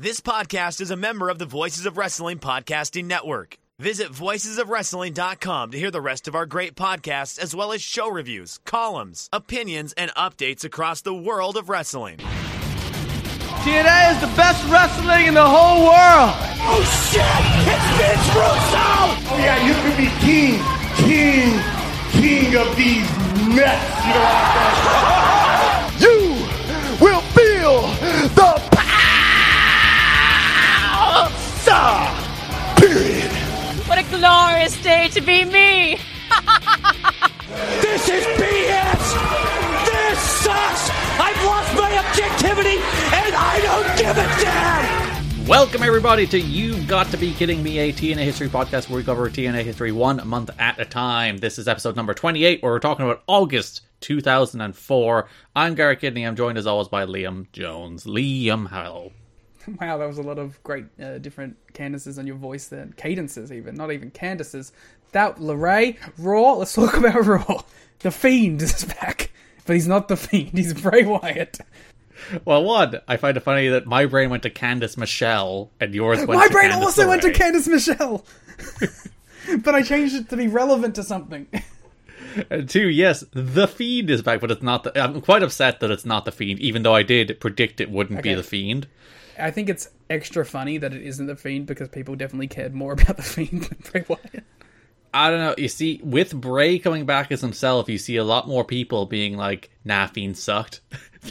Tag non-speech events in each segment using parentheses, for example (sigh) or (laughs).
This podcast is a member of the Voices of Wrestling Podcasting Network. Visit voicesofwrestling.com to hear the rest of our great podcasts, as well as show reviews, columns, opinions, and updates across the world of wrestling. TNA is the best wrestling in the whole world. Oh shit! It's Vince Russo! Oh yeah, you can be king, king, king of these nuts. You know what Period. What a glorious day to be me! (laughs) This is BS. This sucks. I've lost my objectivity, and I don't give a damn. Welcome, everybody, to You've Got to Be Kidding Me, a TNA history podcast where we cover TNA history one month at a time. This is episode number 28, where we're talking about August 2004. I'm Garrett Kidney. I'm joined as always by Liam Jones. Liam, hello. (laughs) Wow, that was a lot of great uh, different Candaces on your voice there. Cadences, even. Not even Candaces. That, Lorray, Raw, let's talk about (laughs) Raw. The Fiend is back. But he's not the Fiend, he's Bray Wyatt. Well, one, I find it funny that my brain went to Candice Michelle and yours went to My brain Candice also went to. Candace Michelle. (laughs) but I changed it to be relevant to something. And two, yes, the Fiend is back, but it's not the. I'm quite upset that it's not the Fiend, even though I did predict it wouldn't be the Fiend. I think it's extra funny that it isn't the Fiend because people definitely cared more (laughs) about the Fiend than Bray Wyatt. I don't know. You see, with Bray coming back as himself, you see a lot more people being like, nah, Fiend sucked.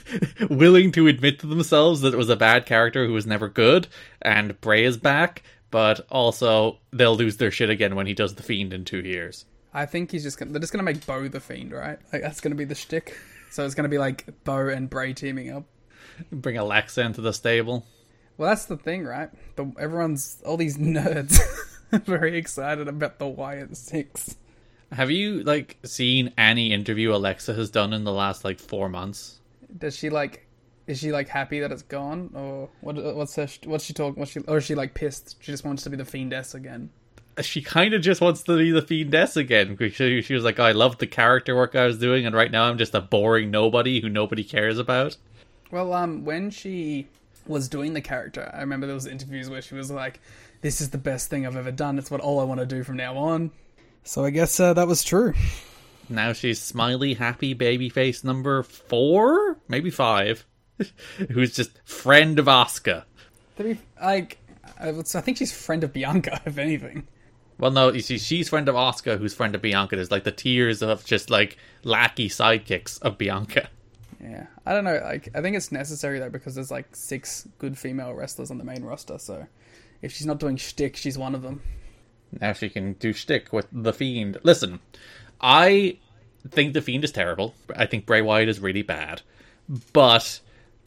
(laughs) Willing to admit to themselves that it was a bad character who was never good, and Bray is back, but also they'll lose their shit again when he does the Fiend in two years. I think he's just gonna, they're just gonna make Bo the Fiend, right? Like that's gonna be the shtick. So it's gonna be like Bo and Bray teaming up. Bring Alexa into the stable. Well, that's the thing, right? The, everyone's all these (laughs) nerds very excited about the Wyatt Six. Have you, like, seen any interview Alexa has done in the last, like, four months? Does she like? Is she like happy that it's gone, or what? What's her? What's she talking? What's she? Or is she like pissed? She just wants to be the fiendess again. she kind of just wants to be the fiendess again. because She, she was like, I loved the character work I was doing, and right now I'm just a boring nobody who nobody cares about. Well, um, when she was doing the character, I remember there was interviews where she was like, "This is the best thing I've ever done. It's what all I want to do from now on." So I guess uh, that was true. Now she's smiley, happy babyface number four, maybe five, (laughs) who's just friend of Asuka. Like, I, I think she's friend of Bianca, (laughs) if anything. Well, no, you see, she's friend of Asuka, who's friend of Bianca. There's like the tiers of just like lackey sidekicks of Bianca. Yeah, I don't know. Like, I think it's necessary though because there's like six good female wrestlers on the main roster. So if she's not doing shtick, she's one of them. Now she can do shtick with the Fiend. Listen, I think the Fiend is terrible. I think Bray Wyatt is really bad, but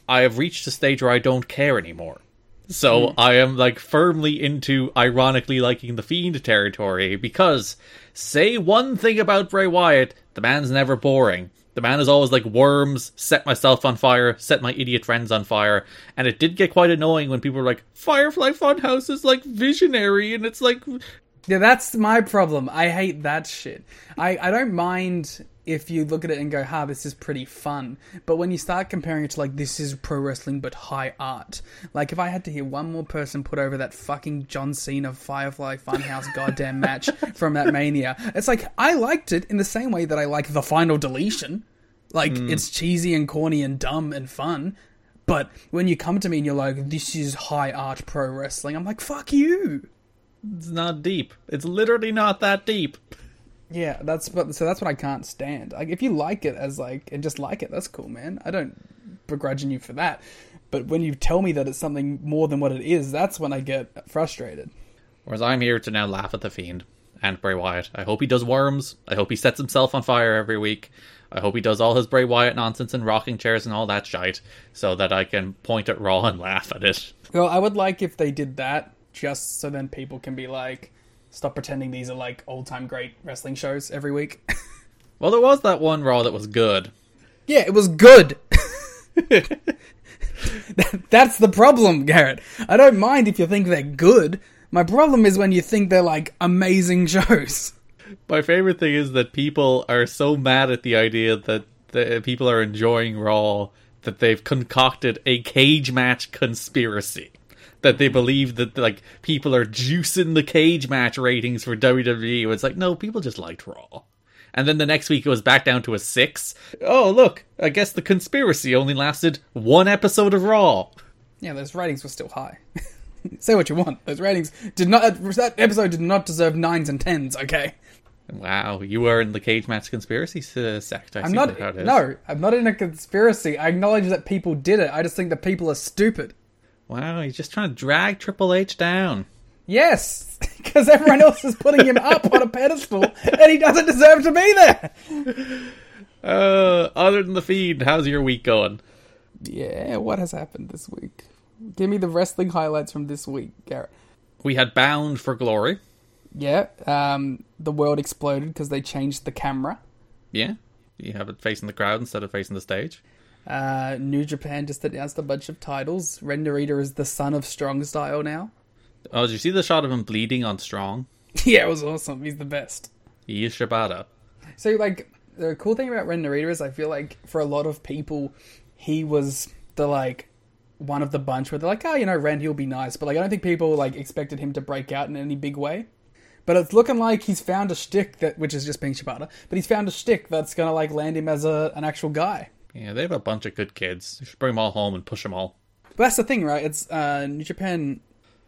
I have reached a stage where I don't care anymore. So hmm. I am like firmly into ironically liking the Fiend territory because say one thing about Bray Wyatt, the man's never boring. The man is always like worms, set myself on fire, set my idiot friends on fire, and it did get quite annoying when people were like, Firefly Funhouse is like visionary, and it's like Yeah, that's my problem. I hate that shit. I, I don't mind if you look at it and go, ha, this is pretty fun. But when you start comparing it to like, this is pro wrestling but high art. Like, if I had to hear one more person put over that fucking John Cena Firefly Funhouse (laughs) goddamn match from that Mania, it's like, I liked it in the same way that I like the final deletion. Like, hmm. it's cheesy and corny and dumb and fun. But when you come to me and you're like, this is high art pro wrestling, I'm like, fuck you. It's not deep. It's literally not that deep. Yeah, that's but so that's what I can't stand. Like, if you like it as like and just like it, that's cool, man. I don't begrudging you for that. But when you tell me that it's something more than what it is, that's when I get frustrated. Whereas I'm here to now laugh at the Fiend and Bray Wyatt. I hope he does worms. I hope he sets himself on fire every week. I hope he does all his Bray Wyatt nonsense and rocking chairs and all that shite so that I can point at Raw and laugh at it. Well, I would like if they did that, just so then people can be like, stop pretending these are like old time great wrestling shows every week. (laughs) Well, there was that one Raw that was good. yeah, it was good. (laughs) (laughs) That's the problem, Garrett. I don't mind if you think they're good. My problem is when you think they're like amazing shows. My favorite thing is that people are so mad at the idea that the people are enjoying Raw that they've concocted a cage match conspiracy. That they believe that like people are juicing the cage match ratings for WWE. It's like no, people just liked Raw. And then the next week it was back down to a six. Oh look, I guess the conspiracy only lasted one episode of Raw. Yeah, those ratings were still high. (laughs) Say what you want. Those ratings did not. That episode did not deserve nines and tens. Okay. Wow, you are in the cage match conspiracy uh, sect. I I'm see not. how it is. No, I'm not in a conspiracy. I acknowledge that people did it. I just think that people are stupid. Wow, he's just trying to drag Triple H down. Yes, (laughs) because everyone else is putting him up on a pedestal, and he doesn't deserve to be there. Uh, other than the feed, how's your week going? Yeah, what has happened this week? Give me the wrestling highlights from this week, Garrett. We had Bound for Glory. Yeah, um, the world exploded because they changed the camera. Yeah, you have it facing the crowd instead of facing the stage. Uh, New Japan just announced a bunch of titles. Ren Narita is the son of Strong Style now. Oh, did you see the shot of him bleeding on Strong? (laughs) yeah, it was awesome. He's the best. He is Shibata. So, like, the cool thing about Ren Narita is I feel like for a lot of people, he was the, like, one of the bunch where they're like, oh, you know, Ren, he'll be nice. But, like, I don't think people, like, expected him to break out in any big way. But it's looking like he's found a shtick that, which is just being Shibata, but he's found a shtick that's gonna, like, land him as a, an actual guy. Yeah, they have a bunch of good kids. You should bring them all home and push them all. But that's the thing, right? It's uh, New Japan,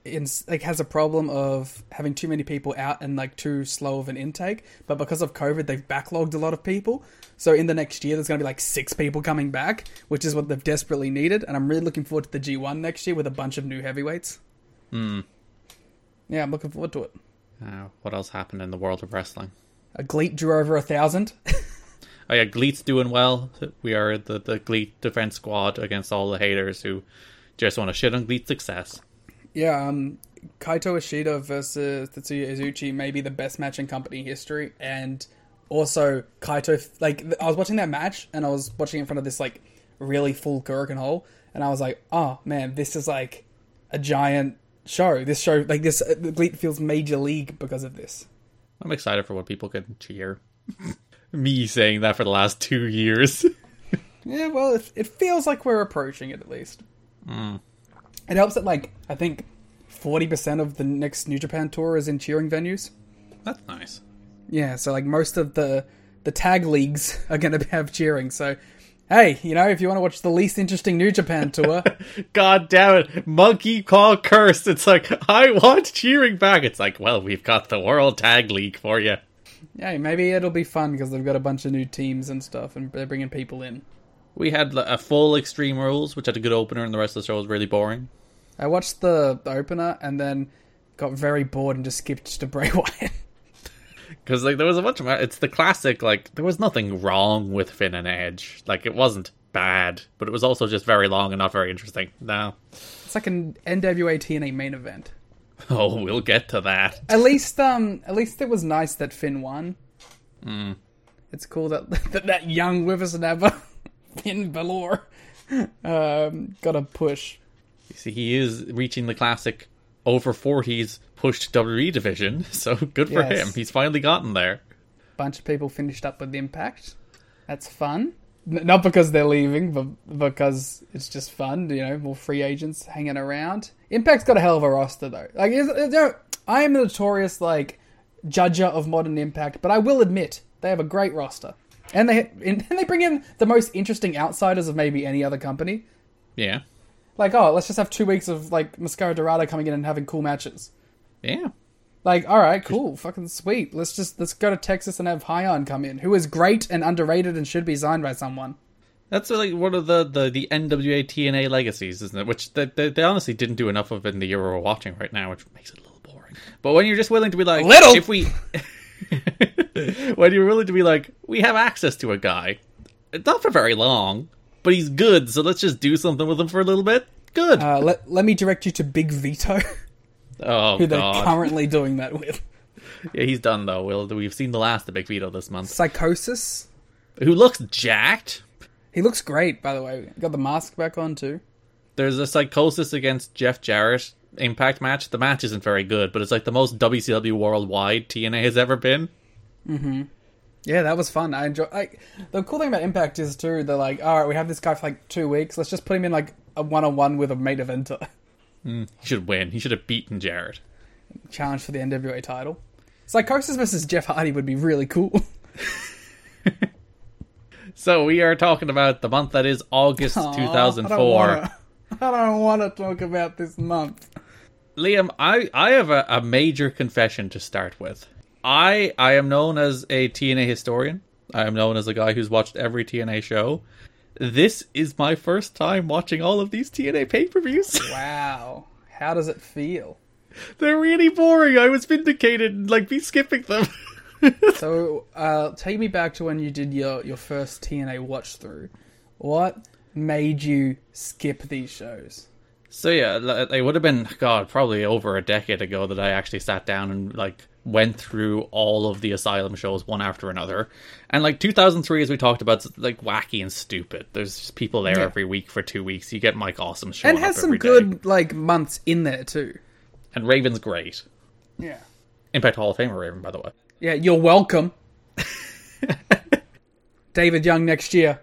in, like has a problem of having too many people out and like too slow of an intake. But because of COVID, they've backlogged a lot of people. So in the next year, there's going to be like six people coming back, which is what they've desperately needed. And I'm really looking forward to the G1 next year with a bunch of new heavyweights. Hmm. Yeah, I'm looking forward to it. Uh, what else happened in the world of wrestling? A GLEAT drew over a thousand. (laughs) Oh yeah, GLEAT's doing well. We are the the GLEAT defense squad against all the haters who just want to shit on GLEAT's success. Yeah, um, Kaito Ishida versus Tetsuya Izuchi may be the best match in company history, and also Kaito. Like, I was watching that match, and I was watching it in front of this like really full Korakuen Hall, and I was like, oh man, this is like a giant show. This show, like this, uh, GLEAT feels major league because of this. I'm excited for what people can cheer. (laughs) Me saying that for the last two years. (laughs) Yeah, well, it, it feels like we're approaching it at least. Hmm. It helps that like I think forty percent of the next New Japan tour is in cheering venues. That's nice. Yeah, so like most of the the tag leagues (laughs) are going to have cheering. So, hey, you know, if you want to watch the least interesting New Japan (laughs) tour, God damn it, Monkey Paw cursed. It's like I want cheering back. It's like, well, we've got the World Tag League for you. Yeah, maybe it'll be fun because they've got a bunch of new teams and stuff, and they're bringing people in. We had a full Extreme Rules, which had a good opener, and the rest of the show was really boring. I watched the, the opener and then got very bored and just skipped to Bray (laughs) Wyatt. Because like there was a bunch of it's the classic like there was nothing wrong with Finn and Edge. Like it wasn't bad, but it was also just very long and not very interesting. No. it's like an NWA TNA main event. (laughs) Oh, we'll get to that. At least, um, at least it was nice that Finn won. It's cool that (laughs) that, that young whippersnapper (laughs) Finn Balor um, got a push. You see, he is reaching the classic over 40s pushed WWE division, so good for Yes. him. He's finally gotten there. bunch of people finished up with Impact. That's fun. Not because they're leaving, but because it's just fun. You know, more free agents hanging around. Impact's got a hell of a roster, though. Like, is, is there, I am a notorious like judger of modern Impact, but I will admit they have a great roster, and they and they bring in the most interesting outsiders of maybe any other company. Yeah. Like, oh, let's just have two weeks of like Mascara Dorado coming in and having cool matches. Yeah. Like, all right, cool, fucking sweet. Let's just let's go to Texas and have Hyon come in, who is great and underrated and should be signed by someone. That's like one of the, the, the NWA TNA legacies, isn't it? Which they, they, they honestly didn't do enough of in the year we're watching right now, which makes it a little boring. But when you're just willing to be like, little? if we, (laughs) when you're willing to be like, we have access to a guy, not for very long, but he's good, so let's just do something with him for a little bit. Good. Uh, let let me direct you to Big Vito, (laughs) oh who they're god, currently doing that with. yeah, he's done though. Will we've seen the last of Big Vito this month, Psicosis. who looks jacked. He looks great, by the way. Got the mask back on too. There's a Psicosis against Jeff Jarrett Impact match. The match isn't very good, but it's like the most WCW worldwide TNA has ever been. Mhm. Yeah, that was fun. I enjoy. Like the cool thing about Impact is too. They're like, all right, we have this guy for like two weeks. Let's just put him in like a one on one with a main eventer. (laughs) Mm. He should win. He should have beaten Jarrett. Challenge for the NWA title. Psicosis versus Jeff Hardy would be really cool. (laughs) So we are talking about the month that is August Aw, 2004. (laughs) I don't wanna- I don't want to talk about this month. Liam, I, I have a, a major confession to start with. I I am known as a TNA historian. I am known as a guy who's watched every TNA show. This is my first time watching all of these TNA pay per views. (laughs) Wow. How does it feel? They're really boring. I was vindicated and like be skipping them. (laughs) So, uh, take me back to when you did your, your first TNA watch through. What made you skip these shows? So yeah, it would have been God probably over a decade ago that I actually sat down and like went through all of the Asylum shows one after another, and like 2003, as we talked about, it's like wacky and stupid. There's just people there Yeah. every week for two weeks. You get Mike Awesome showing And has some every day. good like months in there too. and Raven's great. Yeah. Impact Hall of Famer Raven, by the way. Yeah, you're welcome. (laughs) David Young next year.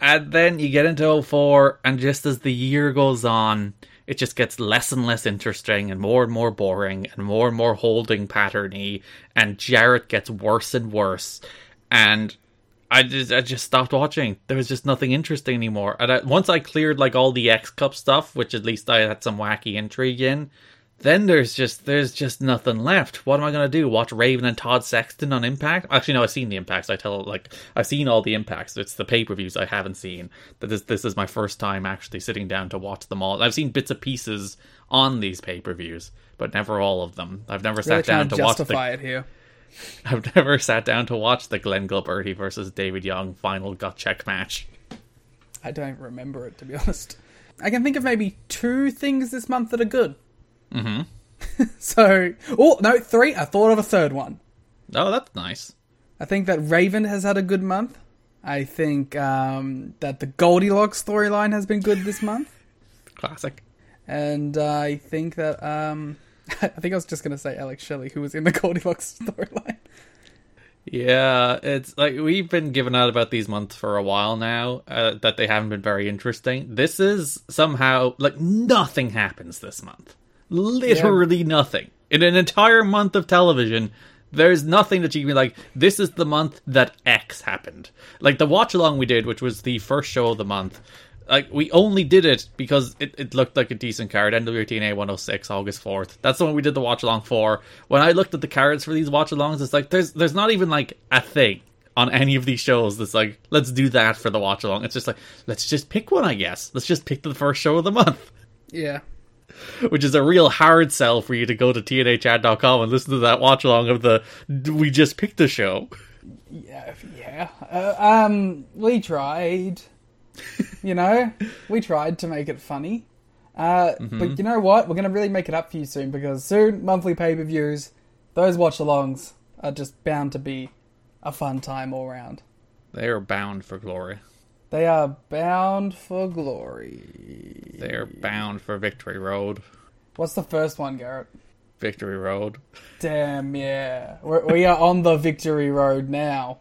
And then you get into 04, and just as the year goes on, it just gets less and less interesting and more and more boring and more and more holding patterny, and Jarrett gets worse and worse. And I just, I just stopped watching. There was just nothing interesting anymore. And I, once I cleared like all the X Cup stuff, which at least I had some wacky intrigue in, then there's just there's just nothing left. What am I gonna do? Watch Raven and Todd Sexton on Impact? Actually, no, I've seen the impacts. I tell like I've seen all the impacts. It's the pay per views I haven't seen. That this this is my first time actually sitting down to watch them all. I've seen bits and pieces on these pay per views, but never all of them. I've never Really sat down to watch the justify it here. (laughs) I've never sat down to watch the Glenn Gilberti versus David Young final gut check match. I don't remember it to be (laughs) honest. I can think of maybe two things this month that are good. Mm-hmm. (laughs) so, oh no, three. I thought of a third one. Oh, that's nice. I think that Raven has had a good month. I think um, that the Goldilocks storyline has been good this month, (laughs) Classic. and uh, I think that um, (laughs) I think I was just gonna say Alex Shelley, who was in the Goldilocks storyline. Yeah, it's like we've been giving out about these months for a while now uh, that they haven't been very interesting. This is somehow like nothing happens this month. Literally nothing. In an entire month of television, there's nothing that you can be like, this is the month that X happened. Like the watch along we did, which was the first show of the month. Like we only did it because it, it looked like a decent card. NWTNA 106, August 4th. That's the one we did the watch along for. When I looked at the cards for these watch alongs, it's like there's there's not even like a thing on any of these shows that's like, let's do that for the watch along. It's just like, let's just pick one, I guess. Let's just pick the first show of the month. Yeah, (laughs) Which is a real hard sell for you to go to tnachat.com and listen to that watch along of the we just picked a show. yeah, yeah. Uh, um, we tried. you know, (laughs) we tried to make it funny. Uh, But you know what? We're going to really make it up for you soon because soon, monthly pay per views, those watch alongs are just bound to be a fun time all round. They are bound for glory. They are bound for glory. They are bound for Victory Road. What's the first one, Garrett? Victory Road. Damn, yeah. We're, we are on the victory road now.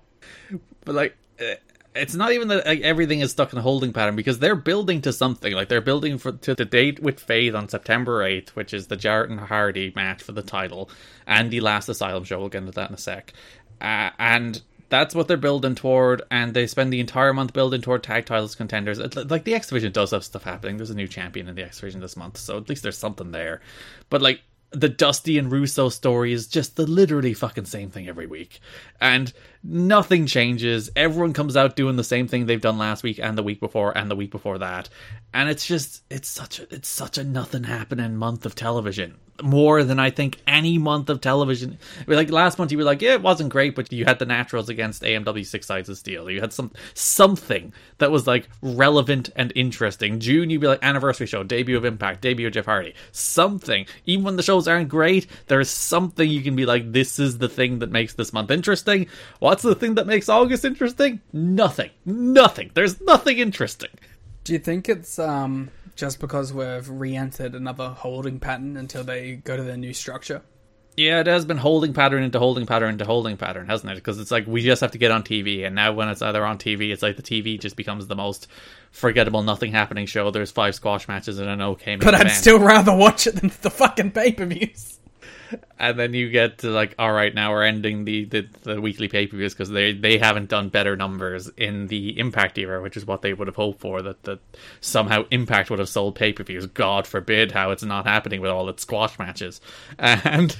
But like, eh, it's not even that like, everything is stuck in a holding pattern because they're building to something. Like they're building for to the date with Faith on September eighth, which is the Jarrett and Hardy match for the title, and the last Asylum show. We'll get into that in a sec. Uh, and that's what they're building toward, and they spend the entire month building toward tag titles contenders. Like the X Division does have stuff happening. There's a new champion in the X Division this month, so at least there's something there. But like the Dusty and Russo story is just the literally fucking same thing every week. And nothing changes. Everyone comes out doing the same thing they've done last week and the week before and the week before that. And it's just it's such a it's such a nothing happening month of television. More than I think any month of television. Like last month you were like, yeah, it wasn't great, but you had the naturals against AMW Six Sides of Steel. You had some something that was like relevant and interesting. June you'd be like anniversary show, debut of Impact, debut of Jeff Hardy. Something. Even when the shows aren't great, there's something you can be like, this is the thing that makes this month interesting. What's the thing that makes August interesting? Nothing. Nothing. There's nothing interesting. Do you think it's um, just because we've re entered another holding pattern until they go to their new structure? Yeah, it has been holding pattern into holding pattern into holding pattern, hasn't it? Because it's like we just have to get on TV, and now when it's either on TV, it's like the TV just becomes the most forgettable, nothing happening show. There's five squash matches and an okay But I'd event. still rather watch it than the fucking pay per views. And then you get to like, all right, now we're ending the the, the weekly pay per views because they they haven't done better numbers in the Impact era, which is what they would have hoped for. That that somehow Impact would have sold pay per views. God forbid how it's not happening with all its squash matches, (laughs) and.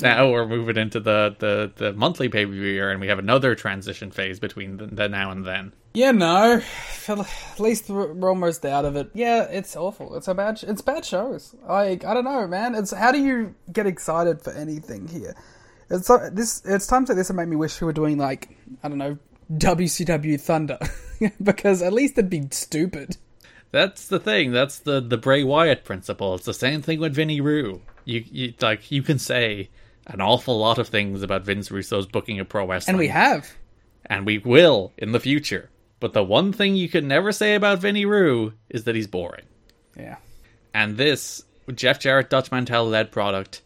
Now we're moving into the, the, the monthly pay per view year, and we have another transition phase between the, the now and then. Yeah, no. (sighs) At least we're almost out of it. Yeah, it's awful. It's a bad. It's bad shows. Like I don't know, man. It's how do you get excited for anything here? It's so- this. It's times like this that make me wish we were doing like I don't know WCW Thunder (laughs) because at least it'd be stupid. That's the thing. That's the the Bray Wyatt principle. It's the same thing with Vinny Rue. You you like you can say an awful lot of things about Vince Russo's booking of pro wrestling, And we have. and we will in the future. But the one thing you can never say about Vinny Rue is that he's boring. Yeah. And this Jeff Jarrett Dutch Mantell led product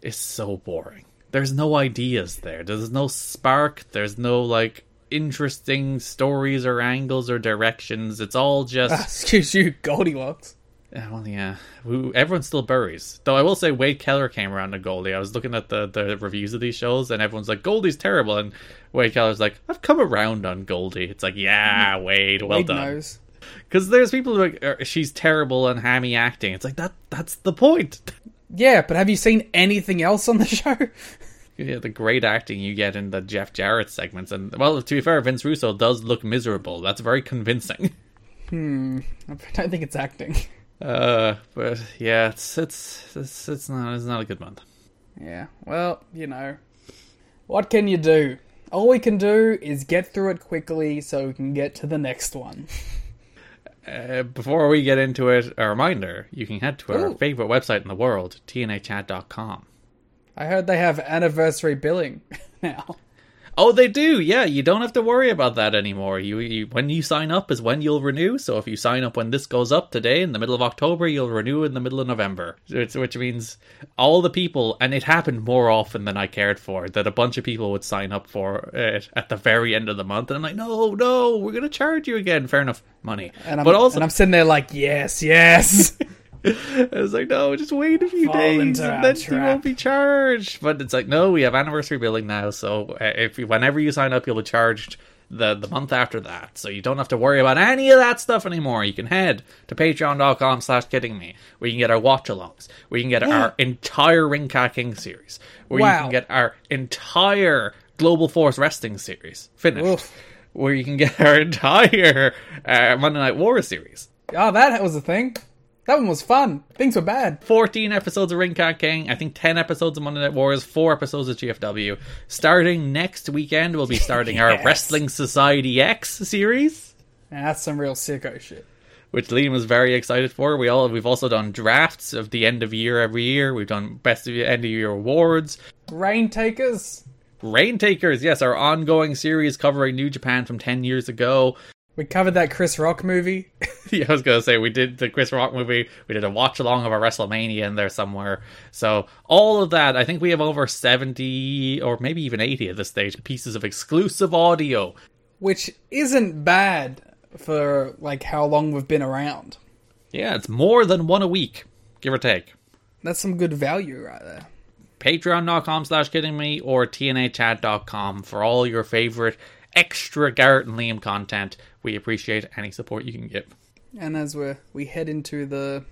is so boring. There's no ideas there. There's no spark. There's no like interesting stories or angles or directions. It's all just (laughs) Excuse you, Goldilocks. Yeah, well, yeah. Everyone still buries. Though I will say Wade Keller came around to Goldie. I was looking at the, the reviews of these shows, and everyone's like, Goldie's terrible. And Wade Keller's like, I've come around on Goldie. It's like, yeah, Wade, well Wade done. Because there's people who are like, "Er, she's terrible and hammy acting. It's like, that. that's the point. Yeah, but have you seen anything else on the (laughs) show? yeah, the great acting you get in the Jeff Jarrett segments. And, well, to be fair, Vince Russo does look miserable. That's very convincing. Hmm, I don't think it's acting. Uh, but yeah, it's, it's, it's, it's not, it's not a good month. Yeah, well, you know, what can you do? All we can do is get through it quickly so we can get to the next one. (laughs) Uh, before we get into it, a reminder you can head to our Ooh. favorite website in the world, tnachat.com. I heard they have anniversary billing (laughs) now. Oh, they do. Yeah, you don't have to worry about that anymore. You, you when you sign up is when you'll renew. So if you sign up when this goes up today in the middle of October, you'll renew in the middle of November. Which, which means all the people, and it happened more often than I cared for, that a bunch of people would sign up for it at the very end of the month, and I'm like, no, no, we're gonna charge you again. Fair enough, money. And I'm, but also, and I'm sitting there like, yes, yes. (laughs) (laughs) I was like, no, just wait a few Fall days and then you won't be charged. But it's like, no, we have anniversary billing now, so uh, if you, whenever you sign up, you'll be charged the the month after that. So you don't have to worry about any of that stuff anymore. You can head to patreon.com slash kidding me, where you can get our watch alongs, where you can get our entire Ring Ka King series, where you can get our entire Global Force Wrestling series finished, Oof. where you can get our entire uh, Monday Night War series. oh, that was a thing. That one was fun. Things were bad. 14 episodes of Ring Ka King, I think 10 episodes of Monday Night Wars, 4 episodes of GFW. Starting next weekend, we'll be (laughs) starting our Wrestling Society X series, Man, that's some real sicko shit. which Liam is very excited for. We all we've also done drafts of the end of year every year. We've done best of end of year awards. Rain Takers. Rain Takers, yes, our ongoing series covering New Japan from 10 years ago. We covered that Chris Rock movie. (laughs) yeah, I was gonna say we did the Chris Rock movie. We did a watch along of a WrestleMania in there somewhere. So all of that, I think we have over seventy or maybe even eighty at this stage pieces of exclusive audio. which isn't bad for like how long we've been around. Yeah, it's more than one a week, give or take. That's some good value right there. Patreon.com slash kidding me or TNAchat.com for all your favorite extra Garrett and Liam content. We appreciate any support you can give. And as we we head into the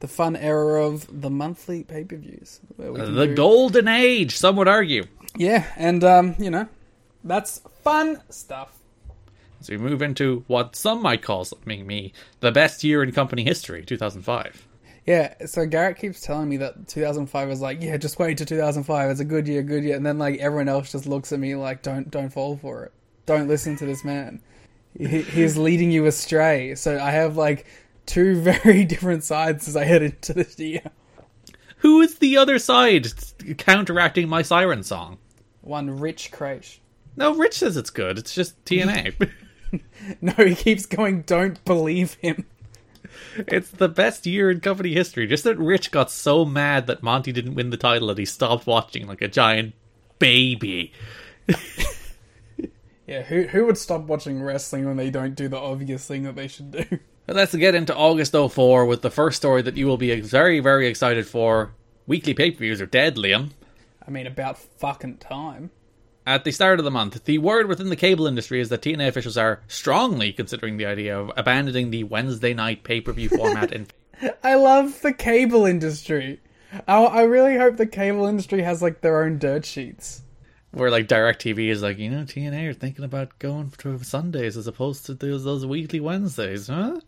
the fun era of the monthly pay per views, The golden age, some would argue. yeah, and um, you know, that's fun stuff. As we move into what some might call something me, the best year in company history, 2005. Yeah, so Garrett keeps telling me that 2005 is like, yeah, just wait to 2005. It's a good year, good year, and then like everyone else just looks at me like, don't don't fall for it. Don't listen to this man. He, he's leading you astray. So I have like two (laughs) very different sides as I head into this year. Who is the other side counteracting my siren song? One Rich Kraetsch. No, Rich says it's good. It's just TNA. (laughs) (laughs) No, he keeps going. Don't believe him. It's the best year in company history. Just that Rich got so mad that Monty didn't win the title that he stopped watching like a giant baby. Yeah, who who would stop watching wrestling when they don't do the obvious thing that they should do? (laughs) But let's get into August 04 with the first story that you will be very, very excited for. Weekly pay per views are dead, Liam. I mean, about fucking time. At the start of the month, the word within the cable industry is that TNA officials are strongly considering the idea of abandoning the Wednesday night pay per view format in (laughs) I love the cable industry. I, I really hope the cable industry has like their own dirt sheets. Where like DirecTV is like, you know, TNA are thinking about going to Sundays as opposed to those, those weekly Wednesdays, huh?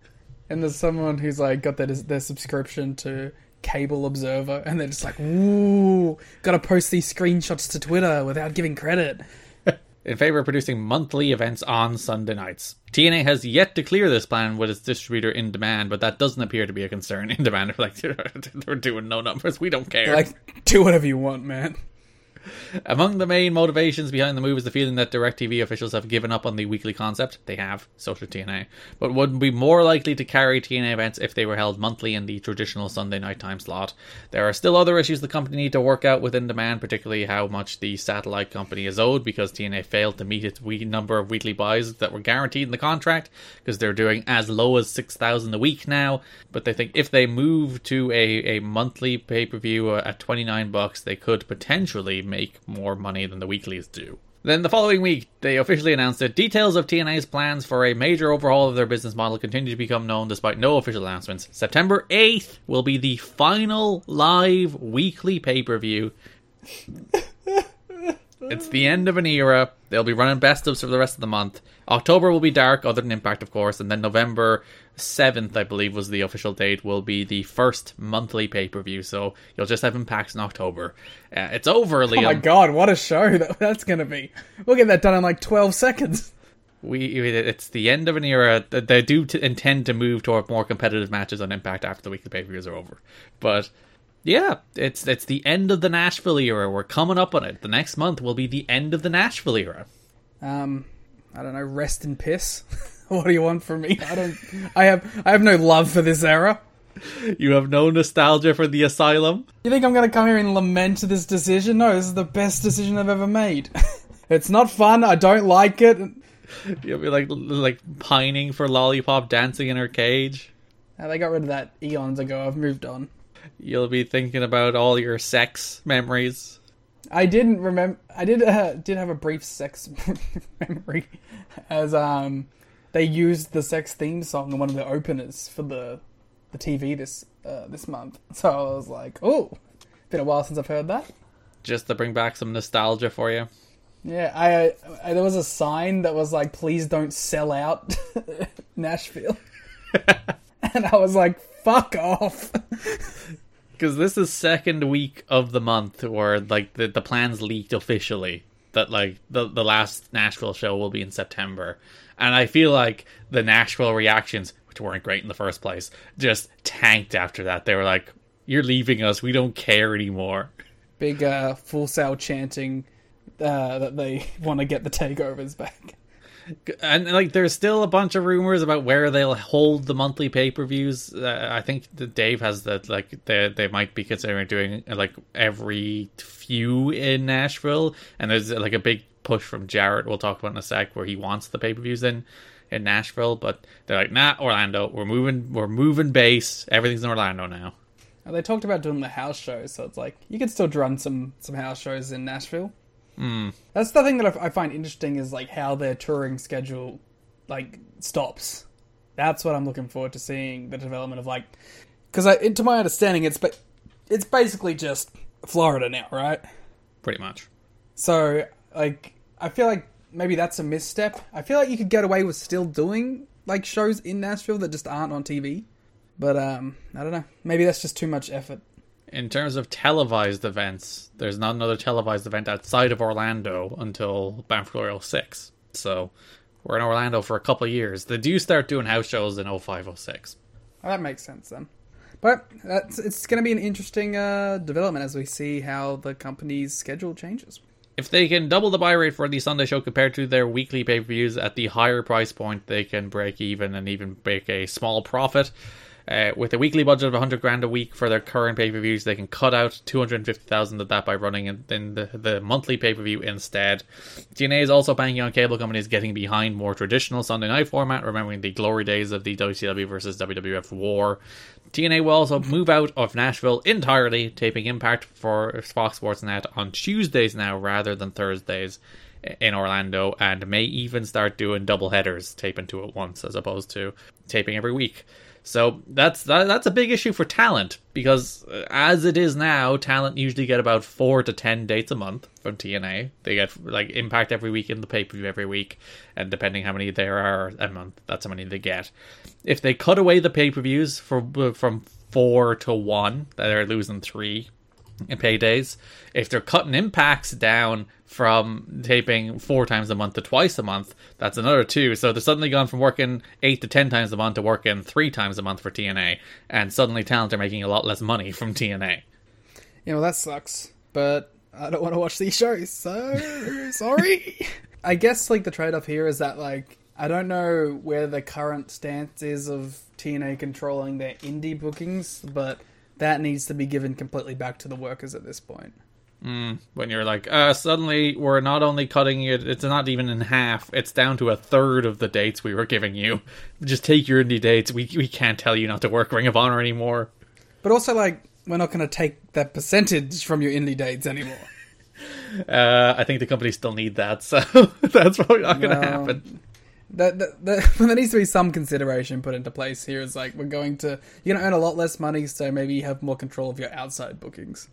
And there's someone who's like got their their subscription to Cable Observer, and they're just like, "Ooh, gotta post these screenshots to Twitter without giving credit." (laughs) In favor of producing monthly events on Sunday nights. TNA has yet to clear this plan with its distributor in demand, but that doesn't appear to be a concern. In demand, are (laughs) like (laughs) they're doing no numbers, we don't care. Like, do whatever you want, man. Among the main motivations behind the move is the feeling that DirecTV officials have given up on the weekly concept. They have, so should TNA, but would be more likely to carry TNA events if they were held monthly in the traditional Sunday night time slot. There are still other issues the company need to work out within demand, particularly how much the satellite company is owed because TNA failed to meet its we- number of weekly buys that were guaranteed in the contract because they're doing as low as 6,000 a week now. But they think if they move to a, a monthly pay per view uh, at 29 bucks, they could potentially make more money than the weeklies do. Then the following week, they officially announced that details of TNA's plans for a major overhaul of their business model continue to become known despite no official announcements. September 8th will be the final live weekly pay per view. It's the end of an era. They'll be running best ofs for the rest of the month. October will be dark, other than Impact, of course, and then November 7th, I believe, was the official date, will be the first monthly pay per view. So you'll just have Impacts in October. Uh, it's over, Liam. Oh my god, what a show that, (laughs) that's gonna be! We'll get that done in like twelve seconds. we it's the end of an era they do t- intend to move toward more competitive matches on Impact after the weekly pay per views are over. But yeah, it's it's the end of the Nashville era. We're coming up on it. The next month will be the end of the Nashville era. Um, I don't know. Rest in piss. (laughs) (laughs) what do you want from me? I don't. I have. I have no love for this era. You have no nostalgia for the asylum. You think I'm gonna come here and lament this decision? No, this is the best decision I've ever made. (laughs) it's not fun. I don't like it. You'll be like like pining for lollipop dancing in her cage. Uh, they got rid of that eons ago. I've moved on. You'll be thinking about all your sex memories. I didn't remember. I did uh, (laughs) did have a brief sex memory, as um they used the sex theme song in one of the openers for the the TV this uh, this month. (laughs) So I was like, oh, it's been a while since I've heard that. Just to bring back some nostalgia for you. Yeah, I, I there was a sign that was like, please don't sell out (laughs) Nashville, (laughs) and I was like, fuck off. because this is second week of the month where like the, the plans leaked officially that like the the last Nashville show will be in September, and I feel like the Nashville reactions, which weren't great in the first place, just tanked after that. They were like, "You're leaving us. We don't care anymore." Big uh, full sail chanting uh, that they (laughs) want to get the takeovers back. and like there's still a bunch of rumors about where they'll hold the monthly pay-per-views uh, i think that dave has that like they, they might be considering doing like every few in nashville and there's like a big push from jarrett we'll talk about in a sec where he wants the pay-per-views in in nashville but they're like nah orlando we're moving we're moving base everything's in orlando now Uh, They talked about doing the house shows, so it's like you could still run some some house shows in Nashville. That's the thing that I find interesting is like how their touring schedule like stops. That's what I'm looking forward to seeing the development of like because to my understanding it's but it's basically just Florida now, right? pretty much So like I feel like maybe that's a misstep. I feel like you could get away with still doing like shows in Nashville that just aren't on TV. But um I don't know. Maybe that's just too much effort. in terms of televised events, there's not another televised event outside of Orlando until Banff Royal 6. So we're in Orlando for a couple of years. They do start doing house shows in 0506. Oh, that makes sense then. But that's, it's going to be an interesting uh, development as we see how the company's schedule changes. If they can double the buy rate for the Sunday show compared to their weekly pay per views at the higher price point, they can break even and even make a small profit. Uh, with a weekly budget of 100 grand a week for their current pay per views, they can cut out 250,000 of that by running in, in the, the monthly pay per view instead. TNA is also banking on cable companies getting behind more traditional Sunday night format, remembering the glory days of the WCW versus WWF war. TNA will also move out of Nashville entirely, taping Impact for Fox Sports Net on Tuesdays now rather than Thursdays in Orlando, and may even start doing double headers, taping two at once as opposed to taping every week. So that's that, that's a big issue for talent because uh, as it is now, talent usually get about four to ten dates a month from TNA. They get like Impact every week in the pay per view every week, and depending how many there are a month, that's how many they get. If they cut away the pay per views for from four to one, they're losing three in paydays. If they're cutting impacts down from taping four times a month to twice a month, that's another two. So they're suddenly gone from working eight to ten times a month to working three times a month for TNA, and suddenly talent are making a lot less money from TNA. You know that sucks. But I don't want to watch these shows, so sorry. (laughs) I guess like the trade-off here is that like I don't know where the current stance is of TNA controlling their indie bookings, but that needs to be given completely back to the workers at this point. When you're like, uh, suddenly we're not only cutting it, it's not even in half, it's down to a third of the dates we were giving you. Just take your indie dates. We, we can't tell you not to work Ring of Honor anymore. But also like we're not going to take that percentage from your indie dates anymore. (laughs) Uh, I think the company still need that, so (laughs) that's probably not going to No. happen. That, that, that (laughs) there needs to be some consideration put into place here. Is like we're going to you're going to earn a lot less money, so maybe you have more control of your outside bookings.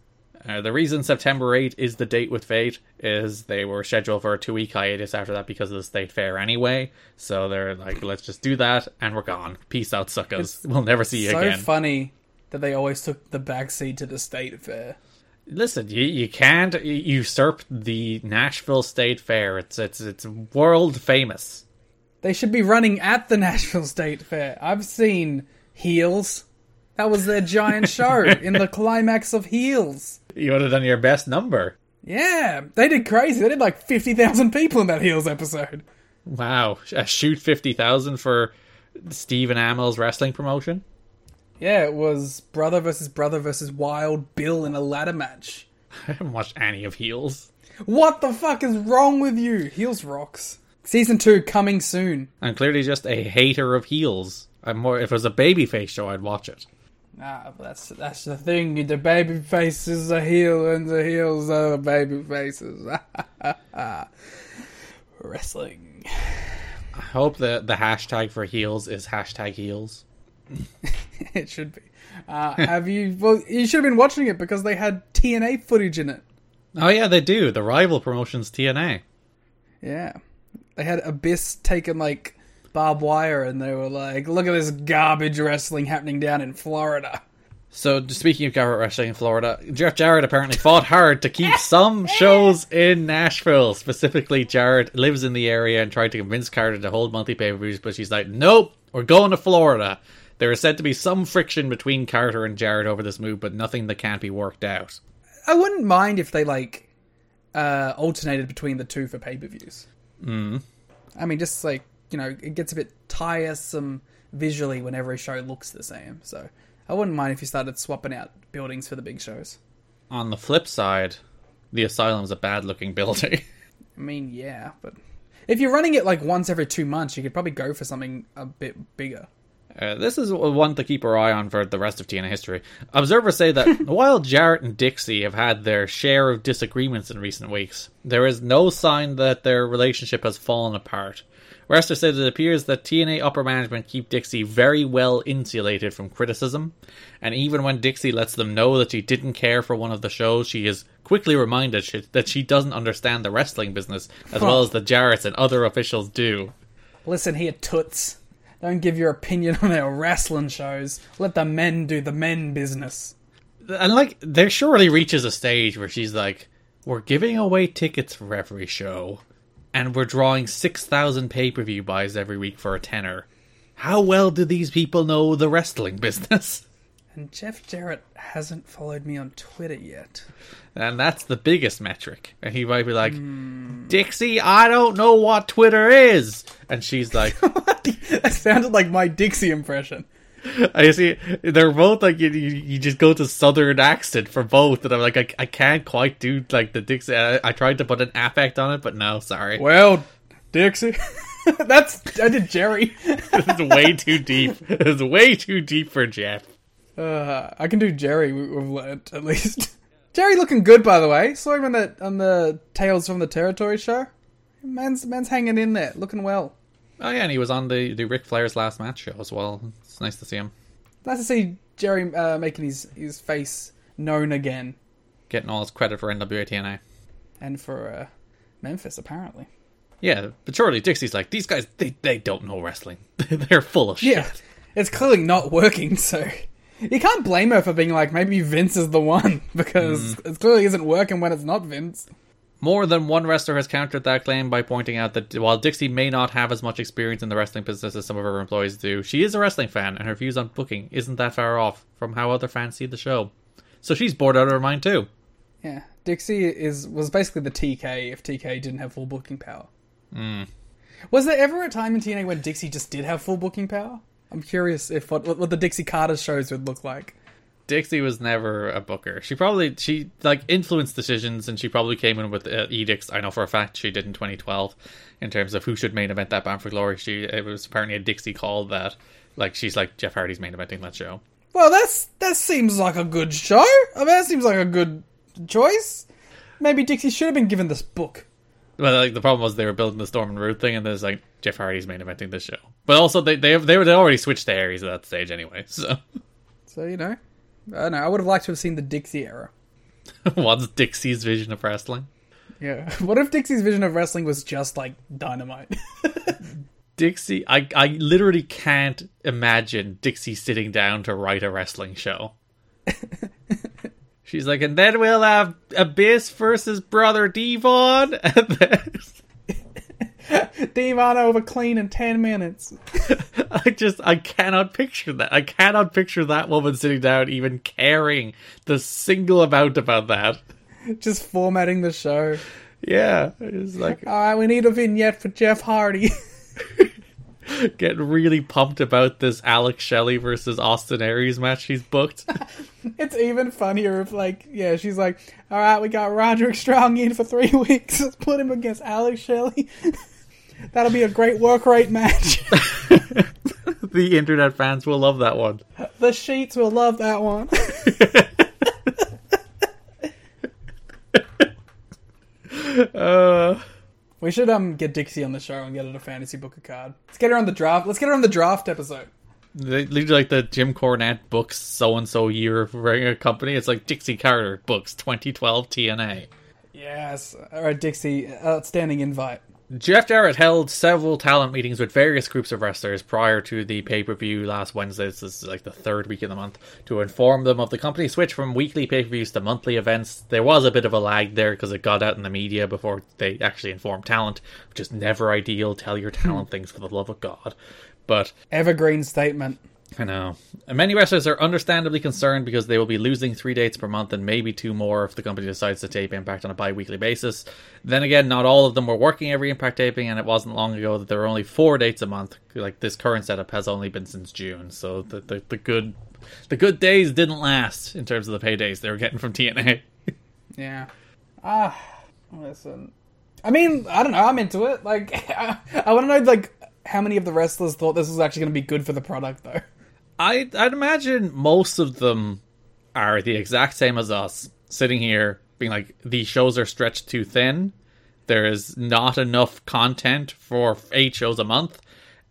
Uh, the reason September 8 is the date with Fate is they were scheduled for a two week hiatus after that because of the state fair anyway. So they're like, let's just do that and we're gone. Peace out, suckers. We'll never see you so again. So funny that they always took the backseat to the state fair. Listen, you, you can't usurp the Nashville State Fair. It's it's it's world famous. They should be running at the (laughs) Nashville State Fair. I've seen Heels. That was their giant show (laughs) in the climax of Heels. You would have done your best number. Yeah, they did crazy. They did like 50,000 people in that Heels episode. Wow, a uh, shoot fifty thousand for Stephen Amell's wrestling promotion. Yeah, it was brother versus brother versus Wild Bill in a ladder match. (laughs) I haven't watched any of Heels. What the fuck is wrong with you? Heels rocks. Season 2 coming soon. I'm clearly just a hater of heels. I'm more. If it was a babyface show, I'd watch it. Ah, that's that's the thing. The baby faces are heel and the heels are the baby faces. (laughs) Wrestling. I hope the the hashtag for heels is hashtag heels. (laughs) it should be. Uh, have you? Well, you should have been watching it because they had TNA footage in it. Oh yeah, they do. The rival promotions TNA. Yeah, they had Abyss taking like barbed wire, and they were like, "Look at this garbage wrestling happening down in Florida." So speaking of garbage wrestling in Florida, Jeff Jarrett apparently fought hard to keep (laughs) some shows in Nashville. Specifically, Jarrett lives in the area and tried to convince Carter to hold monthly pay per views, but she's like, "Nope, we're going to Florida." There is said to be some friction between Carter and Jarrett over this move, but nothing that can't be worked out. I wouldn't mind if they like uh, alternated between the two for pay per views. Mm. I mean, just like you know, it gets a bit tiresome visually when every show looks the same. So I wouldn't mind if you started swapping out buildings for the big shows. On the flip side, the Asylum's a bad looking (laughs) building. I mean, yeah, but if you're running it like once every two months, you could probably go for something a bit bigger. Uh, this is one to keep our eye on for the rest of TNA history. Observers say that (laughs) while Jarrett and Dixie have had their share of disagreements in recent weeks, there is no sign that their relationship has fallen apart. Wrestler said it appears that TNA upper management keep Dixie very well insulated from criticism, and even when Dixie lets them know that she didn't care for one of the shows, she is quickly reminded she- that she doesn't understand the wrestling business as well as the Jarretts and other officials do. Listen here, toots. Don't give your opinion (laughs) on our wrestling shows. Let the men do the men business. and like there surely reaches a stage where she's like we're giving away tickets for every show and we're drawing 6000 pay-per-view buys every week for a tenner how well do these people know the wrestling (laughs) business And Jeff Jarrett hasn't followed me on Twitter yet. And that's the biggest metric and he might be like dixie i don't know what twitter is and she's like (laughs) that sounded like my Dixie impression. I see. They're both like you, you. You just go to southern accent for both, and I'm like, I, I can't quite do like the Dixie. I, I tried to put an affect on it, but no, sorry. Well, Dixie. (laughs) That's I did Jerry. (laughs) it's way too deep. It's way too deep for Jeff. Uh, I can do Jerry. We've learned at least. Jerry looking good, by the way. Saw him on the on the Tales from the Territory show. Man's man's hanging in there, looking well. Oh yeah, and he was on the the Ric Flair's last match show as well. It's nice to see him Nice to see Jerry uh, making his his face known again, getting all his credit for NWA TNA. and for uh, Memphis apparently. Yeah, but surely Dixie's like these guys. They they don't know wrestling. (laughs) They're full of shit. Yeah, it's clearly not working. (laughs) So you can't blame her for being like maybe Vince is the one (laughs) because hmm. it clearly isn't working when it's not Vince. More than one wrestler has countered that claim by pointing out that while Dixie may not have as much experience in the wrestling business as some of her employees do, she is a wrestling fan, and her views on booking isn't that far off from how other fans see the show. So she's bored out of her mind too. Yeah, Dixie is was basically the TK if TK didn't have full booking power. Hmm. Was there ever a time in TNA when Dixie just did have full booking power? I'm curious if what what the Dixie Carter shows would look like. Dixie was never a booker. She probably she like influenced decisions, and she probably came in with uh, edicts. I know for a fact she did in 2012 in terms of who should main event that Bound for Glory. She it was apparently a Dixie call that like she's like Jeff Hardy's main eventing that show. Well, that's that seems like a good show. I mean, that seems like a good choice. Maybe Dixie should have been given this book. Well, like the problem was they were building the Storm and Root thing, and there's like Jeff Hardy's main eventing this show. But also they they they were they already switched to Aries at that stage anyway. So So you know, I don't know. I would have liked to have seen the Dixie era. (laughs) what's Dixie's vision of wrestling? Yeah. (laughs) What if Dixie's vision of wrestling was just like dynamite? (laughs) Dixie, I I literally can't imagine Dixie sitting down to write a wrestling show. She's like, and then we'll have Abyss versus Brother Devon. (laughs) And then, Devon over clean in ten minutes. (laughs) I just, I cannot picture that. I cannot picture that woman sitting down even caring the single amount about that. Just formatting the show. Yeah, it's like All right, we need a vignette for Jeff Hardy. (laughs) (laughs) getting really pumped about this Alex Shelley versus Austin Aries match she's booked. (laughs) (laughs) it's even funnier if, like, yeah, she's like, all right, we got Roderick Strong in for three weeks. Let's put him against Alex Shelley. That'll be a great work rate match. the internet fans will love that one. the Sheets will love that one. Uh, we should um get Dixie on the show and get her to fantasy book a card. Let's get her on the draft. Let's get her on the draft episode. They like the Jim Cornette books so and so year of running a company. It's like Dixie Carter books 2012 TNA. Yes. All right, Dixie. Outstanding invite. Jeff Jarrett held several talent meetings with various groups of wrestlers prior to the pay per view last Wednesday. This is like the third week of the month to inform them of the company switch from weekly pay per views to monthly events. There was a bit of a lag there because it got out in the media before they actually informed talent, which is never ideal. Tell your talent hmm. things for the love of God. But Evergreen statement. I know. And many wrestlers are understandably concerned because they will be losing three dates per month and maybe two more if the company decides to tape Impact on a bi weekly basis. Then again, not all of them were working every Impact taping, and it wasn't long ago that there were only four dates a month. Like this current setup has only been since June, so the the, the good the good days didn't last in terms of the paydays they were getting from TNA. (laughs) Yeah. Ah, listen. I mean, I don't know. I'm into it. Like, (laughs) I, I want to know like how many of the wrestlers thought this was actually going to be good for the product, though. I I'd imagine most of them are the exact same as us, sitting here being like these shows are stretched too thin. There is not enough content for eight shows a month,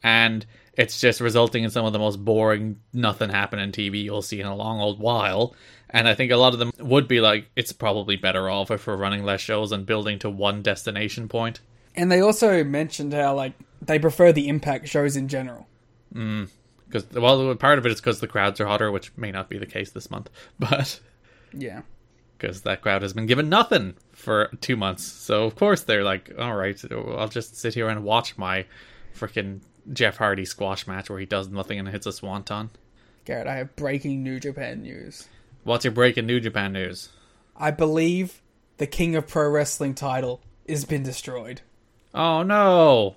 and it's just resulting in some of the most boring nothing happening TV you'll see in a long old while. And I think a lot of them would be like, it's probably better off if we're running less shows and building to one destination point. And they also mentioned how like they prefer the Impact shows in general. Mm. Because well, part of it is because the crowds are hotter, which may not be the case this month, (laughs) but. Yeah. because that crowd has been given nothing for two months. So of course they're like, all right, I'll just sit here and watch my freaking Jeff Hardy squash match where he does nothing and hits a swanton. Garrett, I have breaking New Japan news. What's your breaking New Japan news? I believe the King of Pro Wrestling title has been destroyed. Oh no!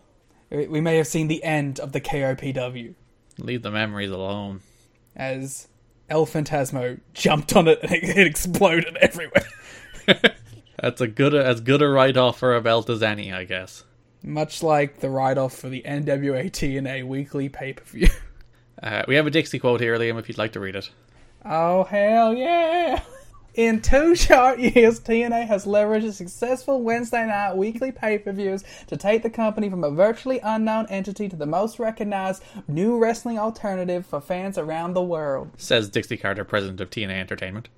We we may have seen the end of the KOPW. Leave the memories alone. as El Phantasmo jumped on it and it, exploded everywhere. (laughs) That's a good as good a write off for a belt as any, I guess. Much like the write off for the NWA TNA weekly pay per view. Uh, we have a Dixie quote here, Liam, if you'd like to read it. Oh, hell yeah! In two (laughs) short years, TNA has leveraged successful Wednesday night weekly pay per views to take the company from a virtually unknown entity to the most recognized new wrestling alternative for fans around the world. Says Dixie Carter, president of TNA Entertainment.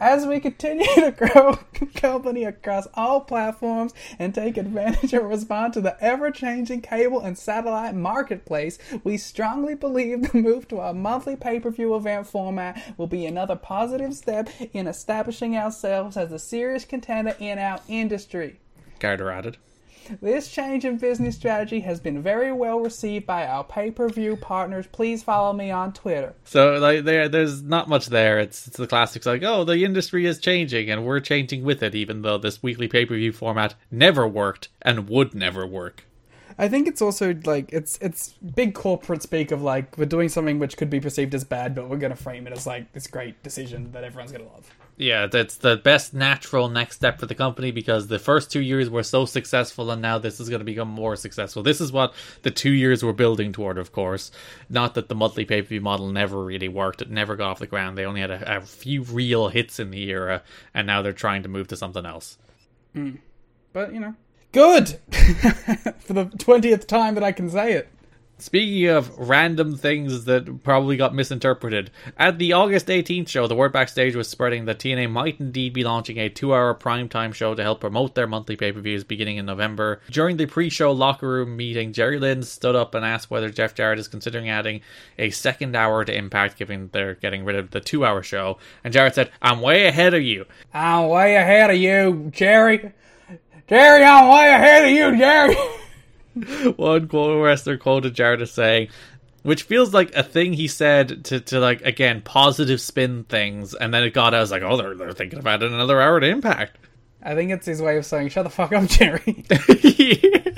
As we continue to grow (laughs) company across all platforms and take advantage and respond to the ever changing cable and satellite marketplace, we strongly believe the move to a monthly pay per view event format will be another positive step in establishing ourselves as a serious contender in our industry. Carter added. This change in business strategy has been very well received by our pay per view partners. Please follow me on Twitter. So like there, there's not much there. It's it's the classics like, oh, the industry is changing and we're changing with it, even though this weekly pay per view format never worked and would never work. I think it's also like it's it's big corporate speak of like we're doing something which could be perceived as bad, but we're going to frame it as like this great decision that everyone's going to love. Yeah, that's the best natural next step for the company because the first two years were so successful, and now this is going to become more successful. This is what the two years were building toward, of course. Not that the monthly pay per view model never really worked; it never got off the ground. They only had a, a few real hits in the era, and now they're trying to move to something else. Hmm. But you know, good (laughs) for the twentieth time that I can say it. Speaking of random things that probably got misinterpreted, at the August 18th show, the word backstage was spreading that TNA might indeed be launching a two hour primetime show to help promote their monthly pay per views beginning in November. During the pre show locker room meeting, Jerry Lynn stood up and asked whether Jeff Jarrett is considering adding a second hour to Impact, given they're getting rid of the two hour show. And Jarrett said, I'm way ahead of you. I'm way ahead of you, Jerry. Jerry, I'm way ahead of you, Jerry. (laughs) (laughs) One quote wrestler quoted Jarrett as saying, which feels like a thing he said to, to like again positive spin things, and then it got us like, oh, they're they're thinking about adding another hour to Impact. I think it's his way of saying, "Shut the fuck up, Jerry." (laughs)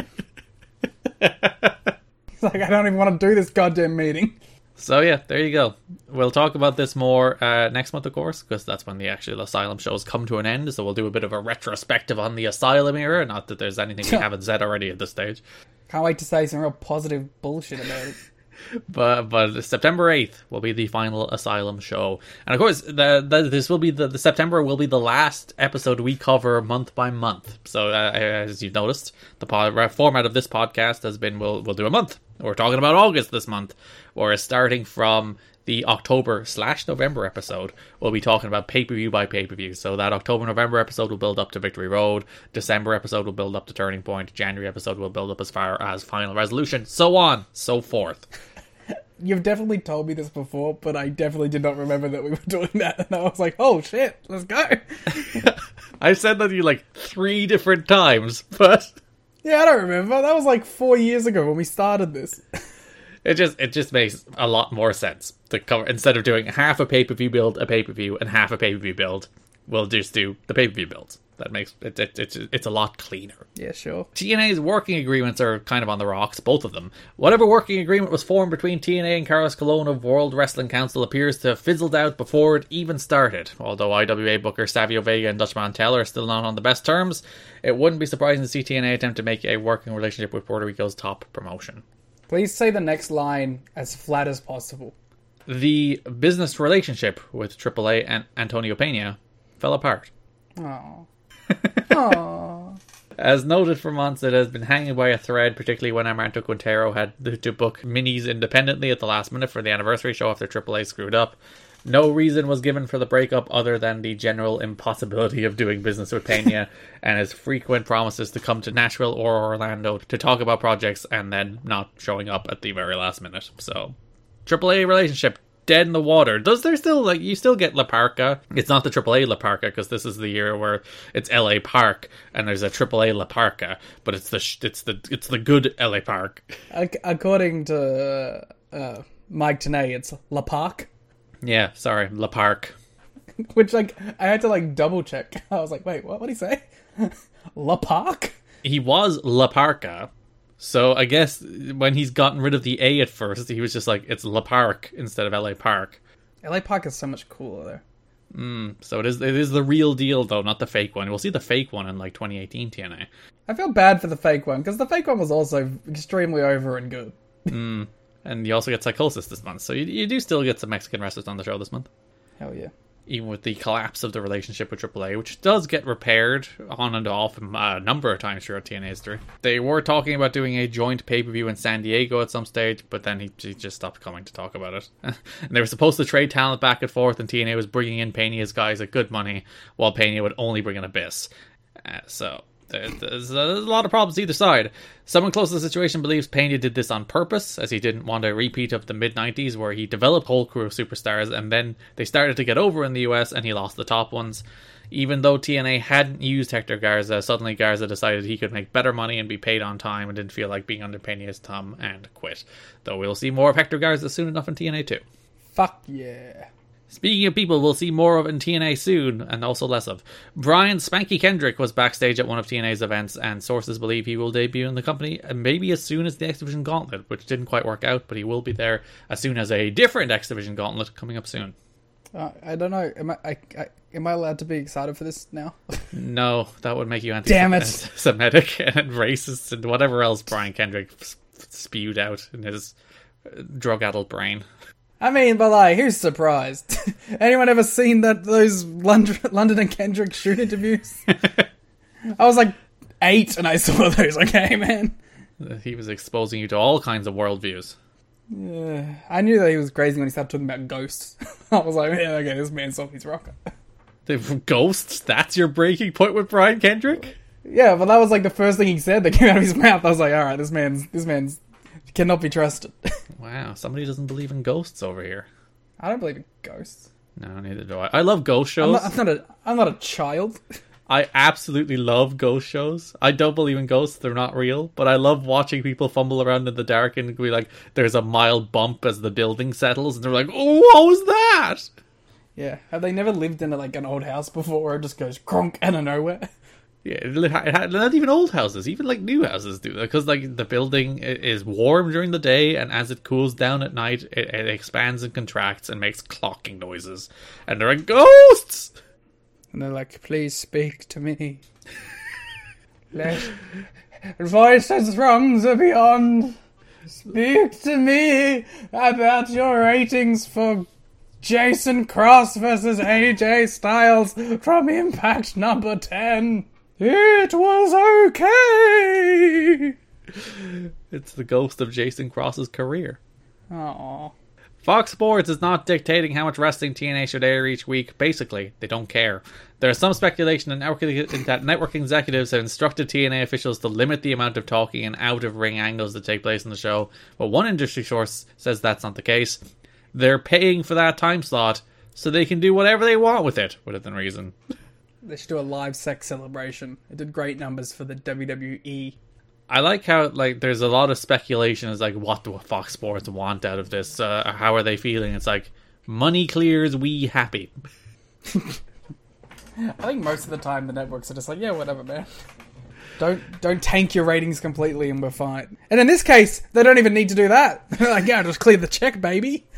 (laughs) It's like I don't even want to do this goddamn meeting. So yeah, there you go. We'll talk about this more uh, next month, of course, because that's when the actual Asylum shows come to an end. So we'll do a bit of a retrospective on the Asylum era. Not that there's anything we (laughs) haven't said already at this stage. Can't wait to say some real positive bullshit about it. (laughs) but but September eighth will be the final Asylum show, and of course, the, the, this will be the, the September will be the last episode we cover month by month. So uh, as you've noticed, the pod, format of this podcast has been we'll we'll do a month. We're talking about August this month, whereas starting from the October slash November episode, we'll be talking about pay per view by pay per view. So that October November episode will build up to Victory Road. December episode will build up to Turning Point. January episode will build up as far as Final Resolution. So on, so forth. (laughs) You've definitely told me this before, but I definitely did not remember that we were (laughs) doing that. And I was like, "Oh shit, let's go!" (laughs) I've said that to you like three different times, but yeah, I don't remember. That was like four years ago when we started this. it just it just makes a lot more sense to cover instead of doing half a pay per view build, a pay per view, and half a pay per view build. We'll just do the pay per view builds. That makes it, it, it's it's a lot cleaner. Yeah, sure. TNA's working agreements are kind of on the rocks, both of them. Whatever working agreement was formed between TNA and Carlos Colon of World Wrestling Council appears to have fizzled out before it even started. Although IWA booker Savio Vega and Dutch Mantell are still not on the best terms, it wouldn't be surprising to see TNA attempt to make a working relationship with Puerto Rico's top promotion. Please say the next line as flat as possible. The business relationship with AAA and Antonio Pena fell apart. Oh. Aww. As noted for months, it has been hanging by a thread, particularly when Amarante Quintero had to book minis independently at the last minute for the anniversary show after AAA screwed up. No reason was given for the breakup other than the general impossibility of doing business with Pena (laughs) and his frequent promises to come to Nashville or Orlando to talk about projects and then not showing up at the very last minute. So, AAA relationship dead in the water. Does there still like you still get La Parca? It's not the AAA La Parca because this is the year where it's LA Park and there's a AAA La Parca, but it's the sh- it's the it's the good LA Park. Ac- According to uh, Mike Tenay, it's La Park, Yeah, sorry, La Park. (laughs) which like I had to like double check. (laughs) I was like, wait, what? What did he say? (laughs) La Park? He was La Parca. So I guess when he's gotten rid of the A at first, he was just like it's La Park instead of LA Park. LA Park is so much cooler though. Hmm, so it is it is the real deal though, not the fake one. We'll see the fake one in like 2018 TNA. I feel bad for the fake one because the fake one was also extremely over and good. Hmm, and you also get Psicosis this month, so you, you do still get some Mexican wrestlers on the show this month. Hell yeah. Even with the collapse of the relationship with AAA, which does get repaired on and off a number of times throughout TNA history. They were talking about doing a joint pay per view in San Diego at some stage, but then he, he just stopped coming to talk about it. (laughs) and they were supposed to trade talent back and forth, and TNA was bringing in Pena's guys at good money, while Pena would only bring in Abyss. Uh, so Uh, there's a lot of problems either side. Someone close to the situation believes Pena did this on purpose, as he didn't want a repeat of the mid 90s where he developed whole crew of superstars and then they started to get over in the US and he lost the top ones. Even though TNA hadn't used Hector Garza, suddenly Garza decided he could make better money and be paid on time and didn't feel like being under Pena's thumb and quit. Though we'll see more of Hector Garza soon enough in TNA too. Fuck yeah. Speaking of people we'll see more of in TNA soon, and also less of, Brian Spanky Kendrick was backstage at one of TNA's events, and sources believe he will debut in the company and maybe as soon as the X Division Gauntlet, which didn't quite work out, but he will be there as soon as a different X Division Gauntlet coming up soon. Uh, I don't know. Am I, I, I am I allowed to be excited for this now? (laughs) No, that would make you anti-Semitic (laughs) and racist and whatever else Brian Kendrick spewed out in his drug-addled brain. I mean, but like, who's surprised? (laughs) Anyone ever seen that those London, London and Kendrick shoot interviews? (laughs) I was like eight and I saw those. Okay, man. He was exposing you to all kinds of worldviews. Yeah, I knew that he was crazy when he started talking about ghosts. (laughs) I was like, yeah, okay, this man's off his rocker. The ghosts? That's your breaking point with Brian Kendrick? Yeah, but that was like the first thing he said that came out of his mouth. I was like, all right, this man's this man's cannot be trusted. (laughs) Wow, somebody doesn't believe in ghosts over here. I don't believe in ghosts. No, neither do I. I love ghost I'm shows. not, I'm not a I'm not a child. (laughs) I absolutely love ghost shows. I don't believe in ghosts; they're not real. But I love watching people fumble around in the dark and be like, "There's a mild bump as the building settles," and they're like, "Oh, what was that?" Yeah, have they never lived in a, like an old house before where it just goes cronk out of nowhere? (laughs) Yeah, not even old houses, even like new houses do that because like the building is warm during the day, and as it cools down at night, it, it expands and contracts and makes clocking noises, and there are ghosts. And they're like, please speak to me. (laughs) Let voices from the beyond speak to me about your ratings for Jason Cross versus AJ Styles from Impact number 10. It was okay. It's the ghost of Jason Cross's career. Aww. Fox Sports is not dictating how much wrestling TNA should air each week. Basically, they don't care. There is some speculation that network, that network executives have instructed TNA officials to limit the amount of talking and out of ring angles that take place in the show, but one industry source says that's not the case. They're paying for that time slot, so they can do whatever they want with it, within reason. They should do a live sex celebration. It did great numbers for the. WWE. I like how like there's a lot of speculation as like what do Fox Sports want out of this? Uh, how are they feeling? It's like money clears, we happy. (laughs) I think most of the time the networks are just like, yeah, whatever, man. Don't don't tank your ratings completely and we're fine. And in this case, they don't even need to do that. (laughs) They're like, yeah, just clear the check, baby. (laughs)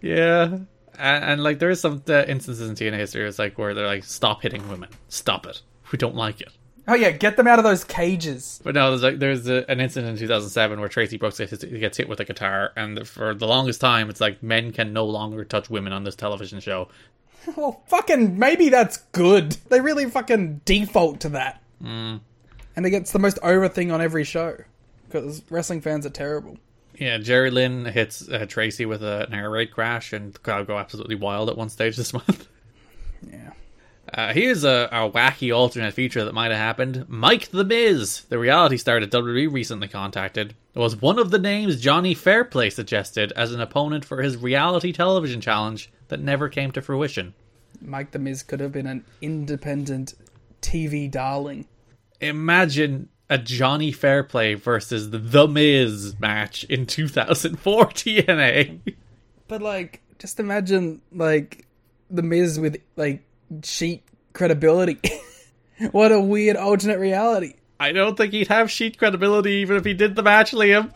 Yeah, and, and like there is some uh, instances in TNA history it's like where they're like, "Stop hitting women, stop it. We don't like it." Oh yeah, get them out of those cages. But no, there's like there's a, an incident in 2007 where Traci Brooks gets, gets hit with a guitar, and for the longest time, it's like men can no longer touch women on this television show. (laughs) Well, fucking maybe that's good. They really fucking default to that. And it gets the most over thing on every show because wrestling fans are terrible. Yeah, Jerry Lynn hits uh, Traci with a, an air raid crash, and the crowd go absolutely wild at one stage this (laughs) month. Yeah. Uh, here's a, a wacky alternate feature that might have happened. Mike the Miz, the reality star that WWE recently contacted, was one of the names Johnny Fairplay suggested as an opponent for his reality television challenge that never came to fruition. Mike the Miz could have been an independent TV darling. Imagine a Johnny Fairplay versus the Miz match in 2004 (laughs) TNA. But like, just imagine like the Miz with like sheet credibility. (laughs) what a weird alternate reality. I don't think he'd have sheet credibility even if he did the match, Liam.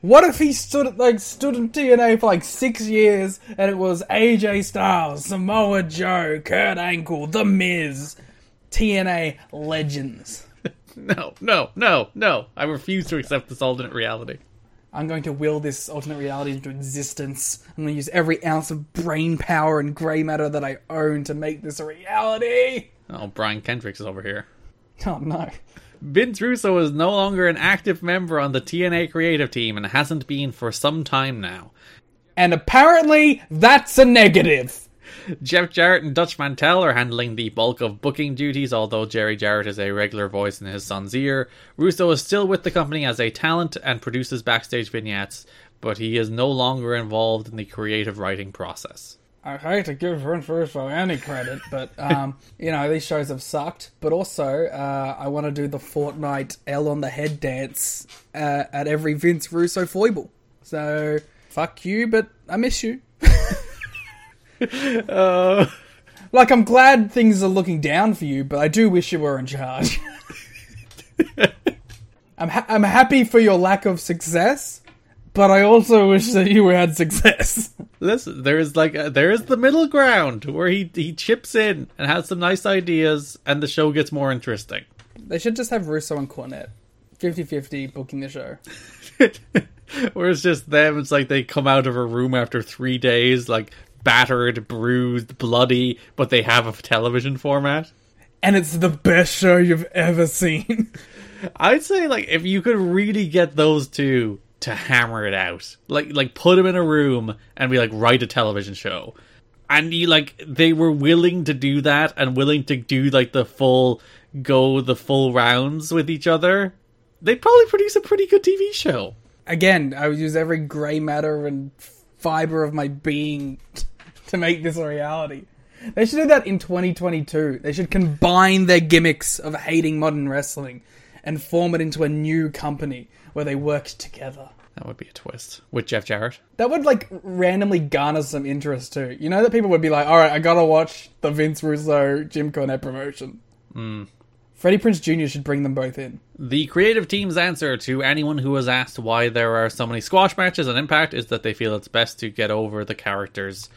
What if he stood like stood in TNA for like six years and it was AJ Styles, Samoa Joe, Kurt Angle, The Miz, TNA legends. No, no, no, no. I refuse to accept this alternate reality. I'm going to will this alternate reality into existence. I'm going to use every ounce of brain power and grey matter that I own to make this a reality. Oh, Brian Kendricks is over here. Oh no. Vince Russo is no longer an active member on the TNA creative team and hasn't been for some time now. And apparently that's a negative. Jeff Jarrett and Dutch Mantell are handling the bulk of booking duties, although Jerry Jarrett is a regular voice in his son's ear. Russo is still with the company as a talent and produces backstage vignettes, but he is no longer involved in the creative writing process. I hate to give Russo any credit, but um, (laughs) you know these shows have sucked. But also, uh, I want to do the Fortnite L on the head dance uh, at every Vince Russo foible. So fuck you, but I miss you. (laughs) (laughs) Uh, Like I'm glad things are looking down for you, but I do wish you were in charge. (laughs) I'm ha- I'm happy for your lack of success, but I also wish that you had success. (laughs) listen, there is like a, there is the middle ground where he he chips in and has some nice ideas, and the show gets more interesting. they should just have Russo and Cornette 50-50 booking the show. Where it's just them, it's like they come out of a room after three days, like battered, bruised, bloody, but they have a television format. And it's the best show you've ever seen. (laughs) I'd say like if you could really get those two to hammer it out, like like put them in a room and be like write a television show, and you like they were willing to do that and willing to do like the full go the full rounds with each other, they'd probably produce a pretty good TV show. Again, I would use every grey matter and fiber of my being (laughs) to make this a reality. They should do that in 2022. They should combine their gimmicks of hating modern wrestling and form it into a new company where they work together. That would be a twist with Jeff Jarrett. That would like randomly garner some interest too. You know that people would be like, "All right, I gotta watch the Vince Russo Jim Cornette promotion." Hmm. Freddie Prinze Jr. should bring them both in. The creative team's answer to anyone who has asked why there are so many squash matches on Impact is that they feel it's best to get over the characters.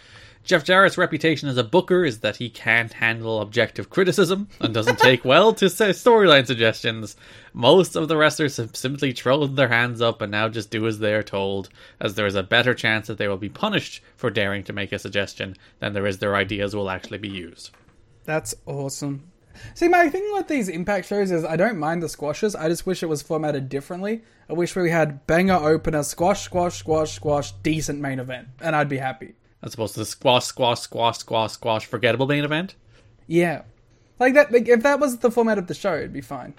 Jeff Jarrett's reputation as a booker is that he can't handle objective criticism and doesn't take well to storyline suggestions. Most of the wrestlers have simply thrown their hands up and now just do as they are told, as there is a better chance that they will be punished for daring to make a suggestion than there is their ideas will actually be used. That's awesome. See, my thing with these Impact shows is I don't mind the squashes. I just wish it was formatted differently. I wish we had banger opener, squash, squash, squash, squash, decent main event, and I'd be happy. As opposed to the squash, squash, squash, squash, squash, forgettable main event. Yeah, like that. Like if that was the format of the show, it'd be fine.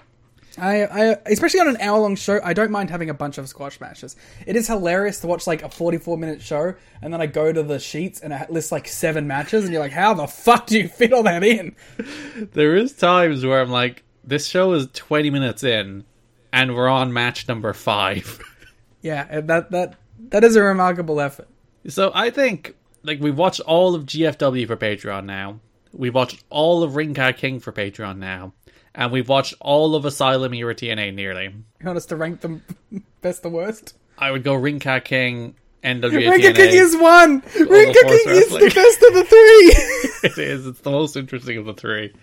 I, I, especially on an hour-long show, I don't mind having a bunch of squash matches. It is hilarious to watch like a forty-four-minute show, and then I go to the sheets and it lists like seven matches, and you're like, "How the fuck do you fit all that in?" (laughs) There is times where I'm like, this show is 20 minutes in, and we're on match number five. (laughs) Yeah, that that that is a remarkable effort. so I think, like, we've watched all of GFW for Patreon now. We've watched all of Ring Ka King for Patreon now. And we've watched all of Asylum here at TNA nearly. You want us to rank them (laughs) best to worst? I would go Ring Ka King, NWA (laughs) Rinka TNA. King is one. Rinka Force King is the best of the three. (laughs) it is. It's the most interesting of the three.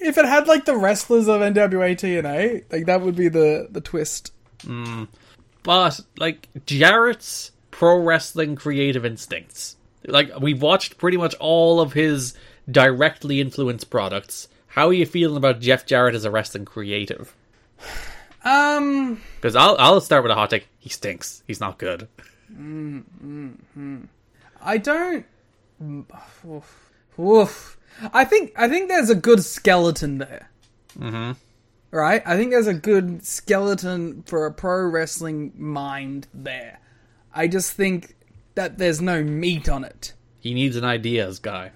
if it had like the wrestlers of NWA TNA, like that would be the the twist. Hmm. But like Jarrett's pro wrestling creative instincts, like we've watched pretty much all of his directly influenced products. How are you feeling about Jeff Jarrett as a wrestling creative? Um, Because I'll I'll start with a hot take. He stinks. He's not good. I don't. Oof. Oof. I think I think there's a good skeleton there. Mm-hmm. Right, I think there's a good skeleton for a pro wrestling mind there. I just think that there's no meat on it. He needs an ideas guy.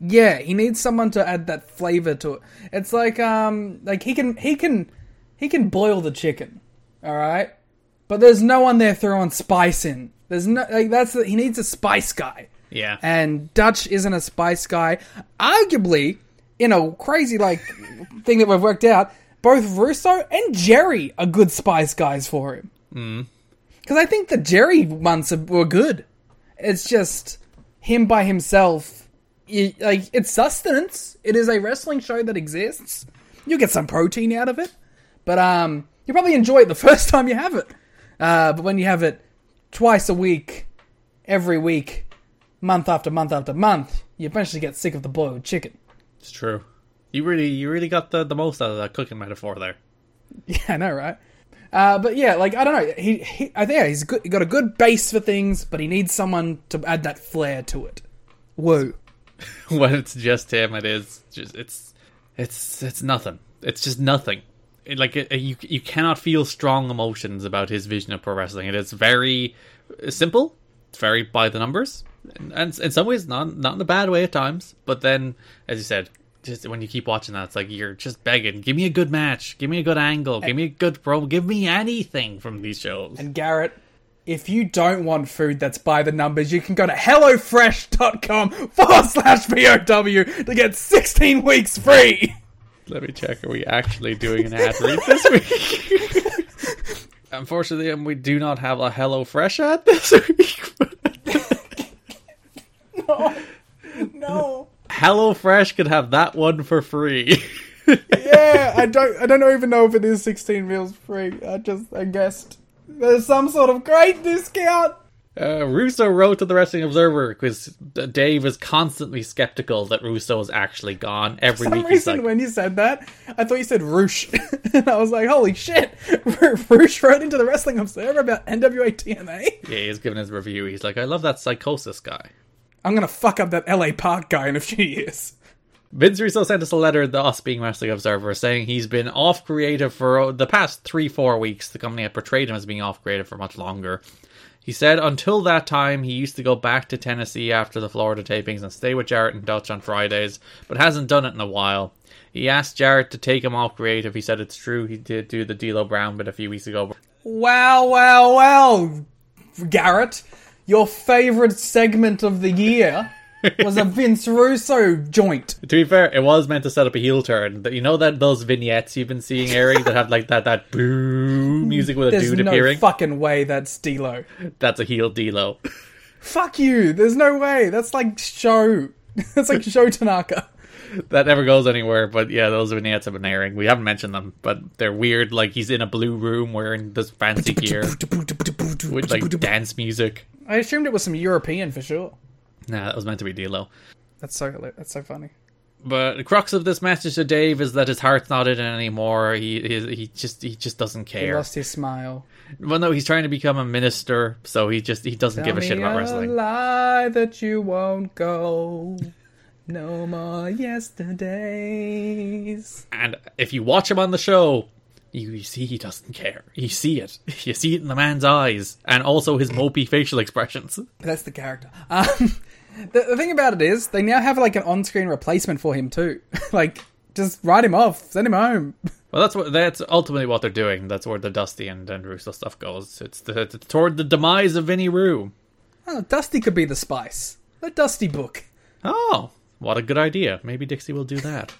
Yeah, he needs someone to add that flavor to it. It's like um like he can he can he can boil the chicken, all right? But there's no one there throwing spice in. There's no like that's the, he needs a spice guy. Yeah. And Dutch isn't a spice guy. Arguably, in a crazy like (laughs) thing that we've worked out, both Russo and Jerry are good spice guys for him. Because I think the Jerry ones were good. It's just him by himself. Like it's sustenance. It is a wrestling show that exists. You get some protein out of it, but um, you probably enjoy it the (laughs) first time you have it. Uh, but when you have it twice a week, every week, month after month after month, you eventually get sick of the boiled chicken. It's true. You really, you really got the, the most out of that cooking metaphor there. (laughs) Yeah, I know, right? Uh, but yeah, like I don't know. He, he I think yeah, he's good. He got a good base for things, but he needs someone to add that flair to it. Woo. when it's just him, it is just it's it's it's nothing. It's just nothing. It, like it, you you cannot feel strong emotions about his vision of pro wrestling. It is very simple. It's very by the numbers, and, and in some ways not not in a bad way at times. But then, as you said, just when you keep watching that, it's like you're just begging. Give me a good match. Give me a good angle. Give me a good pro. Give me anything from these shows. And Garrett, if you don't want food that's by the numbers, you can go to HelloFresh.com forward slash VOW to get 16 weeks free. Let me check. Are we actually doing an ad read this week? (laughs) Unfortunately, um, we do not have a Hello Fresh ad this week. (laughs) (laughs) No. Hello Fresh could have that one for free. (laughs) Yeah, I don't I don't even know if it is 16 meals free. I just I guessed. There's some sort of great discount. Uh, Russo wrote to the Wrestling Observer because Dave is constantly skeptical that Russo is actually gone. Every For some week reason, like, when you said that, I thought you said Roosh. (laughs) and I was like, holy shit. (laughs) Roosh wrote into the Wrestling Observer about NWA TNA. yeah, he's giving his review. He's like, I love that Psicosis guy. I'm gonna fuck up that LA Park guy in a few years. Vince Russo sent us a letter, the Us Being Wrestling Observer, saying he's been off creative for uh, the past three, four weeks. The company had portrayed him as being off creative for much longer. He said until that time, he used to go back to Tennessee after the Florida tapings and stay with Jarrett and Dutch on Fridays, but hasn't done it in a while. He asked Jarrett to take him off creative. He said it's true he did do the D'Lo Brown bit a few weeks ago. Wow, wow, wow. Garrett, your favorite segment of the year (laughs) was a Vince Russo joint. To be fair, it was meant to set up a heel turn. You know that those vignettes you've been seeing, Eric, that have like that that boo music with a There's dude no appearing. fucking way that's D'Lo. That's a heel D'Lo. Fuck you. There's no way. That's like show. (laughs) That's like show Tanaka. (laughs) that never goes anywhere. But yeah, those vignettes have been airing. We haven't mentioned them, but they're weird. Like he's in a blue room wearing this fancy gear with like dance music. I assumed it was some European for sure. Nah, that was meant to be D'Lo. That's so that's so funny. But the crux of this message to Dave is that his heart's not in it anymore. He he, he just he just doesn't care. He lost his smile. Well, no, he's trying to become a minister, so he just he doesn't give a shit about wrestling. lie that you won't go. No more yesterdays. And if you watch him on the show, you, you see he doesn't care. You see it. (laughs) You see it in the man's eyes, and also his mopey facial expressions. (laughs) That's the character. Um, the, the thing about it is, they now have like an on-screen replacement for him too. (laughs) like, just write him off, send him home. Well, that's what that's ultimately what they're doing. That's where the Dusty and, and Russo stuff goes. It's, the, it's toward the demise of Vinny Roo. Oh, Dusty could be the spice. The Dusty book. Oh, what a good idea. Maybe Dixie will do that.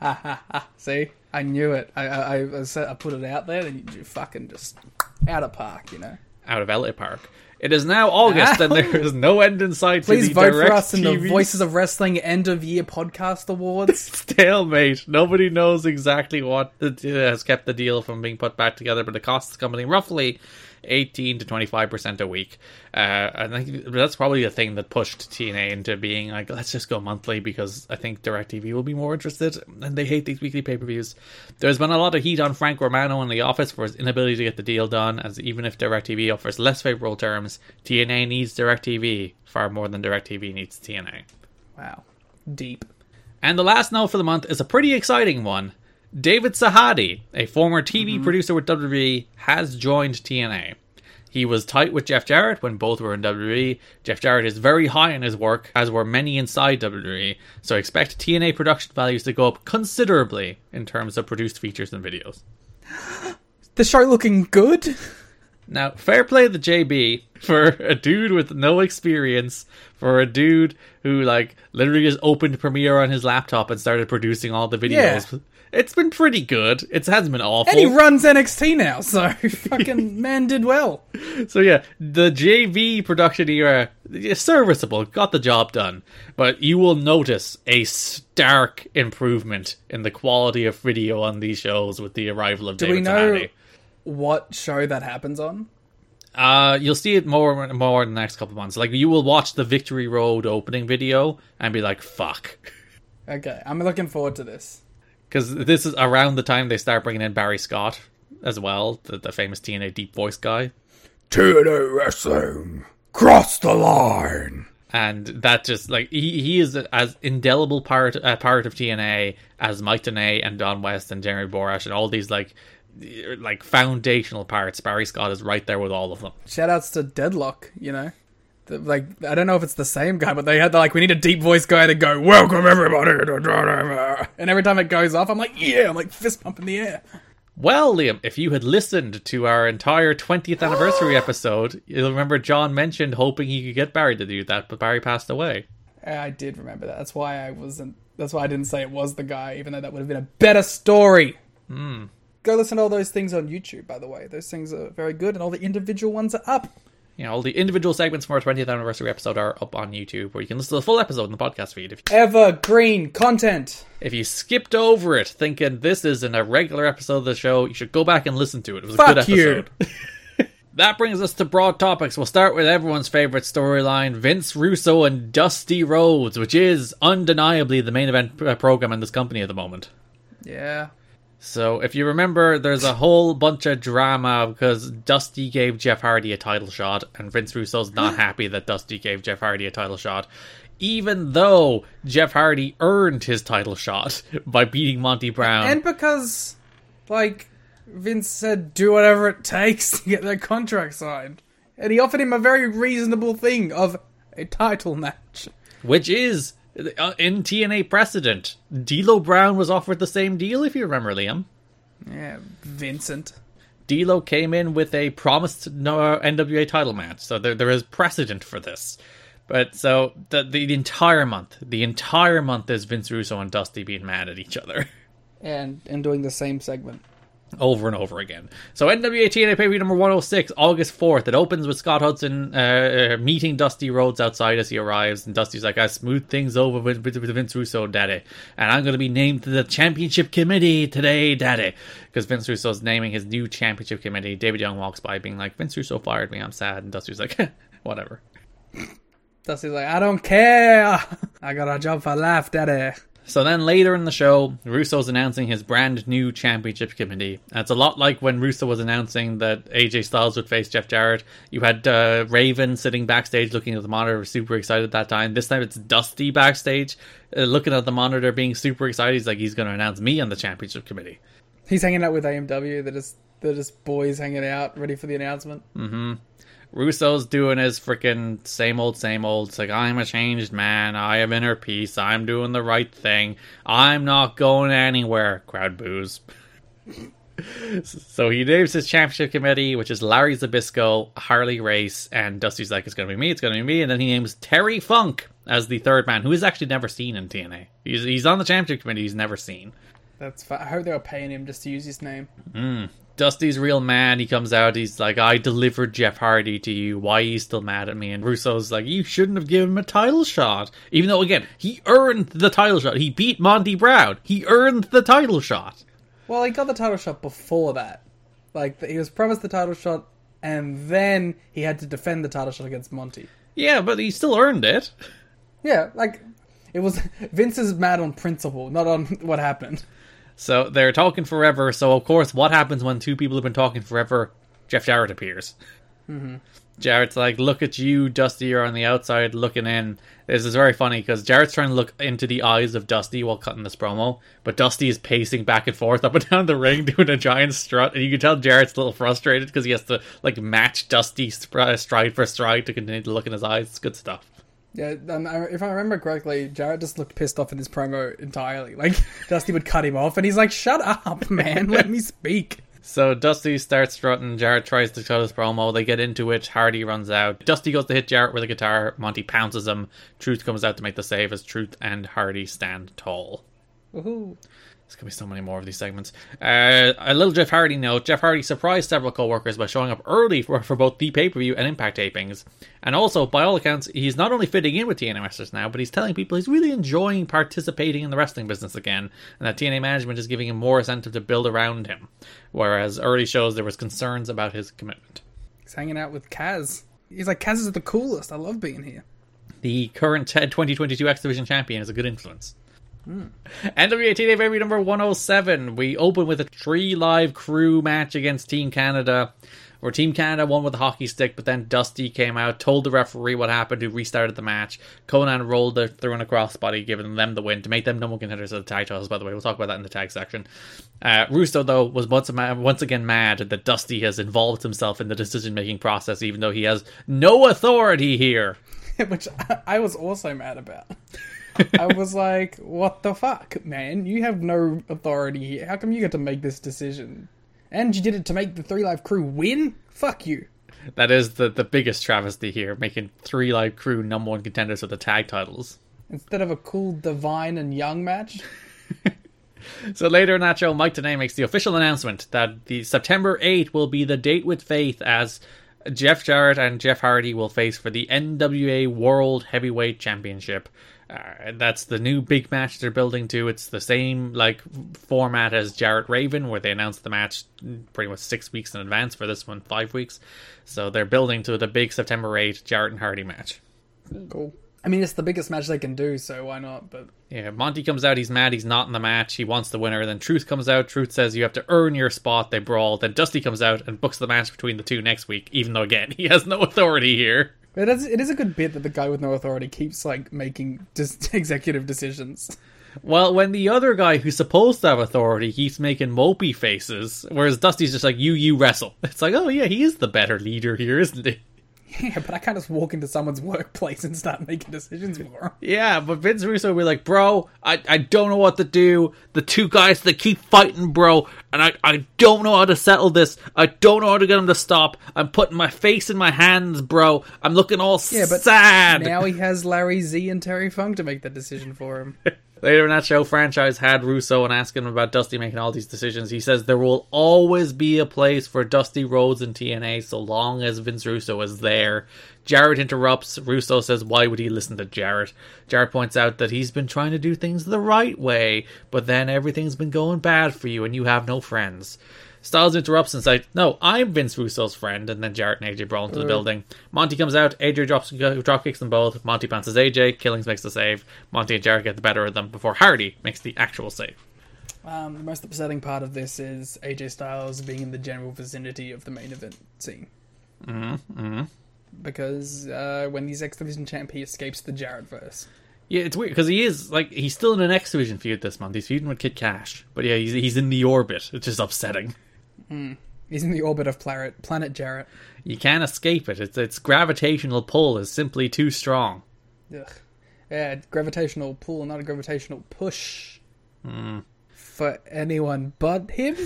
(laughs) See, I knew it. I I, I, said- I put it out there, and you fucking just out of park, you know. Out of LA Park. It is now August, and ah. there is no end in sight. to Please vote for us in the Voices of Wrestling End of Year Podcast Awards. (laughs) stalemate. Nobody knows exactly what the, has kept the deal from being put back together, but it costs the company roughly 18 to 25 percent a week. Uh, I think that's probably the thing that pushed TNA into being like, let's just go monthly because I think DirecTV will be more interested, and they hate these weekly pay per views. There's been a lot of heat on Frank Romano in the office for his inability to get the deal done, as even if DirecTV offers less favorable terms, TNA needs DirecTV far more than DirecTV needs TNA. wow, deep. And the last note for the month is a pretty exciting one. David Sahadi, a former TV mm-hmm. producer with WWE, has joined TNA. He was tight with Jeff Jarrett when both were in WWE. Jeff Jarrett is very high in his work, as were many inside WWE, so expect TNA production values to go up considerably in terms of produced features and videos. (gasps) The show looking good. Now, fair play the JB for a dude with no experience, for a dude who like literally just opened Premiere on his laptop and started producing all the videos. Yeah. It's been pretty good. It hasn't been awful. And he runs NXT now, so (laughs) fucking man did well. (laughs) So yeah, the JB production era is serviceable, got the job done, but you will notice a stark improvement in the quality of video on these shows with the arrival of Do David we know what show that happens on? Uh, you'll see it more and more in the next couple of months. Like you will watch the Victory Road opening video and be like, "Fuck," Okay, I'm looking forward to this. Because this is around the time they start bringing in Barry Scott as well, the, the famous TNA deep voice guy. TNA Wrestling. Cross the line. and that just like he, he is as indelible part a part of TNA as Mike Tenay and Don West and Jeremy Borash and all these like like foundational parts. Barry Scott is right there with all of them. Shout outs to Deadlock, you know? Like, I don't know if it's the same guy, but they had the, like, we need a deep voice guy to go, Welcome everybody to Dynamite." And every time it goes off, I'm like, Yeah, I'm like fist pump in the air. Well, Liam, if you had listened to our entire 20th anniversary (gasps) episode, you'll remember John mentioned hoping he could get Barry to do that, but Barry passed away. I did remember that. That's why I wasn't. That's why I didn't say it was the guy, even though that would have been a better story. Hmm. Go listen to all those things on YouTube, by the way. Those things are very good, and all the individual ones are up. You know, all the individual segments from our 20th anniversary episode are up on YouTube, where you can listen to the full episode in the podcast feed. If you, Evergreen content. If you skipped over it thinking this isn't a regular episode of the show, you should go back and listen to it. It was a Fuck good you. episode. (laughs) that brings us to broad topics. We'll start with everyone's favorite storyline Vince Russo and Dusty Rhodes, which is undeniably the main event uh, program in this company at the moment. Yeah. So, if you remember, there's a whole bunch of drama because Dusty gave Jeff Hardy a title shot, and Vince Russo's not (laughs) happy that Dusty gave Jeff Hardy a title shot, even though Jeff Hardy earned his title shot (laughs) by beating Monty Brown. And because, like, Vince said, do whatever it takes to get that contract signed. And he offered him a very reasonable thing of a title match. which is Uh, in TNA precedent. D'Lo Brown was offered the same deal, if you remember, Liam. Yeah, Vincent. D'Lo came in with a promised NWA uh, title match, so there there is precedent for this. But so the the entire month, the entire month is Vince Russo and Dusty being mad at each other (laughs) And, and doing the same segment. Over and over again. So NWA TNA pay per view number 106, August 4th. It opens with Scott Hudson uh, uh, meeting Dusty Rhodes outside as he arrives, and Dusty's like, "I smooth things over with, with, with Vince Russo, Daddy, and I'm going to be named to the championship committee today, Daddy." Because Vince Russo's naming his new championship committee. David Young walks by, being like, "Vince Russo fired me. I'm sad." And Dusty's like, (laughs) "Whatever." Dusty's like, I don't care. (laughs) I got a job for life, daddy. So then later in the show, Russo's announcing his brand new championship committee. And it's a lot like when Russo was announcing that AJ Styles would face Jeff Jarrett. You had uh, Raven sitting backstage looking at the monitor, super excited at that time. This time it's Dusty backstage uh, looking at the monitor, being super excited. He's like, he's going to announce me on the championship committee. He's hanging out with AMW. They're just, they're just boys hanging out, ready for the announcement. Russo's doing his freaking same old, same old. It's like, I'm a changed man. I have inner peace. I'm doing the right thing. I'm not going anywhere. Crowd boos. so he names his championship committee, which is Larry Zbyszko, Harley Race, and Dusty's like, it's going to be me, it's going to be me. And then he names Terry Funk as the third man, who is actually never seen in TNA. He's, he's on the championship committee, he's never seen. That's I hope they were paying him just to use his name. Hmm. Dusty's real mad. He comes out. He's like, "I delivered Jeff Hardy to you. Why are you still mad at me?" And Russo's like, "You shouldn't have given him a title shot." Even though, again, he earned the title shot. He beat Monty Brown. He earned the title shot. Well, he got the title shot before that. Like, he was promised the title shot, and then he had to defend the title shot against Monty. Yeah, but he still earned it. Yeah, like, it was. (laughs) Vince is mad on principle, not on what happened. So they're talking forever. So of course, what happens when two people have been talking forever? Jeff Jarrett appears. Mm-hmm. Jarrett's like, "Look at you, Dusty. You're on the outside looking in." This is very funny because Jarrett's trying to look into the eyes of Dusty while cutting this promo, but Dusty is pacing back and forth up and down the ring (laughs) doing a giant strut, and you can tell Jarrett's a little frustrated because he has to like match Dusty stride for stride to continue to look in his eyes. It's good stuff. Yeah, and I- if I remember correctly, Jarrett just looked pissed off in this promo entirely. (laughs) Like, Dusty would cut him off, and he's like, shut up, (laughs) man, let me speak. So Dusty starts strutting. Jarrett tries to cut his promo. They get into it. Hardy runs out. Dusty goes to hit Jarrett with a guitar. Monty pounces him. Truth comes out to make the save as Truth and Hardy stand tall. Woohoo. There's gonna be so many more of these segments. Uh, a little Jeff Hardy note: Jeff Hardy surprised several co-workers by showing up early for, for both the pay-per-view and Impact tapings, and also, by all accounts, he's not only fitting in with TNA wrestlers now, but he's telling people he's really enjoying participating in the wrestling business again, and that TNA management is giving him more incentive to build around him. Whereas early shows there was concerns about his commitment. He's hanging out with Kaz. He's like, Kaz is the coolest. I love being here. The current TED 2022 X Division champion is a good influence. NWA TNA Baby number 107. We open with a 3Live Kru match against Team Canada, where Team Canada won with a hockey stick, but then Dusty came out, told the referee what happened, who restarted the match. Konnan rolled it through in a crossbody, giving them the win to make them number contenders of the tag titles, by the way. We'll talk about that in the tag section. Uh, Russo, though, was once, once again mad that Dusty has involved himself in the decision making process, even though he has no authority here. (laughs) Which I was also mad about. (laughs) I was like, what the fuck, man? You have no authority here. How come you get to make this decision? And you did it to make the 3Live Kru win? Fuck you. That is the, the biggest travesty here, making 3Live Kru number one contenders of the tag titles. Instead of a cool Devine and Young match. (laughs) So later in that show, Mike Tenay makes the official announcement that the September 8th will be the date with Faith as Jeff Jarrett and Jeff Hardy will face for the NWA World Heavyweight Championship. Uh, that's the new big match they're building to. It's the same like format as Jarrett Raven, where they announced the match pretty much six weeks in advance. For this one, five weeks. So they're building to the big September 8th Jarrett and Hardy match. Cool. I mean, it's the biggest match they can do, so why not? But Yeah, Monty comes out. He's mad. He's not in the match. He wants the winner. Then Truth comes out. Truth says you have to earn your spot. They brawl. Then Dusty comes out and books the match between the two next week. Even though again (laughs) he has no authority here. It is, it is a good bit that the guy with no authority keeps like making dis- (laughs) executive decisions. Well, when the other guy who's supposed to have authority keeps making mopey faces, whereas Dusty's just like you, you wrestle. (laughs) It's like, oh yeah, he is the better leader here, isn't he? (laughs) Yeah, but I can't just walk into someone's workplace and start making decisions for them. Yeah, but Vince Russo will be like, bro, I, I don't know what to do. The two guys that keep fighting, bro, and I, I don't know how to settle this. I don't know how to get them to stop. I'm putting my face in my hands, bro. I'm looking all Yeah, but sad. now he has Larry Z and Terry Funk to make that decision for him. (laughs) Later in that show, franchise had Russo and asking him about Dusty making all these decisions. He says there will always be a place for Dusty Rhodes in TNA so long as Vince Russo is there. Jarrett interrupts. Russo says, Why would he listen to Jarrett? Jarrett points out that he's been trying to do things the right way, but then everything's been going bad for you and you have no friends. Styles interrupts and says, No, I'm Vince Russo's friend. And then Jarrett and AJ brawl into the building. Monty comes out. AJ drops, drop kicks them both. Monty bounces AJ. Killings makes the save. Monty and Jarrett get the better of them before Hardy makes the actual save. Um, the most upsetting part of this is AJ Styles being in the general vicinity of the main event scene. Mm-hmm. Because uh, when he's X Division champ, he escapes the Jarrett verse. Yeah, it's weird because he is like he's still in an X Division feud this month. He's feuding with Kid Cash, but yeah, he's he's in the orbit, It's just upsetting. Hmm. He's in the orbit of planet Planet Jarrett. You can't escape it. It's its gravitational pull is simply too strong. Ugh. Yeah, gravitational pull, not a gravitational push. Hmm. For anyone but him?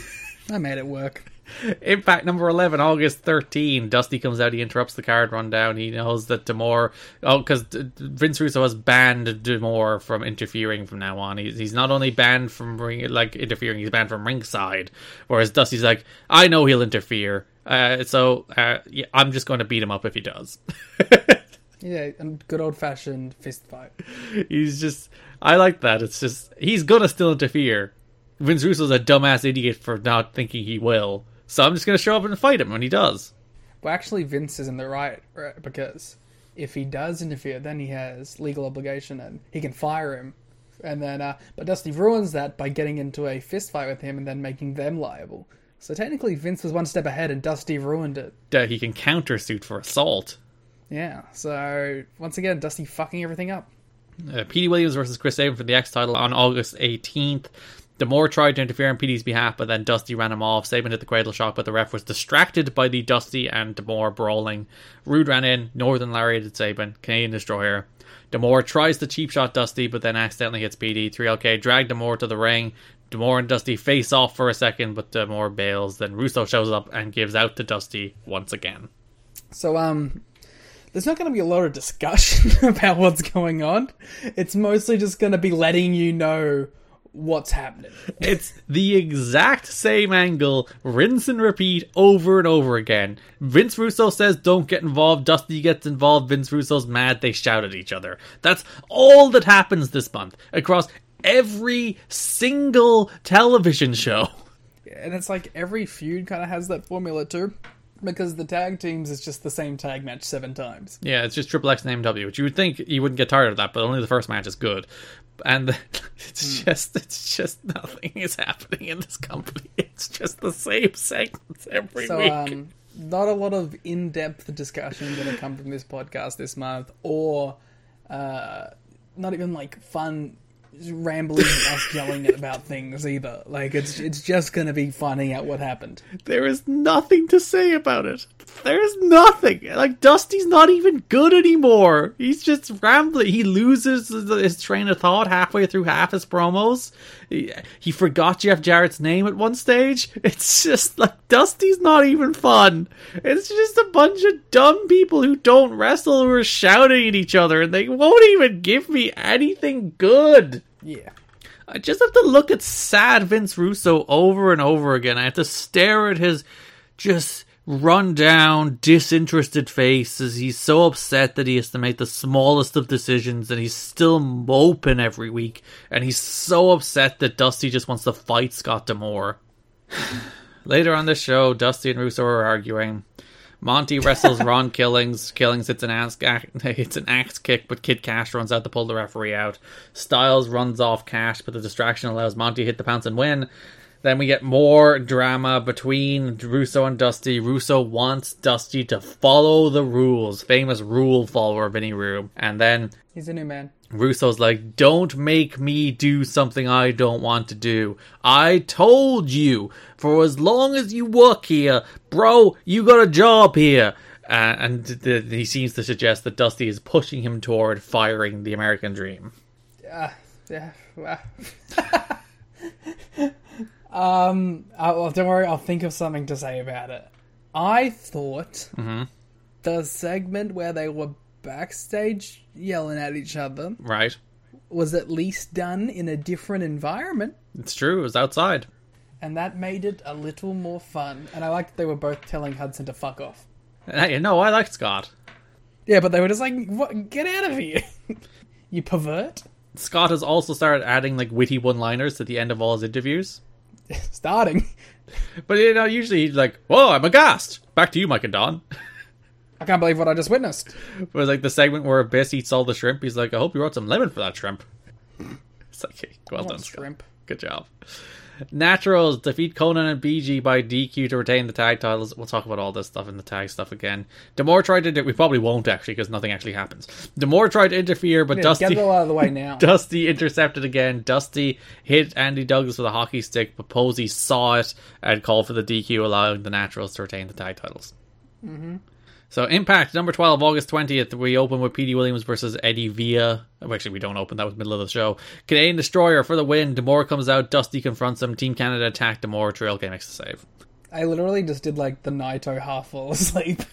I made it work. (laughs) Impact number 11, August 13. Dusty comes out, he interrupts the card rundown. He knows that D'Amore, oh, because Vince Russo has banned D'Amore from interfering from now on. He's, he's not only banned from ring, like interfering, he's banned from ringside. Whereas Dusty's like, I know he'll interfere. Uh, so uh, yeah, I'm just going to beat him up if he does. (laughs) Yeah, and good old fashioned fist fight. he's just, I like that. It's just, he's going to still interfere. Vince Russo's a dumbass idiot for not thinking he will. So I'm just going to show up and fight him when he does. Well, actually, Vince is in the right, right because if he does interfere, then he has legal obligation and he can fire him. And then, uh, but Dusty ruins that by getting into a fist fight with him and then making them liable. So technically, Vince was one step ahead and Dusty ruined it. that he can countersuit for assault. Yeah, so once again, Dusty fucking everything up. Uh, Petey Williams versus Chris Sabin for the X title on August 18th. D'Amore tried to interfere on PD's behalf, but then Dusty ran him off. Sabin hit the cradle shot, but the ref was distracted by the Dusty and D'Amore brawling. Roode ran in, Northern lariated Sabin, Canadian Destroyer. D'Amore tries to cheap shot Dusty, but then accidentally hits PD. 3LK dragged D'Amore to the ring. D'Amore and Dusty face off for a second, but D'Amore bails. Then Russo shows up and gives out to Dusty once again. So, um, there's not going to be a lot of discussion (laughs) about what's going on. It's mostly just going to be letting you know what's happening. It's the exact same angle, rinse and repeat over and over again. Vince Russo says, Don't get involved. Dusty gets involved. Vince Russo's mad. They shout at each other. That's all that happens this month across every single television show. And it's like every feud kind of has that formula too. Because the tag teams is just the same tag match seven times. Yeah, it's just Triple X and AMW, which you would think you wouldn't get tired of that, but only the first match is good. And (laughs) it's just, it's just nothing is happening in this company. (laughs) It's just the same segments every So, week. um, not a lot of in depth discussion going to come from this podcast this month, or uh, not even like fun rambling and us yelling about things either. Like it's it's just going to be finding out what happened. There is nothing to say about it. There's nothing. Like Dusty's not even good anymore. He's just rambling. He loses his train of thought halfway through half his promos. He, forgot Jeff Jarrett's name at one stage. It's just like Dusty's not even fun. It's just a bunch of dumb people who don't wrestle who are shouting at each other, and they won't even give me anything good. Yeah. I just have to look at sad Vince Russo over and over again. I have to stare at his just run down, disinterested face as he's so upset that he has to make the smallest of decisions and he's still moping every week. And he's so upset that Dusty just wants to fight Scott D'Amore. (sighs) Later on the show, Dusty and Russo are arguing. Monty (laughs) wrestles Ron Killings. Killings hits an axe, (laughs) hits an axe kick, but Kid Cash runs out to pull the referee out. Styles runs off Cash, but the distraction allows Monty to hit the pounce and win. Then we get more drama between Russo and Dusty. Russo wants Dusty to follow the rules. Famous rule follower, of any room. And then He's a new man. Russo's like, don't make me do something I don't want to do. I told you, for as long as you work here, bro, you got a job here. Uh, and he seems to suggest that Dusty is pushing him toward firing the American Dream. Yeah. well. (laughs) um. uh, well, don't worry. I'll think of something to say about it. I thought the segment where they were backstage yelling at each other Right? was at least done in a different environment, It's true, it was outside. and that made it a little more fun. And I liked they were both telling Hudson to fuck off. Hey, no, I liked Scott. Yeah, but they were just like, what? "Get out of here, (laughs) you pervert!" Scott has also started adding like witty one-liners to the end of all his interviews. (laughs) Starting. But you know, usually he's like, "Whoa, I'm aghast." Back to you, Mike and Don. I can't believe what I just witnessed. (laughs) It was like the segment where Abyss eats all the shrimp. He's like, "I hope you wrote some lemon for that shrimp." (laughs) It's like, hey, well done, Scott. shrimp. Good job. Naturals defeat Konnan and BG by DQ to retain the tag titles. We'll talk about all this stuff in the tag stuff again. D'Amore tried to. Do- we probably won't actually because nothing actually happens. D'Amore tried to interfere, but Yeah, Dusty. get out of the way (laughs) now. Dusty intercepted again. Dusty hit Andy Douglas with a hockey stick, but Posey saw it and called for the DQ, allowing the Naturals to retain the tag titles. Mm-hmm. So, Impact number 12, August 20th, we open with Petey Williams versus Eddie Villa. Actually, we don't open, that was middle of the show. Canadian Destroyer for the win. D'Amore comes out, Dusty confronts him. Team Canada attack D'Amore. Trail K makes the save. I literally just did like the Naito half fall (laughs) asleep. (laughs)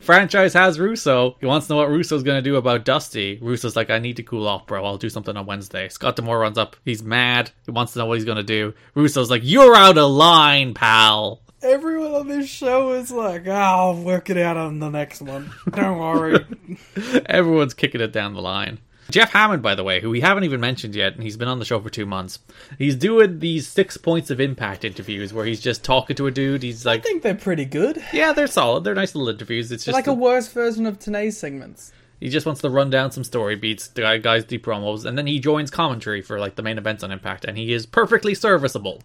Franchise has Russo. He wants to know what Russo's going to do about Dusty. Russo's like, I need to cool off, bro. I'll do something on Wednesday. Scott D'Amore runs up. He's mad. He wants to know what he's going to do. Russo's like, You're out of line, pal. Everyone on this show is like, oh, I'll work it out on the next one. Don't worry. (laughs) Everyone's kicking it down the line. Jeff Hammond, by the way, who we haven't even mentioned yet, and he's been on the show for two months. He's doing these six points of impact interviews where he's just talking to a dude. He's like, I think they're pretty good. Yeah, they're solid. They're nice little interviews. It's just like a a- worse version of today's segments. He just wants to run down some story beats, the guy- guys do promos, and then he joins commentary for like the main events on Impact, and he is perfectly serviceable.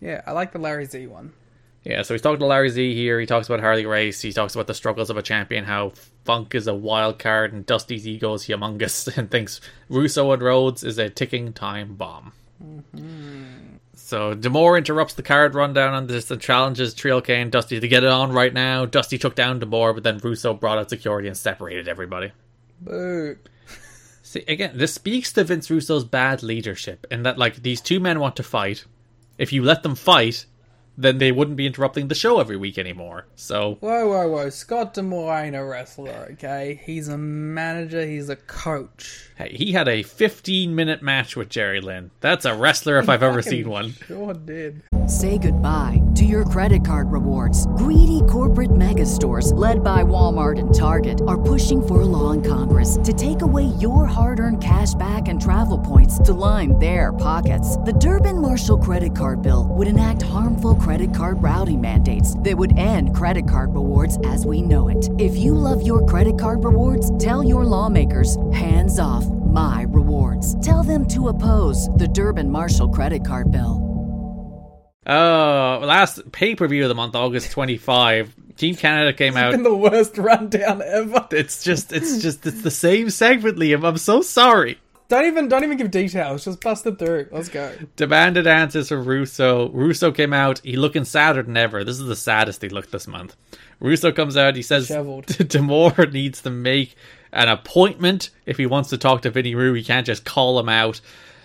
Yeah, I like the Larry Z one. Yeah, so he's talking to Larry Z here. He talks about Harley Race. He talks about the struggles of a champion, how Funk is a wild card, and Dusty's ego is humongous, (laughs) and thinks Russo and Rhodes is a ticking time bomb. Mm-hmm. So D'Amore interrupts the card rundown on this and challenges 3LK and Dusty to get it on right now. Dusty took down D'Amore, but then Russo brought out security and separated everybody. Boo. (laughs) See, again, this speaks to Vince Russo's bad leadership in that, like, these two men want to fight. If you let them fight, then they wouldn't be interrupting the show every week anymore. So, Whoa, whoa, whoa. Scott D'Amore ain't a wrestler, okay? He's a manager, he's a coach. Hey, he had a 15 minute match with Jerry Lynn. That's a wrestler if I've ever seen one. Sure did. Say goodbye to your credit card rewards. Greedy corporate mega stores, led by Walmart and Target, are pushing for a law in Congress to take away your hard earned cash back and travel points to line their pockets. The Durbin Marshall credit card bill would enact harmful credit card routing mandates that would end credit card rewards as we know it. If you love your credit card rewards, tell your lawmakers hands off my rewards. Tell them to oppose the Durbin Marshall credit card bill. Oh, last pay per view of the month, August (laughs) 25. Team Canada came out. Been the worst rundown ever. It's just, it's just, it's the same segment, Liam. I'm so sorry. Don't even don't even give details. Just bust it through. Let's go. Demanded answers from Russo. Russo came out. He looking sadder than ever. This is the saddest he looked this month. Russo comes out. He says Disheveled. (laughs) D'Amore needs to make an appointment if he wants to talk to Vinny Rue. He can't just call him out.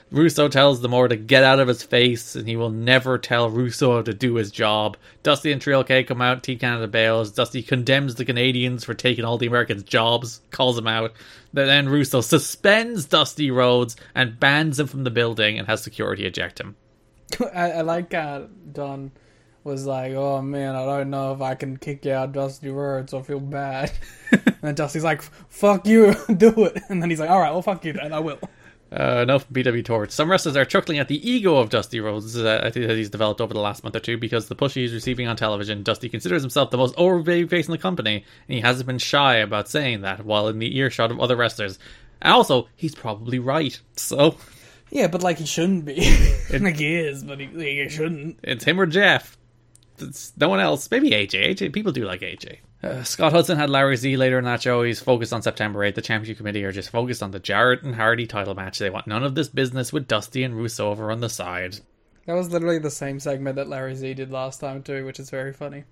Russo tells the D'Amore to get out of his face, and he will never tell Russo to do his job. Dusty and 3LK come out. Team Canada bails. Dusty condemns the Canadians for taking all the Americans' jobs. Calls him out. Then Russo suspends Dusty Rhodes and bans him from the building and has security eject him. (laughs) I, I like uh, Don was like, "Oh man, I don't know if I can kick out Dusty Rhodes. I feel bad." (laughs) and Dusty's like, "Fuck you, (laughs) do it." And then he's like, "All right, well, fuck you then. I will." Uh, no PW Torch. Some wrestlers are chuckling at the ego of Dusty Rhodes. Uh, I think that he's developed over the last month or two because the push he's receiving on television, Dusty considers himself the most overrated face in the company, and he hasn't been shy about saying that while in the earshot of other wrestlers. And also, he's probably right. So, Yeah, but like he shouldn't be. (laughs) like he is, but he, he shouldn't. it's him or Jeff. No one else. Maybe AJ. AJ. People do like AJ. Uh, Scott Hudson had Larry Z later in that show. He's focused on September 8th. The Championship Committee are just focused on the Jarrett and Hardy title match. They want none of this business with Dusty and Russo over on the side. That was literally the same segment that Larry Z did last time too, which is very funny.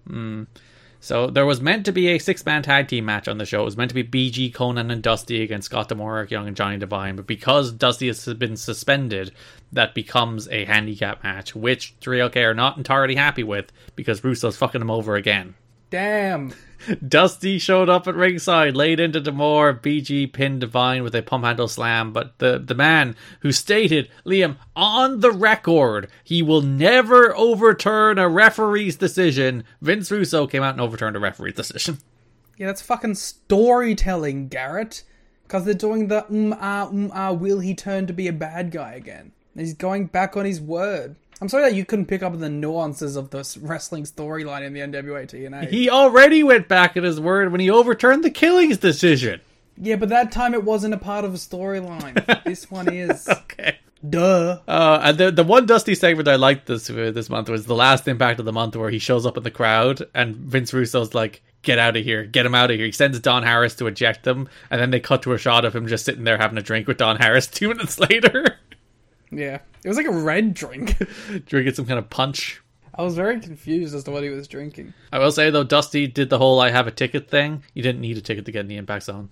So there was meant to be a six-man tag team match on the show. It was meant to be BG, Konnan, and Dusty against Scott D'Amore, Eric Young, and Johnny Devine. But because Dusty has been suspended, that becomes a handicap match, which 3LK are not entirely happy with because Russo's fucking him over again. Damn. (laughs) Dusty showed up at ringside, laid into D'Amore. BG pinned Devine with a pump handle slam, but the, the man who stated, Liam, on the record, he will never overturn a referee's decision, Vince Russo came out and overturned a referee's decision. Yeah, that's fucking storytelling, Garrett. Because they're doing the um ah um ah. Will he turn to be a bad guy again? He's going back on his word. I'm sorry that you couldn't pick up the nuances of this wrestling storyline in the NWA TNA. He already went back at his word when he overturned the Killings decision. yeah, but that time it wasn't a part of a storyline. (laughs) this one is. Okay. Duh. Uh, and the the one Dusty segment I liked this uh, this month was the last Impact of the month where he shows up in the crowd and Vince Russo's like, "Get out of here! Get him out of here!" He sends Don Harris to eject him, and then they cut to a shot of him just sitting there having a drink with Don Harris. (laughs) Two minutes later, Yeah. It was like a red drink. (laughs) drinking some kind of punch. I was very confused as to what he was drinking. I will say though, Dusty did the whole "I have a ticket" thing. You didn't need a ticket to get in the Impact Zone.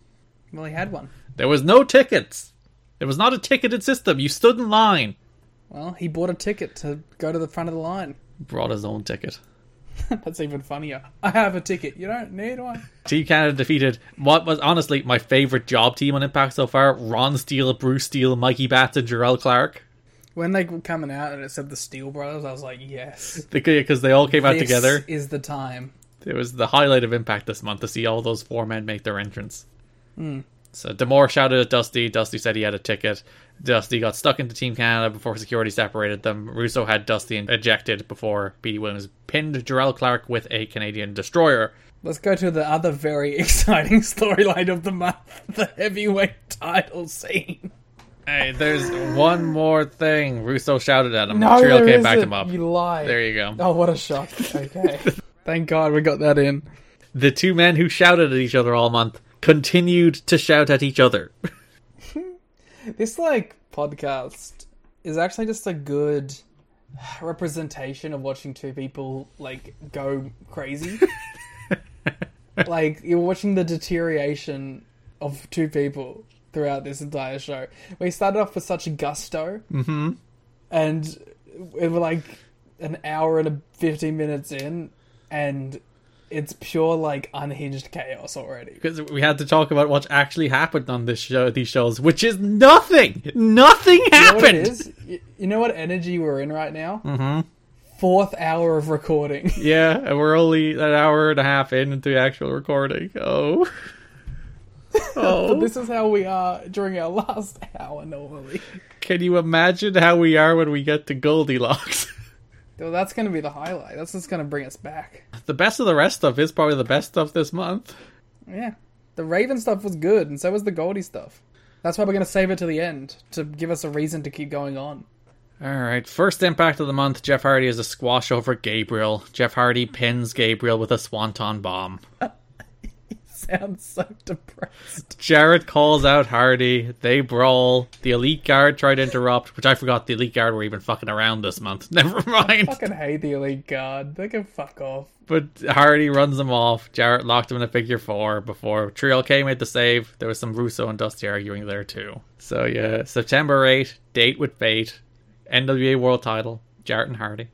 Well, he had one. There was no tickets. It was not a ticketed system. You stood in line. Well, he bought a ticket to go to the front of the line. Brought his own ticket. (laughs) That's even funnier. I have a ticket. You don't need one. Team Canada defeated what was honestly my favorite job team on Impact so far: Ron Steele, Bruce Steele, Mikey Batts, and Jarrell Clark. When they were coming out and it said the Steel Brothers, I was like, yes. Because they all came out this together. is the time. It was the highlight of Impact this month to see all those four men make their entrance. Hmm. So D'Amore shouted at Dusty. Dusty said he had a ticket. Dusty got stuck into Team Canada before security separated them. Russo had Dusty ejected before Petey Williams pinned Jarrell Clark with a Canadian destroyer. Let's go to the other very (laughs) exciting storyline of the month (laughs) the heavyweight title scene. Hey, there's one more thing. Russo shouted at him. No, there came back him up. You lie. There you go. Oh, what a shock. Okay. (laughs) Thank God we got that in. The two men who shouted at each other all month continued to shout at each other. (laughs) This, like, podcast is actually just a good representation of watching two people, like, go crazy. (laughs) like, you're watching the deterioration of two people throughout this entire show. We started off with such gusto, mm-hmm. and we were like an hour and a fifteen minutes in, and it's pure like unhinged chaos already. because we had to talk about what actually happened on this show, these shows, which is nothing. Nothing You know happened. what? You, know what energy we're in right now? Mm-hmm. Fourth hour of recording. (laughs) Yeah, and we're only an hour and a half in into the actual recording. Oh, (laughs) But oh! this is how we are during our last hour normally. Can you imagine how we are when we get to Goldilocks? (laughs) So that's going to be the highlight. That's what's going to bring us back. the best of the rest stuff is probably the best stuff this month. Yeah. The Raven stuff was good, and so was the Goldie stuff. That's why we're going to save it to the end to give us a reason to keep going on. All right, first impact of the month. Jeff Hardy is a squash over Gabriel. Jeff Hardy pins Gabriel with a swanton bomb. (laughs) Sounds so depressed. Jarrett calls out Hardy. They brawl. The elite guard try to interrupt, which I forgot the elite guard were even fucking around this month. (laughs) Never mind. fucking hate the Elite Guard. They can fuck off. But Hardy runs them off. Jarrett locked him in a figure four before 3LK made the save. There was some Russo and Dusty arguing there too. So yeah, September 8, date with fate, NWA World Title, Jarrett and Hardy.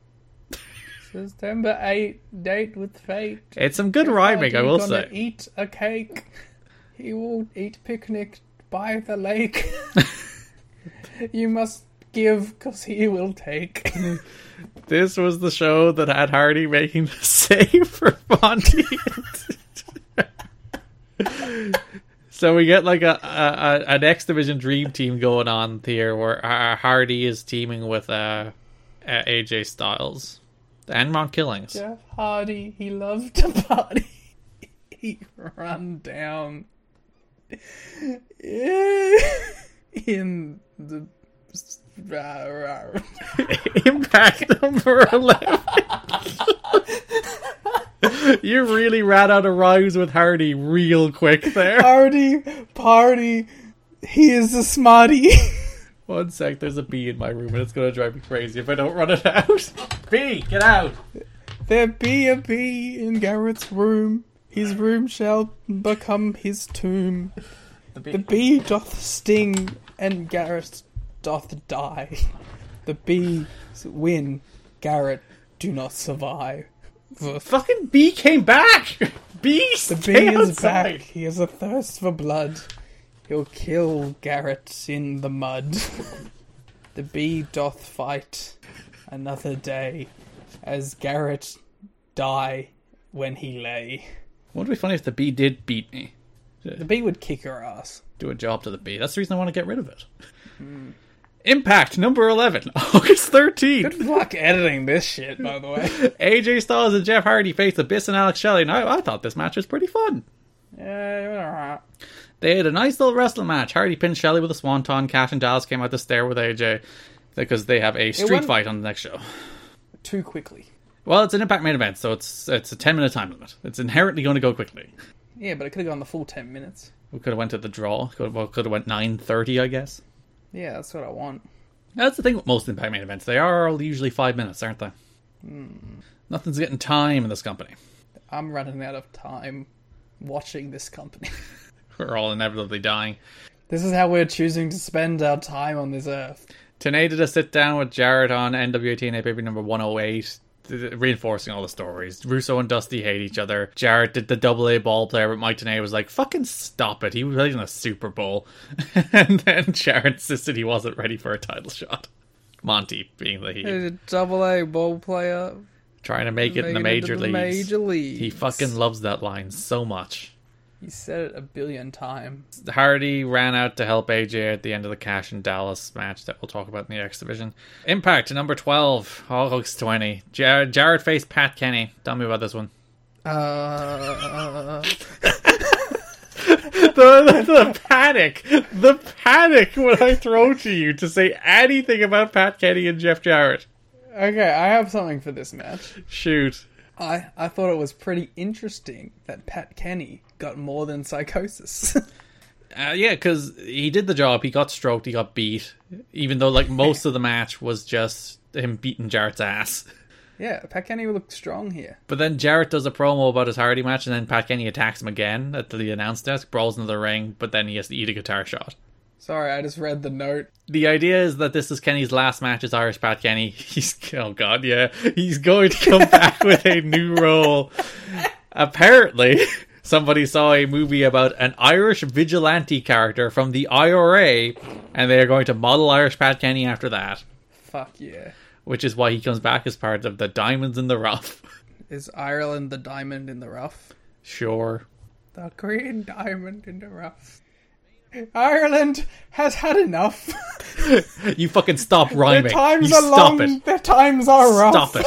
September 8, date with fate. It's some good rhyming, I will say. eat a cake. He will eat picnic by the lake. (laughs) you must give, cause he will take. (laughs) This was the show that had Hardy making the save for Monty. (laughs) so we get like a, a, a an X Division Dream Team going on here, where uh, Hardy is teaming with uh, AJ Styles and Mount Killings. Jeff Hardy, he loved to party. (laughs) he run down (laughs) in the Impact number eleven. you really ran out of rhymes with Hardy real quick there. hardy party. He is a smarty. (laughs) One sec, there's a bee in my room and it's gonna drive me crazy if I don't run it out. (laughs) Bee, get out! there be a bee in Garrett's room. His room shall become his tomb. The bee doth sting, and Garrett doth die. The bees win, Garrett do not survive. The Fucking bee came back! (laughs) Bee, The bee is outside. back. He has a thirst for blood. He'll kill Garrett in the mud. (laughs) the bee doth fight another day, as Garrett die when he lay. Wouldn't it be funny if the bee did beat me? The bee would kick her ass. Do a job to the bee. That's the reason I want to get rid of it. Hmm. Impact number 11, (laughs) August 13th. Good luck editing this shit, by the way. (laughs) AJ Styles and Jeff Hardy face Abyss and Alex Shelley. Now, I thought this match was pretty fun. Yeah, They had a nice little wrestling match. Hardy pinned Shelley with a swanton. Cash and Dallas came out to stare with AJ because they have a street fight on the next show. too quickly. Well, it's an Impact main event, so it's it's a 10 minute time limit. It's inherently going to go quickly. Yeah, but it could have gone the full ten minutes. We could have went to the draw. Could well, could have went 9:30, I guess. Yeah, that's what I want. That's the thing with most Impact main events. They are usually five minutes, aren't they? Hmm. Nothing's getting time in this company. I'm running out of time watching this company. (laughs) (laughs) We're all inevitably dying. this is how we're choosing to spend our time on this earth. Tenay did a sit down with Jarrett on NWA TNA Baby number 108, reinforcing all the stories. Russo and Dusty hate each other. Jarrett did the double A ball player, but Mike Tenay was like, fucking stop it. He was playing in a Super Bowl. (laughs) and then Jarrett insisted he wasn't ready for a title shot. Monty being the He's he, a double A ball player. trying to make it in the major into leagues. Major leagues. He fucking loves that line so much. He said it a billion times. Hardy ran out to help AJ at the end of the Cash and Dallas match that we'll talk about in the X Division. Impact number 12, August 20. Jar- Jarrett faced Pat Kenny. Tell me about this one. Uh, (laughs) The, the panic. The panic when I throw to you to say anything about Pat Kenny and Jeff Jarrett. okay, I have something for this match. Shoot. I, I thought it was pretty interesting that Pat Kenny got more than Psicosis. (laughs) Uh, yeah, because he did the job. He got stroked. He got beat. Even though, like, most of the match was just him beating Jarrett's ass. yeah, Pat Kenny looked strong here. But then Jarrett does a promo about his Hardy match, and then Pat Kenny attacks him again at the announce desk, brawls into the ring, but then he has to eat a guitar shot. Sorry, I just read the note. The idea is that this is Kenny's last match as Irish Pat Kenny. (laughs) He's oh god, yeah, he's going to come back (laughs) with a new role. Apparently, somebody saw a movie about an Irish vigilante character from the IRA, and they are going to model Irish Pat Kenny after that, Fuck yeah. which is why he comes back as part of the Diamonds in the Rough. (laughs) Is Ireland the diamond in the rough? Sure. The green diamond in the rough. Ireland has had enough. (laughs) You fucking stop rhyming. Their times you are stop long. it. Their times are rough. Stop it.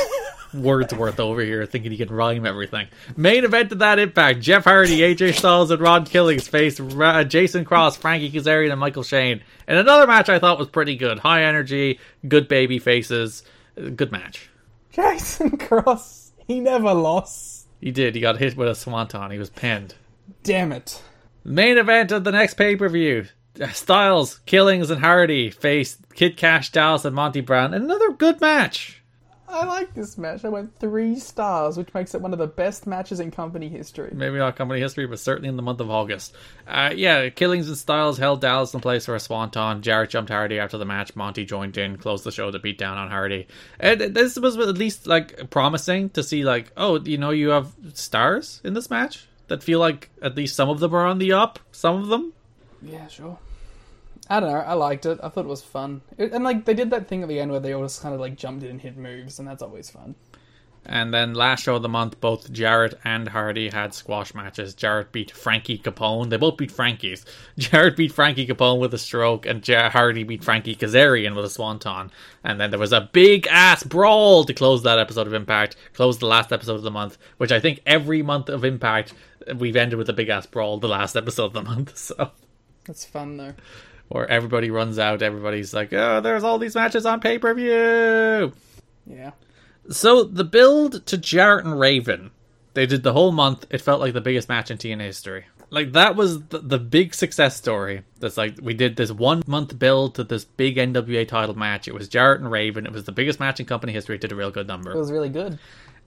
Wordsworth over here thinking he can rhyme everything. Main event of that impact Jeff Hardy, AJ Styles, and Ron Killings faced uh, Jason Cross, Frankie Kazarian, and Michael Shane. And another match I thought was pretty good. High energy, good baby faces. Good match. Jason Cross. He never lost. He did. He got hit with a swanton. He was pinned. Damn it. Main event of the next pay per view. Styles, Killings, and Hardy face Kid Cash, Dallas, and Monty Brown. Another good match. I like this match. I went three stars, which makes it one of the best matches in company history. maybe not company history, but certainly in the month of August. Uh, yeah, Killings and Styles held Dallas in place for a swanton. Jarrett jumped Hardy after the match. Monty joined in, closed the show to beat down on Hardy. And this was at least like promising to see, like, oh, you know, you have stars in this match that feel like at least some of them are on the up. Some of them. Yeah, sure. I don't know. I liked it. I thought it was fun. It, and like they did that thing at the end where they all just kind of like jumped in and hit moves, and that's always fun. And then last show of the month, both Jarrett and Hardy had squash matches. Jarrett beat Frankie Capone. They both beat Frankie's. (laughs) Jarrett beat Frankie Capone with a stroke, and Jar- Hardy beat Frankie Kazarian with a swanton. And then there was a big ass brawl to close that episode of Impact, close the last episode of the month, which I think every month of Impact we've ended with a big ass brawl the last (laughs) episode of the month. (laughs) So That's fun though. where everybody runs out, everybody's like, "Oh, there's all these matches on pay per view." Yeah. So the build to Jarrett and Raven, they did the whole month. It felt like the biggest match in TNA history. Like that was the, the big success story. That's like we did this one month build to this big NWA title match. It was Jarrett and Raven. It was the biggest match in company history. It did a real good number. It was really good.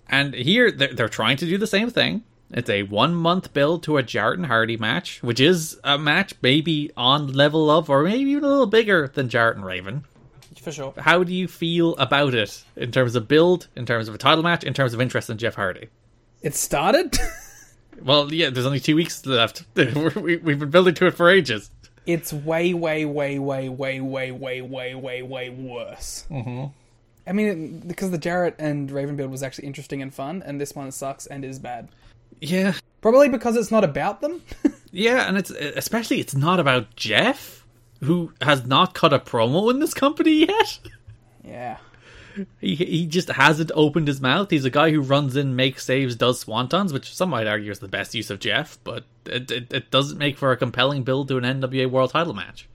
And here they're, they're trying to do the same thing. It's a one month build to a Jarrett and Hardy match, which is a match maybe on level of or maybe even a little bigger than Jarrett and Raven. For sure. How do you feel about it in terms of build, in terms of a title match, in terms of interest in Jeff Hardy? It started. (laughs) Well, yeah, there's only two weeks left. (laughs) we, we've been building to it for ages. it's way, way, way, way, way, way, way, way, way, way worse. Mm-hmm. I mean, because the Jarrett and Raven build was actually interesting and fun, and this one sucks and is bad. Yeah, Probably because it's not about them. (laughs) yeah, and it's especially it's not about Jeff, who has not cut a promo in this company yet. yeah. He he just hasn't opened his mouth. He's a guy who runs in, makes saves, does swantons, which some might argue is the best use of Jeff, but it it, it doesn't make for a compelling build to an NWA World Title match.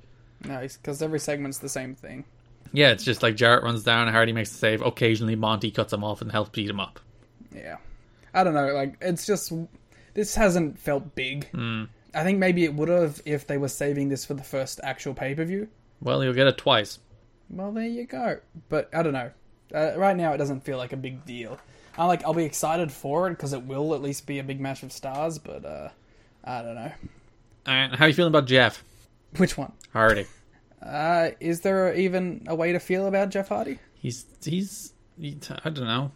No, because every segment's the same thing. Yeah, it's just like Jarrett runs down, Hardy makes a save. Occasionally, Monty cuts him off and helps beat him up. Yeah. I don't know. Like, it's just. This hasn't felt big. Hmm. I think maybe it would have if they were saving this for the first actual pay per view. Well, you'll get it twice. Well, there you go. But I don't know. Uh, right now, it doesn't feel like a big deal. I like. I'll be excited for it because it will at least be a big match of stars. But uh, I don't know. And how are you feeling about Jeff Which one? Hardy? Uh, is there even a way to feel about Jeff Hardy? He's he's he, I don't know.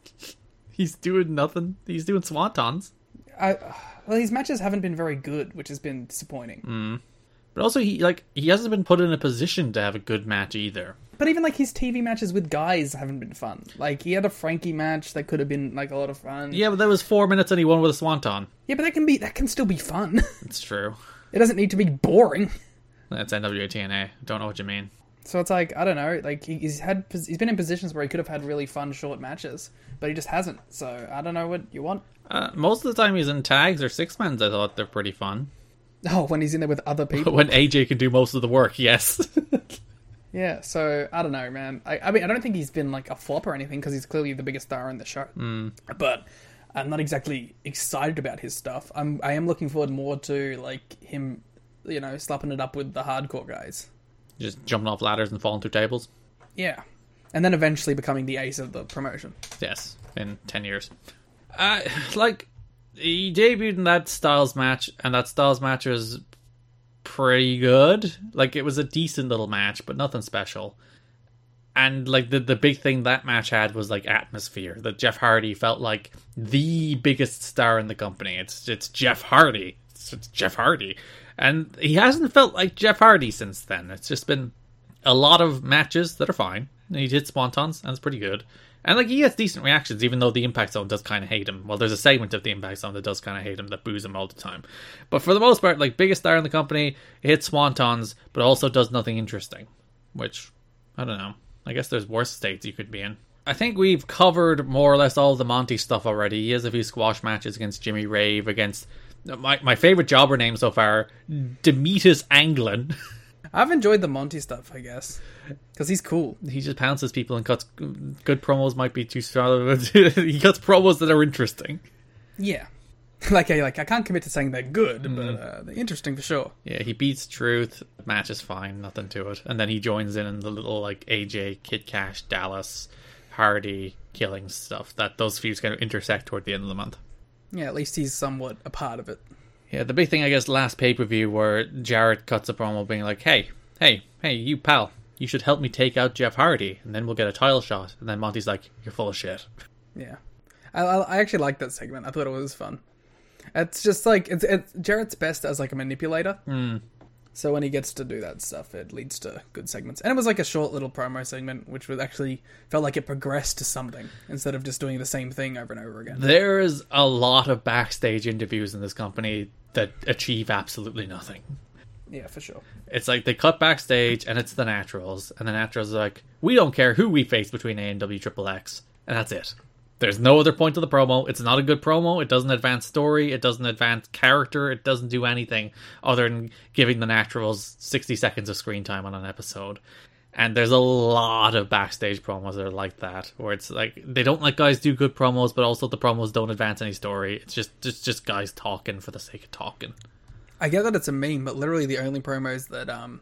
(laughs) he's doing nothing. He's doing swantons. I well, these matches haven't been very good, which has been disappointing. Mm. But also, he like he hasn't been put in a position to have a good match either. But even like his TV matches with guys haven't been fun. Like he had a Frankie match that could have been like a lot of fun. Yeah, but that was four minutes and he won with a swanton. yeah, but that can be that can still be fun. (laughs) It's true. it doesn't need to be boring. That's NWA TNA. Don't know what you mean. So it's like I don't know. Like he, he's had he's been in positions where he could have had really fun short matches, but he just hasn't. So I don't know what you want. Uh, most of the time he's in tags or six mans. I thought they're pretty fun. (laughs) Oh, when he's in there with other people. (laughs) When AJ can do most of the work, yes. (laughs) yeah. So I don't know, man. I, I mean, I don't think he's been like a flop or anything because he's clearly the biggest star in the show. But I'm not exactly excited about his stuff. I'm I am looking forward more to like him, you know, slapping it up with the hardcore guys. Just jumping off ladders and falling through tables. Yeah. And then eventually becoming the ace of the promotion. Yes, in 10 years. Uh, like, he debuted in that Styles match, and that Styles match was pretty good. Like it was a decent little match, but nothing special. And like the the big thing that match had was like atmosphere. That Jeff Hardy felt like the biggest star in the company. It's it's Jeff Hardy. It's, it's Jeff Hardy, and he hasn't felt like Jeff Hardy since then. It's just been a lot of matches that are fine. He did Swantons, and it's pretty good. And like he gets decent reactions, even though the Impact Zone does kind of hate him. Well, there's a segment of the Impact Zone that does kind of hate him, that boos him all the time. But for the most part, like biggest star in the company, hits Swantons, but also does nothing interesting. Which I don't know. I guess there's worse states you could be in. I think we've covered more or less all the Monty stuff already. He has a few squash matches against Jimmy Rave, against my my favorite jobber name so far, Demetus Anglin. (laughs) I've enjoyed the Monty stuff, I guess, because he's cool. he just pounces people and cuts good promos. Might be too strong. (laughs) he cuts promos that are interesting. Yeah, (laughs) like I like I can't commit to saying they're good, but uh, they're interesting for sure. Yeah, he beats Truth. Match is fine, nothing to it. And then he joins in in the little like AJ, Kid Cash, Dallas, Hardy killing stuff. That those feuds kind of intersect toward the end of the month. Yeah, at least he's somewhat a part of it. Yeah, the big thing I guess last pay per view where Jarrett cuts a promo being like, "Hey, hey, hey, you pal, you should help me take out Jeff Hardy, and then we'll get a title shot." And then Monty's like, "You're full of shit." Yeah, I, I actually liked that segment. I thought it was fun. It's just like it's, it's Jarrett's best as like a manipulator. Hmm. So when he gets to do that stuff, it leads to good segments. And it was like a short little promo segment, which was actually felt like it progressed to something instead of just doing the same thing over and over again. There is a lot of backstage interviews in this company that achieve absolutely nothing. Yeah, for sure. It's like they cut backstage and it's the Naturals, and the Naturals are like, we don't care who we face between AMW Triple X, and that's it. There's no other point to the promo. It's not a good promo. It doesn't advance story. It doesn't advance character. It doesn't do anything other than giving the Naturals 60 seconds of screen time on an episode. And there's a lot of backstage promos that are like that, where it's like they don't let guys do good promos, but also the promos don't advance any story. It's just just just guys talking for the sake of talking. I get that it's a meme, but literally the only promos that um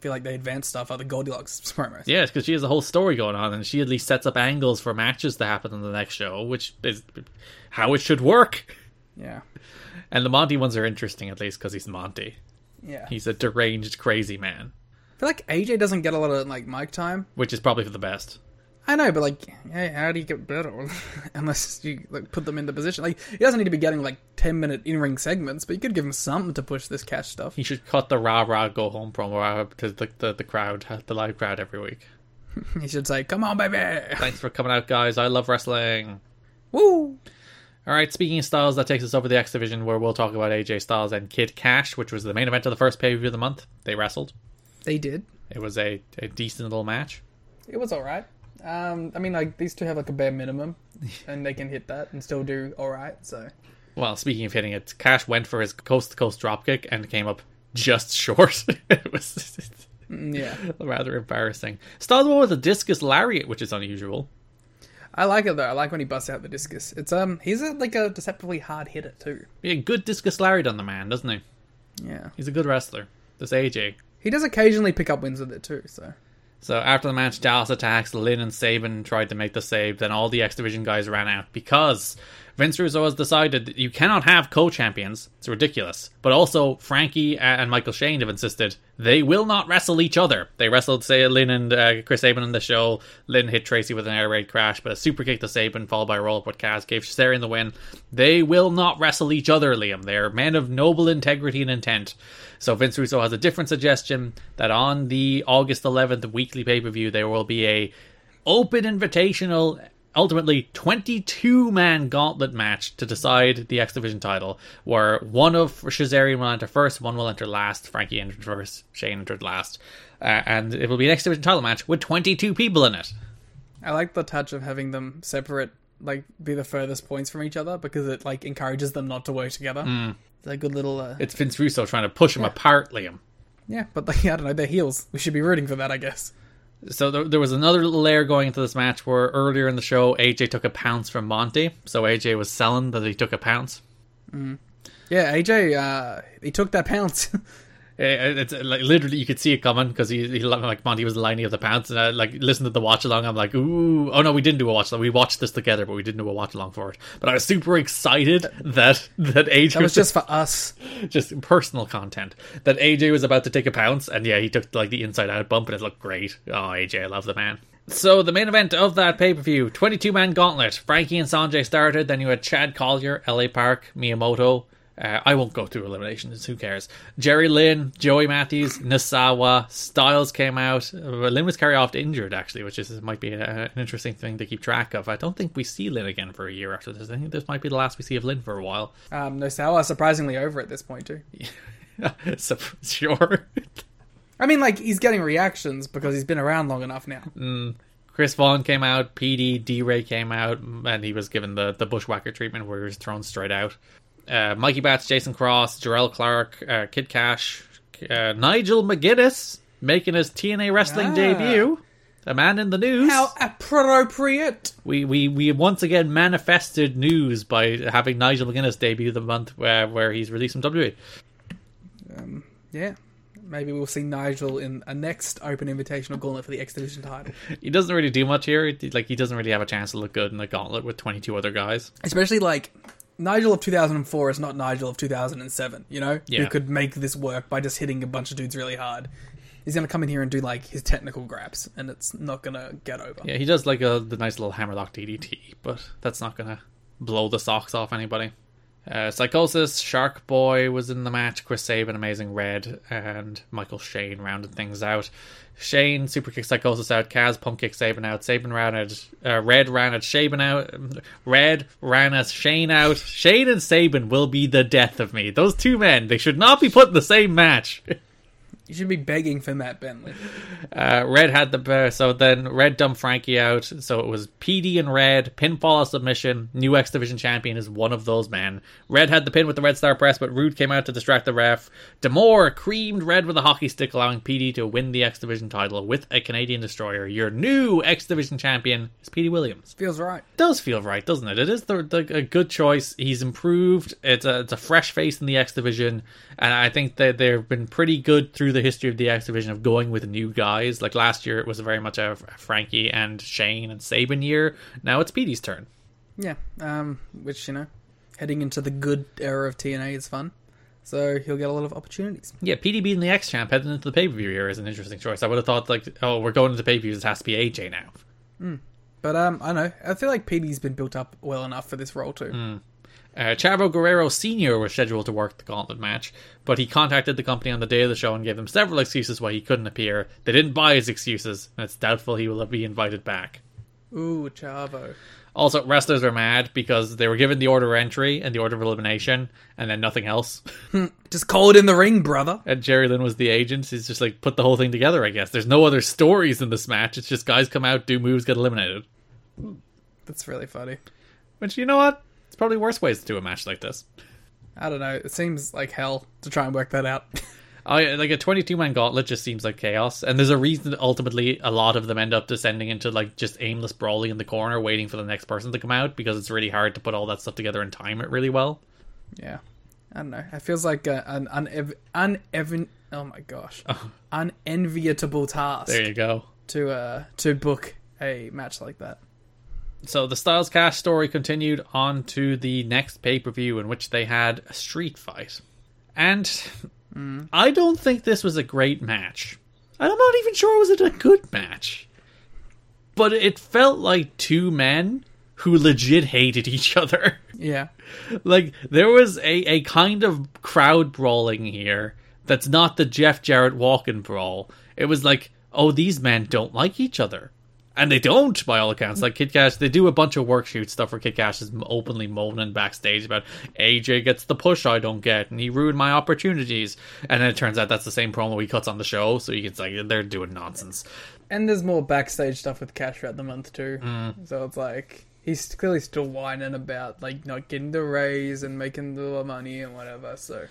feel like they advance stuff are the Goldilocks promos. Yeah, because she has a whole story going on, and she at least sets up angles for matches to happen in the next show, which is how it should work. Yeah. And the Monty ones are interesting, at least because he's Monty. Yeah. He's a deranged, crazy man, I feel like AJ doesn't get a lot of like mic time. which is probably for the best. I know, but like, hey, how do you get better (laughs) unless you like put them in the position? Like, he doesn't need to be getting like ten minute in ring segments, but you could give him something to push this cash stuff. He should cut the rah rah go home promo out to the, the the crowd, the live crowd every week. (laughs) He should say, "Come on, baby, Thanks for coming out, guys. I love wrestling. woo!" All right, speaking of Styles, that takes us over the X Division, where we'll talk about AJ Styles and Kid Cash, which was the main event of the first pay per view of the month. They wrestled. They did. It was a, a decent little match. It was all right. Um, I mean, like these two have like a bare minimum, and they can hit that and still do all right. So Well, speaking of hitting it, Cash went for his coast to coast dropkick and came up just short. (laughs) it was mm, yeah, rather embarrassing. Went with a discus lariat, which is unusual. I like it though. I like when he busts out the discus. It's um, he's a, like a deceptively hard hitter too. Yeah, good discus lariat on the man, doesn't he? Yeah, He's a good wrestler. This AJ. he does occasionally pick up wins with it too. So So after the match, Dallas attacks. Lynn and Sabin tried to make the save. Then all the X Division guys ran out because Vince Russo has decided that you cannot have co-champions. It's ridiculous. But also, Frankie and Michael Shane have insisted they will not wrestle each other. They wrestled, say, Lynn and uh, Chris Sabin in the show. Lynn hit Tracy with an air raid crash, but a super kick to Sabin, followed by a roll up with Kaz, gave Kazarian the win. They will not wrestle each other, Liam. They are men of noble integrity and intent. So Vince Russo has a different suggestion that on the August 11th weekly pay per view there will be a open invitational, ultimately 22 man gauntlet match to decide the X Division title, where one of Shazarian will enter first, one will enter last. Frankie entered first, Shane entered last, uh, and it will be an X Division title match with 22 people in it. I like the touch of having them separate, like be the furthest points from each other because it like encourages them not to work together. It's a good little. Uh, It's Vince Russo trying to push them apart, Liam. yeah, but like, (laughs) I don't know, they're heels. We should be rooting for that, I guess. So there, there was another layer going into this match where earlier in the show AJ took a pounce from Monty, so AJ was selling that he took a pounce. Yeah, AJ, uh, he took that pounce. (laughs) Eh, It's like literally you could see it coming because he, he like Monty was lining up the pants and I like listened to the watch along. I'm like, ooh, oh no, we didn't do a watch along. We watched this together, but we didn't do a watch along for it. But I was super excited that that AJ That was just for us. (laughs) just personal content that AJ was about to take a pounce, and yeah, he took like the inside out bump, and it looked great. Oh, AJ, I love the man. So the main event of that pay per view, twenty two man gauntlet. Frankie and Sonjay started. Then you had Chad Collier, L.A. Park, Miyamoto. Uh, I won't go through eliminations. Who cares? Jerry Lynn, Joey Matthews, Nosawa, Styles came out. Uh, Lynn was carried off injured actually, which is might be a, an interesting thing to keep track of. I don't think we see Lynn again for a year after this. I think this might be the last we see of Lynn for a while. Um, Sour surprisingly over at this point too. (laughs) so sure. I mean, like he's getting reactions because he's been around long enough now. Chris Vaughn came out, PD, D Ray came out, and he was given the, the bushwhacker treatment where he was thrown straight out. Uh, Mikey Batts, Jason Cross, Jarrell Clark, uh, Kid Cash, uh, Nigel McGuinness making his TNA wrestling Ah. debut. A man in the news. How appropriate! We, we we once again manifested news by having Nigel McGuinness debut the month where, where he's released from WWE. Yeah, maybe we'll see Nigel in a next open invitational gauntlet for the X Division title. (laughs) He doesn't really do much here. He- Like he doesn't really have a chance to look good in the gauntlet with 22 other guys. Especially like Nigel of 2004 is not Nigel of 2007. You know, Yeah. who could make this work by just hitting a bunch of dudes really hard. He's gonna come in here and do like his technical grabs, and it's not gonna get over. Yeah, he does like a the nice little hammerlock DDT, but that's not gonna blow the socks off anybody. Uh, Psicosis, Shark Boy was in the match. Chris Sabin, Amazing Red, and Michael Shane rounded things out. Shane super kick Psicosis out. Kaz pump kick Sabin out. Sabin ran at uh, Red ran at out. Red ran at Shane out. Shane and Sabin will be the death of me. Those two men, they should not be put in the same match. (laughs) You should be begging for Matt Bentley. Uh, Red had the bear, so then Red dumped Frankie out. So it was Petey and Red, pinfall submission. New X Division champion is one of those men. Red had the pin with the Red Star Press, but Roode came out to distract the ref. D'Amore creamed Red with a hockey stick, allowing Petey to win the X Division title with a Canadian Destroyer. Your new X Division champion is Petey Williams Feels right. does feel right, doesn't it? It is the, the, a good choice. He's improved. It's a it's a fresh face in the X division, and I think that they've been pretty good through the history of the X division of going with new guys. Like last year, it was very much a Frankie and Shane and Sabin year. Now it's Petey's turn. Yeah, um, which you know, heading into the good era of TNA is fun. So he'll get a lot of opportunities. Yeah, Petey being the X champ heading into the pay per view here is an interesting choice. I would have thought like, oh, we're going into pay per views. It has to be AJ now. But um, I know. I feel like Petey's been built up well enough for this role too. Uh, Chavo Guerrero Sr. was scheduled to work the gauntlet match, but he contacted the company on the day of the show and gave them several excuses why he couldn't appear. They didn't buy his excuses, and it's doubtful he will be invited back. Ooh, Chavo. Also, wrestlers are mad because they were given the order of entry and the order of elimination, and then nothing else. (laughs) Just call it in the ring, brother. And Jerry Lynn was the agent. He's just like put the whole thing together. I guess there's no other stories in this match. It's just guys come out, do moves, get eliminated. That's really funny. Which you know what? Probably worse ways to do a match like this. I don't know. It seems like hell to try and work that out. (laughs) I like a 22 man gauntlet just seems like chaos, and there's a reason that ultimately a lot of them end up descending into like just aimless brawling in the corner, waiting for the next person to come out because it's really hard to put all that stuff together and time it really well. yeah. I don't know. It feels like a, an unev- uneven. Oh my gosh, (laughs) unenviable task There you go. to uh to book a match like that. So the Styles Cash story continued on to the next pay per view in which they had a street fight, and I don't think this was a great match. And I'm not even sure it was it a good match, but it felt like two men who legit hated (laughs) each other. Yeah. like there was a, a kind of crowd brawling here that's not the Jeff Jarrett walk-in brawl. It was like, oh, these men don't like each other. And they don't, by all accounts. Like Kid Cash, they do a bunch of work shoot stuff where Kid Cash is openly moaning backstage about AJ gets the push I don't get, and he ruined my opportunities. And then it turns out that's the same promo he cuts on the show, so you can say they're doing nonsense. And there's more backstage stuff with Cash throughout the month too. Mm. So it's like he's clearly still whining about like not getting the raise and making the money and whatever. So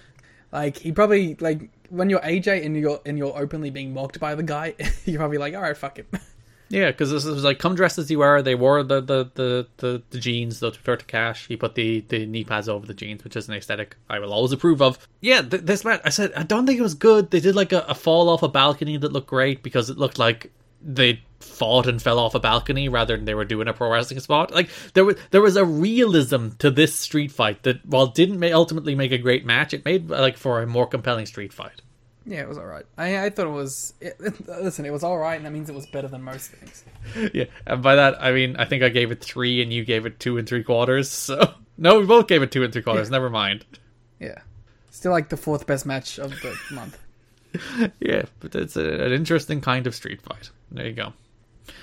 like he probably like when you're AJ and you're and you're openly being mocked by the guy, (laughs) you're probably like, all right, fuck him. (laughs) Yeah, because this was like come dressed as you are. They wore the the the the, the jeans, the to cash. He put the the knee pads over the jeans, which is an aesthetic I will always approve of. Yeah, th- this match, I said I don't think it was good. They did like a, a fall off a balcony that looked great because it looked like they fought and fell off a balcony rather than they were doing a pro wrestling spot. Like there was there was a realism to this street fight that while didn't ultimately make a great match, it made like for a more compelling street fight. Yeah, it was all right. I, I thought it was. It, (laughs) listen, it was all right, and that means it was better than most things. (laughs) Yeah, and by that I mean I think I gave it three and you gave it two and three quarters. (laughs) So no, we both gave it two and three quarters. Yeah. Never mind. Yeah, still like the fourth best match of the month. Yeah, but it's a, an interesting kind of street fight. There you go.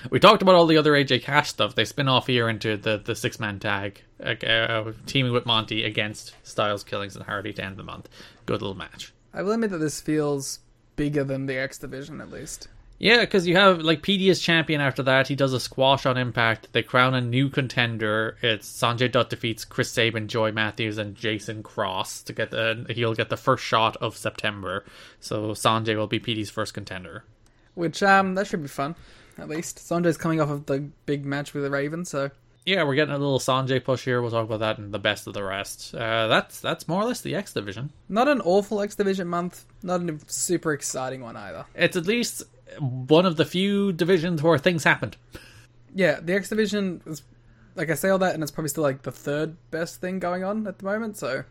We talked about all the other AJ Cash stuff. They spin off here into the, the six man tag, uh, uh, teaming with Monty against Styles, Killings, and Hardy to end the month. Good little match. I will admit that this feels bigger than the X division, at least. Yeah, because you have like Petey as champion after that. He does a squash on Impact. They crown a new contender. It's Sonjay Dutt defeats Chris Sabin, Joy Matthews, and Jason Cross to get the. He'll get the first shot of September. So Sonjay will be Petey's first contender. Which um, that should be fun. At least Sonjay's coming off of the big match with the Raven, so Yeah, we're getting a little Sonjay push here. We'll talk about that in the best of the rest. Uh, that's that's more or less the X division. not an awful X division month. Not a super exciting one either. It's at least one of the few divisions where things happened. Yeah, the X division is like I say all that, and it's probably still like the third best thing going on at the moment. So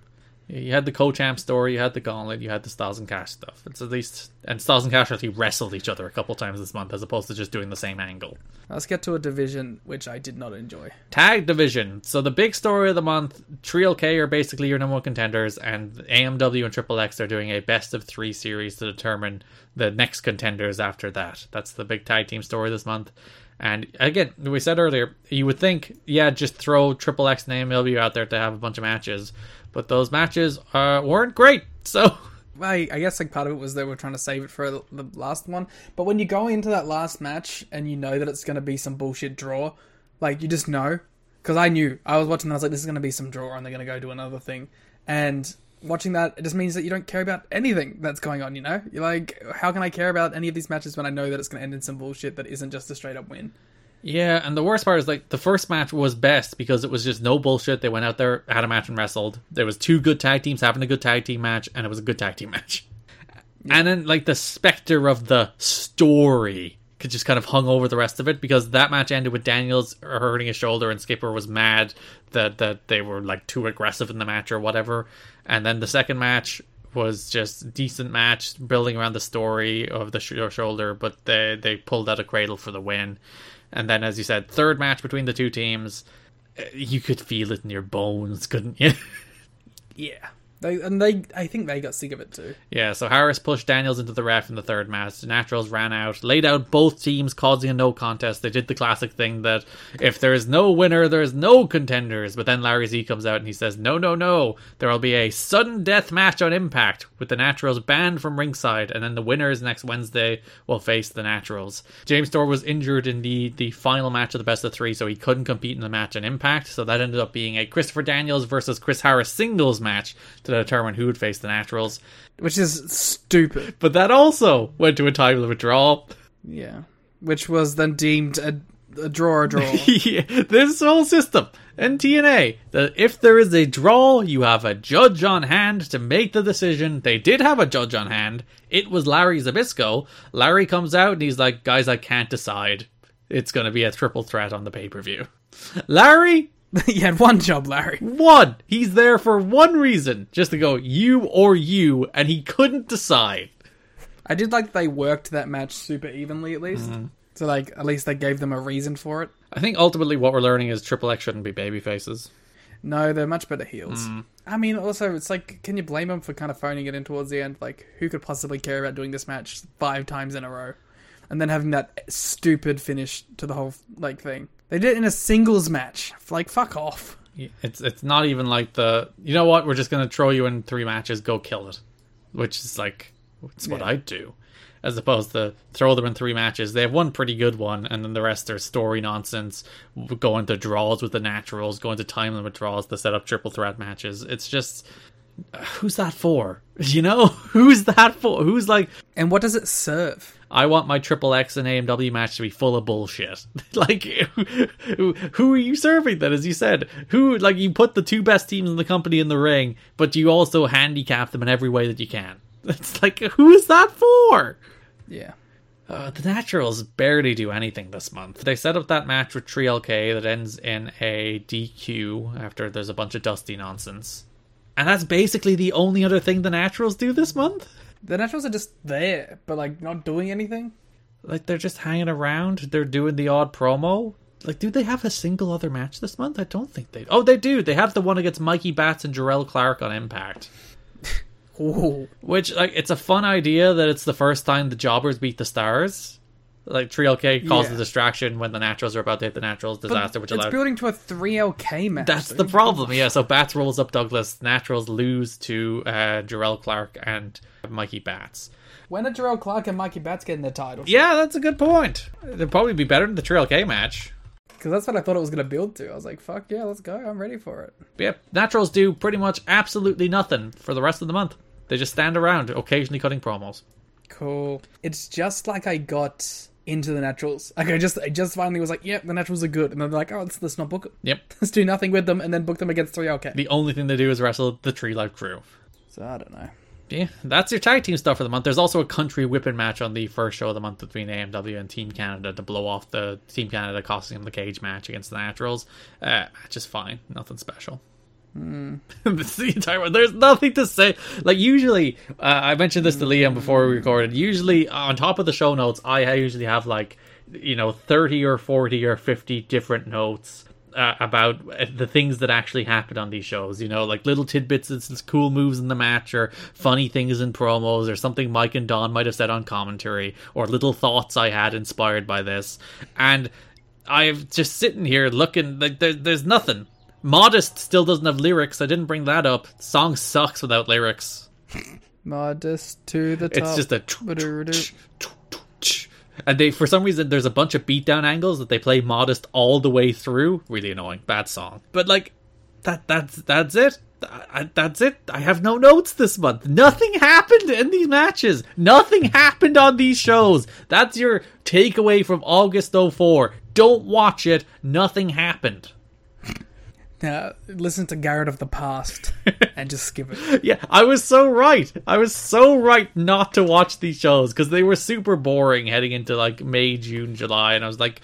You had the co-champ story, you had the gauntlet, you had the Styles and Cash stuff. It's at least and Styles and Cash actually wrestled each other a couple times this month, as opposed to just doing the same angle. let's get to a division which I did not enjoy. Tag division. So the big story of the month: Trio K are basically your number one contenders, and AMW and Triple X are doing a best of three series to determine the next contenders after that. That's the big tag team story this month. And again, we said earlier, you would think, yeah, just throw Triple X and AMW out there to have a bunch of matches, but those matches uh, weren't great. So (laughs) I, I guess like part of it was they were trying to save it for the last one. But when you go into that last match and you know that it's going to be some bullshit draw, like you just know. Because I knew I was watching, I was like, this is going to be some draw, and they're going to go do another thing. And watching that, it just means that you don't care about anything that's going on. You know, you're like, how can I care about any of these matches when I know that it's going to end in some bullshit that isn't just a straight up win? Yeah, and the worst part is like the first match was best because it was just no bullshit. They went out there, had a match, and wrestled. There was two good tag teams having a good tag team match, and it was a good tag team (laughs) match. And then like the specter of the story could just kind of hung over the rest of it because that match ended with Daniels hurting his shoulder and Skipper was mad that that they were like too aggressive in the match or whatever. And then the second match was just decent match building around the story of the sh- shoulder, but they they pulled out a cradle for the win. And then, as you said, third match between the two teams, uh, you could feel it in your bones, couldn't you? (laughs) Yeah. They and they, I think they got sick of it too. yeah, so Harris pushed Daniels into the ref in the third match. The Naturals ran out, laid out both teams, causing a no contest. They did the classic thing that if there is no winner, there is no contenders. But then Larry Z comes out and he says, No, no, no. There will be a sudden death match on Impact with the Naturals banned from ringside, and then the winners next Wednesday will face the Naturals. James Storm was injured in the, the final match of the best of three, so he couldn't compete in the match on Impact. So that ended up being a Christopher Daniels versus Chris Harris singles match to determine who would face the Naturals. Which is stupid. But that also went to a time limit draw. Yeah. Which was then deemed a, a draw or draw. (laughs) yeah, this whole system in TNA that if there is a draw, you have a judge on hand to make the decision. They did have a judge on hand. It was Larry Zbyszko. Larry comes out and he's like, "Guys, I can't decide. It's going to be a triple threat on the pay per view." (laughs) Larry, (laughs) you had one job, Larry. one. He's there for one reason, just to go you or you, and he couldn't decide. I did like they worked that match super evenly at least. Mm-hmm. So like at least they gave them a reason for it. I think ultimately what we're learning is Triple X shouldn't be baby faces. No, they're much better heels. Mm. I mean, also it's like, can you blame them for kind of phoning it in towards the end? Like, who could possibly care about doing this match five times in a row, and then having that stupid finish to the whole like thing? They did it in a singles match. Like, fuck off. It's it's not even like the you know what we're just gonna throw you in three matches go kill it, which is like it's what Yeah. I'd do, as opposed to throw them in three matches. They have one pretty good one, and then the rest are story nonsense, going to draws with the naturals, going to time limit draws to set up triple threat matches. It's just who's that for? (laughs) You know, (laughs) who's that for? Who's like, And what does it serve? I want my Triple X and AMW match to be full of bullshit. (laughs) like, who, who are you serving then? As you said, who like you put the two best teams in the company in the ring, but you also handicap them in every way that you can. It's like, who is that for? Yeah. Uh, the Naturals barely do anything this month. They set up that match with 3LK that ends in a DQ after there's a bunch of dusty nonsense. And that's basically the only other thing the Naturals do this month. The Naturals are just there, but like not doing anything. Like they're just hanging around. They're doing the odd promo. Like, do they have a single other match this month? I don't think they. Oh, they do. They have the one against Mikey Batts and Jerrelle Clark on Impact. (laughs) Ooh. Which, like, it's a fun idea that it's the first time the Jobbers beat the Stars. Like, 3LK caused Yeah. the distraction when the Naturals are about to hit the Naturals disaster, which it's allowed. building to a 3LK match. That's the problem, yeah. So Batts rolls up Douglas, Naturals lose to uh, Jerrelle Clark and Mikey Batts. When did Jerrelle Clark and Mikey Batts getting their titles? Yeah, that's a good point. They'd probably be better than the 3LK match. Because that's what I thought it was going to build to. I was like, fuck yeah, let's go. I'm ready for it. But yeah, Naturals do pretty much absolutely nothing for the rest of the month. They just stand around, occasionally cutting promos. Cool. It's just like I got into the Naturals. Like I just, I just finally was like, yep, the Naturals are good. And then they're like, oh, let's, let's not book them. Yep. (laughs) Let's do nothing with them and then book them against 3LK. The only thing they do is wrestle the 3Live Kru. So I don't know. Yeah, that's your tag team stuff for the month. There's also a country whipping match on the first show of the month between AMW and Team Canada to blow off the Team Canada costing them the cage match against the Naturals. Uh, match is fine, nothing special. The entire one. There's nothing to say. Like usually, uh, I mentioned this to Liam before we recorded. Usually, on top of the show notes, I usually have like you know thirty or forty or fifty different notes uh, about uh, the things that actually happened on these shows. You know, like little tidbits, it's cool moves in the match, or funny things in promos, or something Mike and Don might have said on commentary, or little thoughts I had inspired by this. And I'm just sitting here looking like there, there's nothing. Modest still doesn't have lyrics. I didn't bring that up. The song sucks without lyrics. Modest to the top. It's just a and they for some reason there's a bunch of beatdown angles that they play modest all the way through. Really annoying, bad song. But like that that's that's it. I, that's it. I have no notes this month. Nothing happened in these matches. Nothing happened on these shows. That's your takeaway from August 04. Don't watch it. Nothing happened. Now, listen to Garrett of the past (laughs) and just skip it. Yeah, I was so right. I was so right not to watch these shows because they were super boring heading into like May, June, July, and I was like,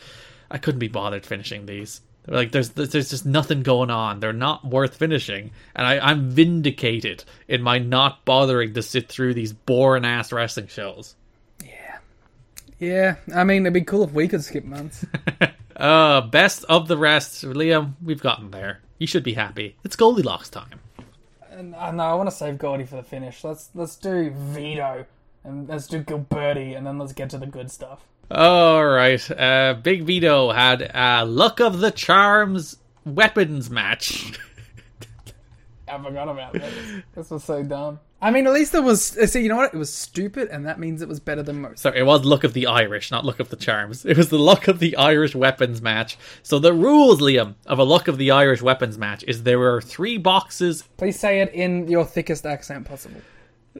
I couldn't be bothered finishing these. Like, there's there's just nothing going on. They're not worth finishing, and I, I'm vindicated in my not bothering to sit through these boring ass wrestling shows. Yeah, yeah, I mean, it'd be cool if we could skip months. (laughs) Uh, best of the rest, Liam. We've gotten there. You should be happy. It's Goldilocks time. and, uh, no, I want to save Gordy for the finish. Let's let's do Vito and let's do Gilberti, and then let's get to the good stuff. All right. Uh, Big Vito had a Luck of the Charms weapons match. (laughs) I forgot about this. This was so dumb. I mean, at least it was. uh, See, you know what? It was stupid, and that means it was better than most. So it was Luck of the Irish, not Luck of the Charms. It was the Luck of the Irish weapons match. So the rules, Liam, of a Luck of the Irish weapons match is there are three boxes. Please say it in your thickest accent possible.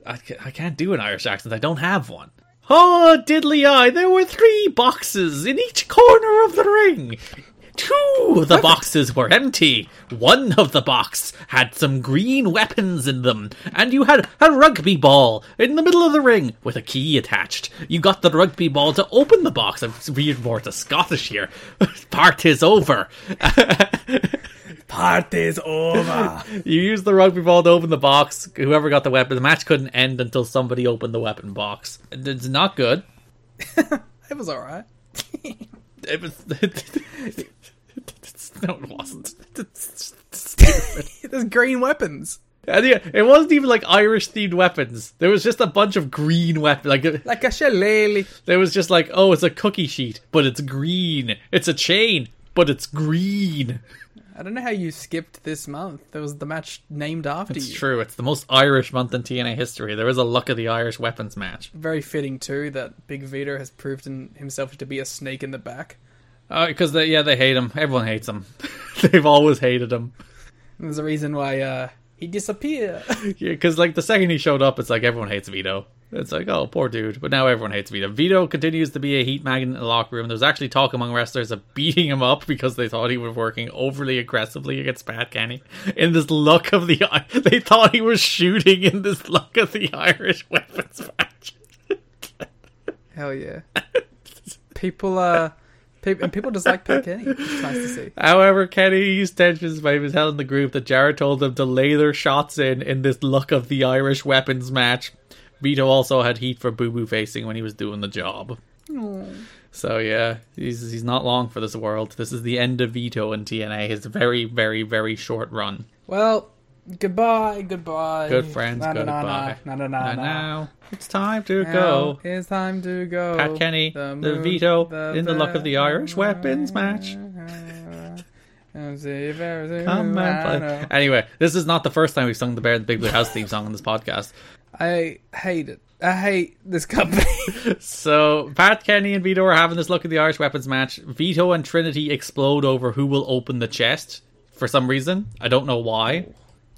I, I can't do an Irish accent. I don't have one. Oh, diddly eye, there were three boxes in each corner of the ring. Two of the boxes were empty. One of the box had some green weapons in them, and you had a rugby ball in the middle of the ring with a key attached. You got the rugby ball to open the box. I'm reading more to Scottish here. (laughs) Part is over. (laughs) Party's over. You used the rugby ball to open the box. Whoever got the weapon, the match couldn't end until somebody opened the weapon box. It's not good. (laughs) it was alright. It was. (laughs) no, it wasn't. It's stupid. There's green weapons. And yeah, it wasn't even like Irish themed weapons. There was just a bunch of green weapons. Like uh, Like a shillelagh. there was just like, oh, it's a cookie sheet, but it's green. It's a chain, but it's green. I don't know how you skipped this month. There was the match named after It's you. true. It's the most Irish month in TNA history. There is a luck of the Irish weapons match. Very fitting too that Big Vito has proved himself to be a snake in the back. Because they, yeah, they hate him. Everyone hates him. (laughs) They've always hated him. There's a reason why uh, He disappeared. (laughs) (laughs) Yeah, because like the second he showed up, it's like everyone hates Vito. It's like, oh, poor dude. But now everyone hates Vito. Vito continues to be a heat magnet in the locker room. There's actually talk among wrestlers of beating him up because they thought he was working overly aggressively against Pat Kenny. In this luck of the they thought he was shooting in this luck of the Irish weapons match. Hell yeah. People uh people and people just like Pat Kenny. It's nice to see. However, Kenny used tensions by telling the group that Jarrett told them to lay their shots in in this luck of the Irish weapons match. Vito also had heat for Boo Boo facing when he was doing the job. So yeah, he's he's not long for this world. This is the end of Vito in TNA. His very very very short run. Well, goodbye, goodbye. Good friends, Na, na, na, goodbye. Na na na na. now it's time to go. It's time to go. Pat Kenny, the, the in the luck of the Irish weapons match. (laughs) And see if there's Come play. Anyway, this is not the first time we've sung the Bear in the Big Blue House theme song on this podcast. I hate it. I hate this company. (laughs) (laughs) So Pat Kenny and Vito are having this look at the Irish weapons match. Vito and Trinity explode over who will open the chest for some reason. I don't know why.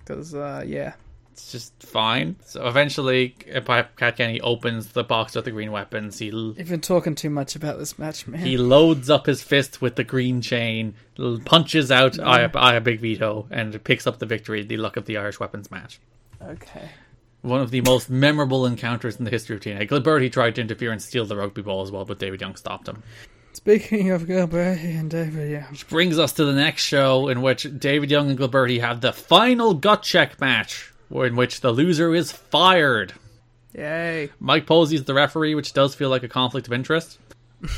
Because, uh, yeah. It's just fine. So eventually, Pat Kenny opens the box with the green weapons. He You've been talking too much about this match, man. he loads up his fist with the green chain, punches out I, I Big Vito, and picks up the victory. The luck of the Irish weapons match. Okay. One of the most memorable encounters in the history of TNA. Gilberti tried to interfere and steal the rugby ball as well, but David Young stopped him. Speaking of Gilberti and David, yeah. Which brings us to the next show in which David Young and Gilberti have the final gut check match, in which the loser is fired. Yay. Mike Posey is the referee, which does feel like a conflict of interest. (laughs)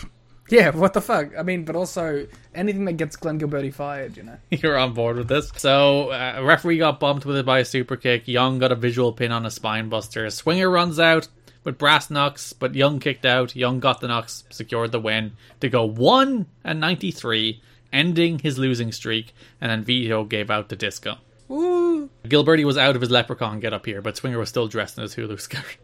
Yeah, what the fuck? I mean, but also anything that gets Glenn Gilberti fired, you know. (laughs) You're on board with this. So, uh, referee got bumped with it by a super kick. Young got a visual pin on a spine buster. Swinger runs out with brass knucks, but Young kicked out. Young got the knocks, secured the win to go 1 and 93, ending his losing streak. And then Vito gave out the disco. Woo! Gilberti was out of his leprechaun get up here, but Swinger was still dressed in his Hulu skirt.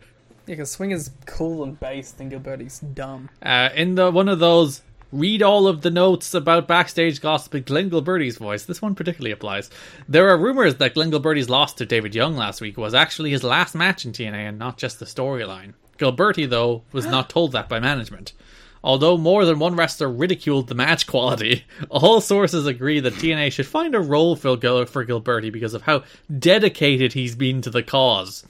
Yeah, because Swinger's cool and based, and Gilberti's dumb. Uh, in the one of those read all of the notes about backstage gossip in Glenn Gilberti's voice. This one particularly applies. There are rumors that Glenn Gilberti's loss to David Young last week was actually his last match in TNA and not just the storyline. Gilberti, though, was not told that by management. Although more than one wrestler ridiculed the match quality, (laughs) all sources agree that TNA should find a role for, Gil- for Gilberti because of how dedicated he's been to the cause.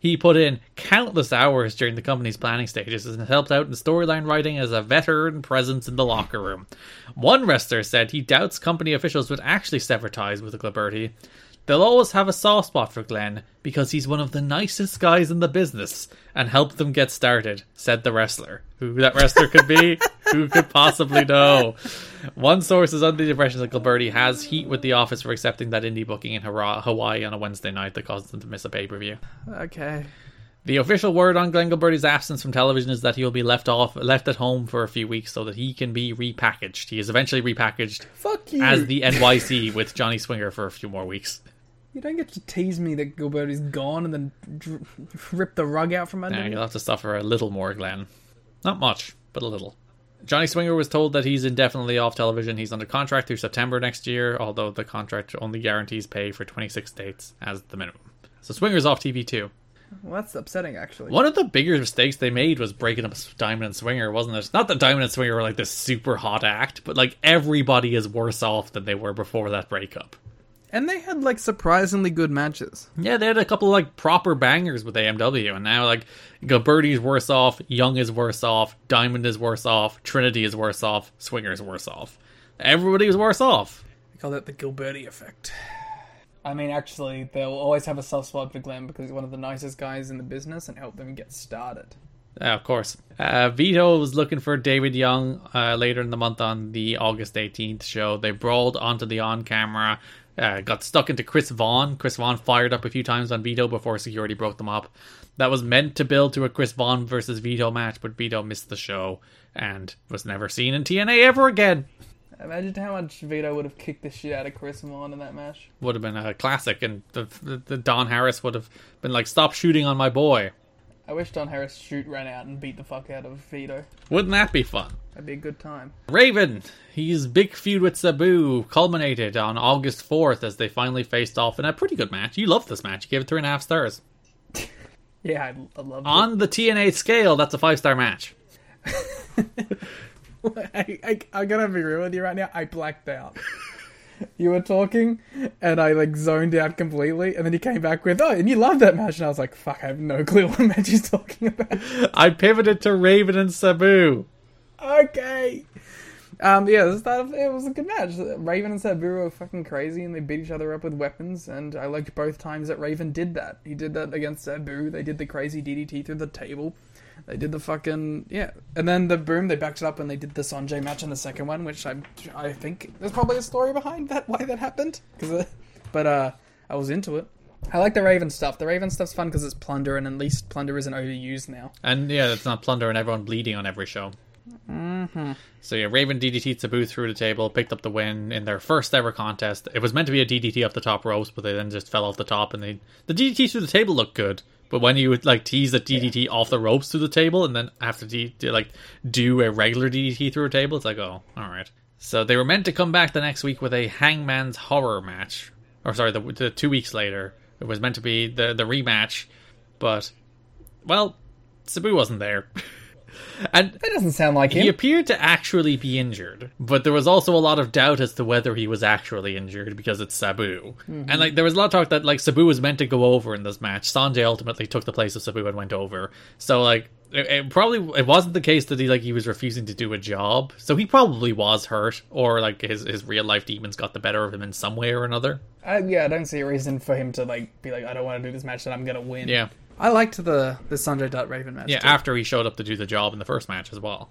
He put in countless hours during the company's planning stages and helped out in storyline writing as a veteran presence in the locker room. One wrestler said he doubts company officials would actually sever ties with the Gilberti. They'll always have a soft spot for Glenn because he's one of the nicest guys in the business and helped them get started, said the wrestler. Who that wrestler could be? (laughs) Who could possibly know? One source is under the impression that Gilberti has heat with the office for accepting that indie booking in Hawaii on a Wednesday night that caused them to miss a pay per view. Okay. The official word on Glenn Gilberti's absence from television is that he will be left off, left at home for a few weeks so that he can be repackaged. He is eventually repackaged Fuck you. as the NYC with Johnny Swinger for a few more weeks. You don't get to tease me that Gilbert is gone and then dr- rip the rug out from under Now me. you'll have to suffer a little more, Glenn. Not much, but a little. Johnny Swinger was told that he's indefinitely off television. He's under contract through September next year, although the contract only guarantees pay for 26 dates as the minimum. So Swinger's off TV too. Well, that's upsetting, actually. One of the bigger mistakes they made was breaking up Diamond and Swinger, wasn't it? Not that Diamond and Swinger were like this super hot act, but like everybody is worse off than they were before that breakup. And they had, like, surprisingly good matches. Yeah, they had a couple of like proper bangers with AMW, and now like Gilberti's worse off, Young is worse off, Diamond is worse off, Trinity is worse off, Swinger is worse off. Everybody was worse off. We call that the Gilberti effect. I mean, actually, they'll always have a soft spot for Glenn because he's one of the nicest guys in the business and help them get started. Uh, of course. Uh, Vito was looking for David Young uh, later in the month on the August 18th show. They brawled onto the on camera, uh, got stuck into Chris Vaughn. Chris Vaughn fired up a few times on Vito before security broke them up. That was meant to build to a Chris Vaughn versus Vito match, but Vito missed the show and was never seen in TNA ever again. Imagine how much Vito would have kicked the shit out of Chris Vaughn in that match. Would have been a classic, and the, the, the Don Harris would have been like, "Stop shooting on my boy." I wish Don Harris shoot ran out and beat the fuck out of Vito. Wouldn't that be fun? That'd be a good time. Raven, his big feud with Sabu culminated on August 4th as they finally faced off in a pretty good match. You loved this match. You gave it three and a half stars. (laughs) Yeah, I, I love it. On the TNA scale, that's a five star match. (laughs) I, I, I gotta be real with you right now. I blacked out. (laughs) you were talking, and I like zoned out completely, and then he came back with, "Oh, and you love that match," and I was like, "Fuck, I have no (laughs) clue what match he's talking about." I pivoted to Raven and Sabu. okay. Um, yeah, it was a good match. Raven and Sabu were fucking crazy, and they beat each other up with weapons. And I liked both times that Raven did that. He did that against Sabu. They did the crazy DDT through the table. They did the fucking yeah, and then the boom. They backed it up and they did the Sonjay match in the second one, which I I think there's probably a story behind that why that happened. 'Cause, uh, but uh, I was into it. I like the Raven stuff. The Raven stuff's fun because it's plunder, and at least plunder isn't overused now. And yeah, it's not plunder and everyone bleeding on every show. Mm-hmm. So yeah, Raven DDT Sabu through the table, picked up the win in their first ever contest. It was meant to be a DDT up the top ropes, but they then just fell off the top, and they the DDT through the table looked good. But when you would like tease a DDT off the ropes through the table, and then have to like do a regular DDT through a table, it's like oh, all right. So they were meant to come back the next week with a Hangman's Horror match, or sorry, the, the two weeks later it was meant to be the the rematch, but well, Sabu wasn't there. (laughs) And That doesn't sound like him. he appeared to actually be injured, but there was also a lot of doubt as to whether he was actually injured because it's Sabu. And like there was a lot of talk that like Sabu was meant to go over in this match. Sonjay ultimately took the place of Sabu and went over. So like it, it probably it wasn't the case that he like he was refusing to do a job. So he probably was hurt or like his his real life demons got the better of him in some way or another. Uh, yeah, I don't see a reason for him to like be like, I don't want to do this match that I'm gonna win. Yeah. I liked the the Sonjay Dutt Raven match. Yeah, too. after he showed up to do the job in the first match as well.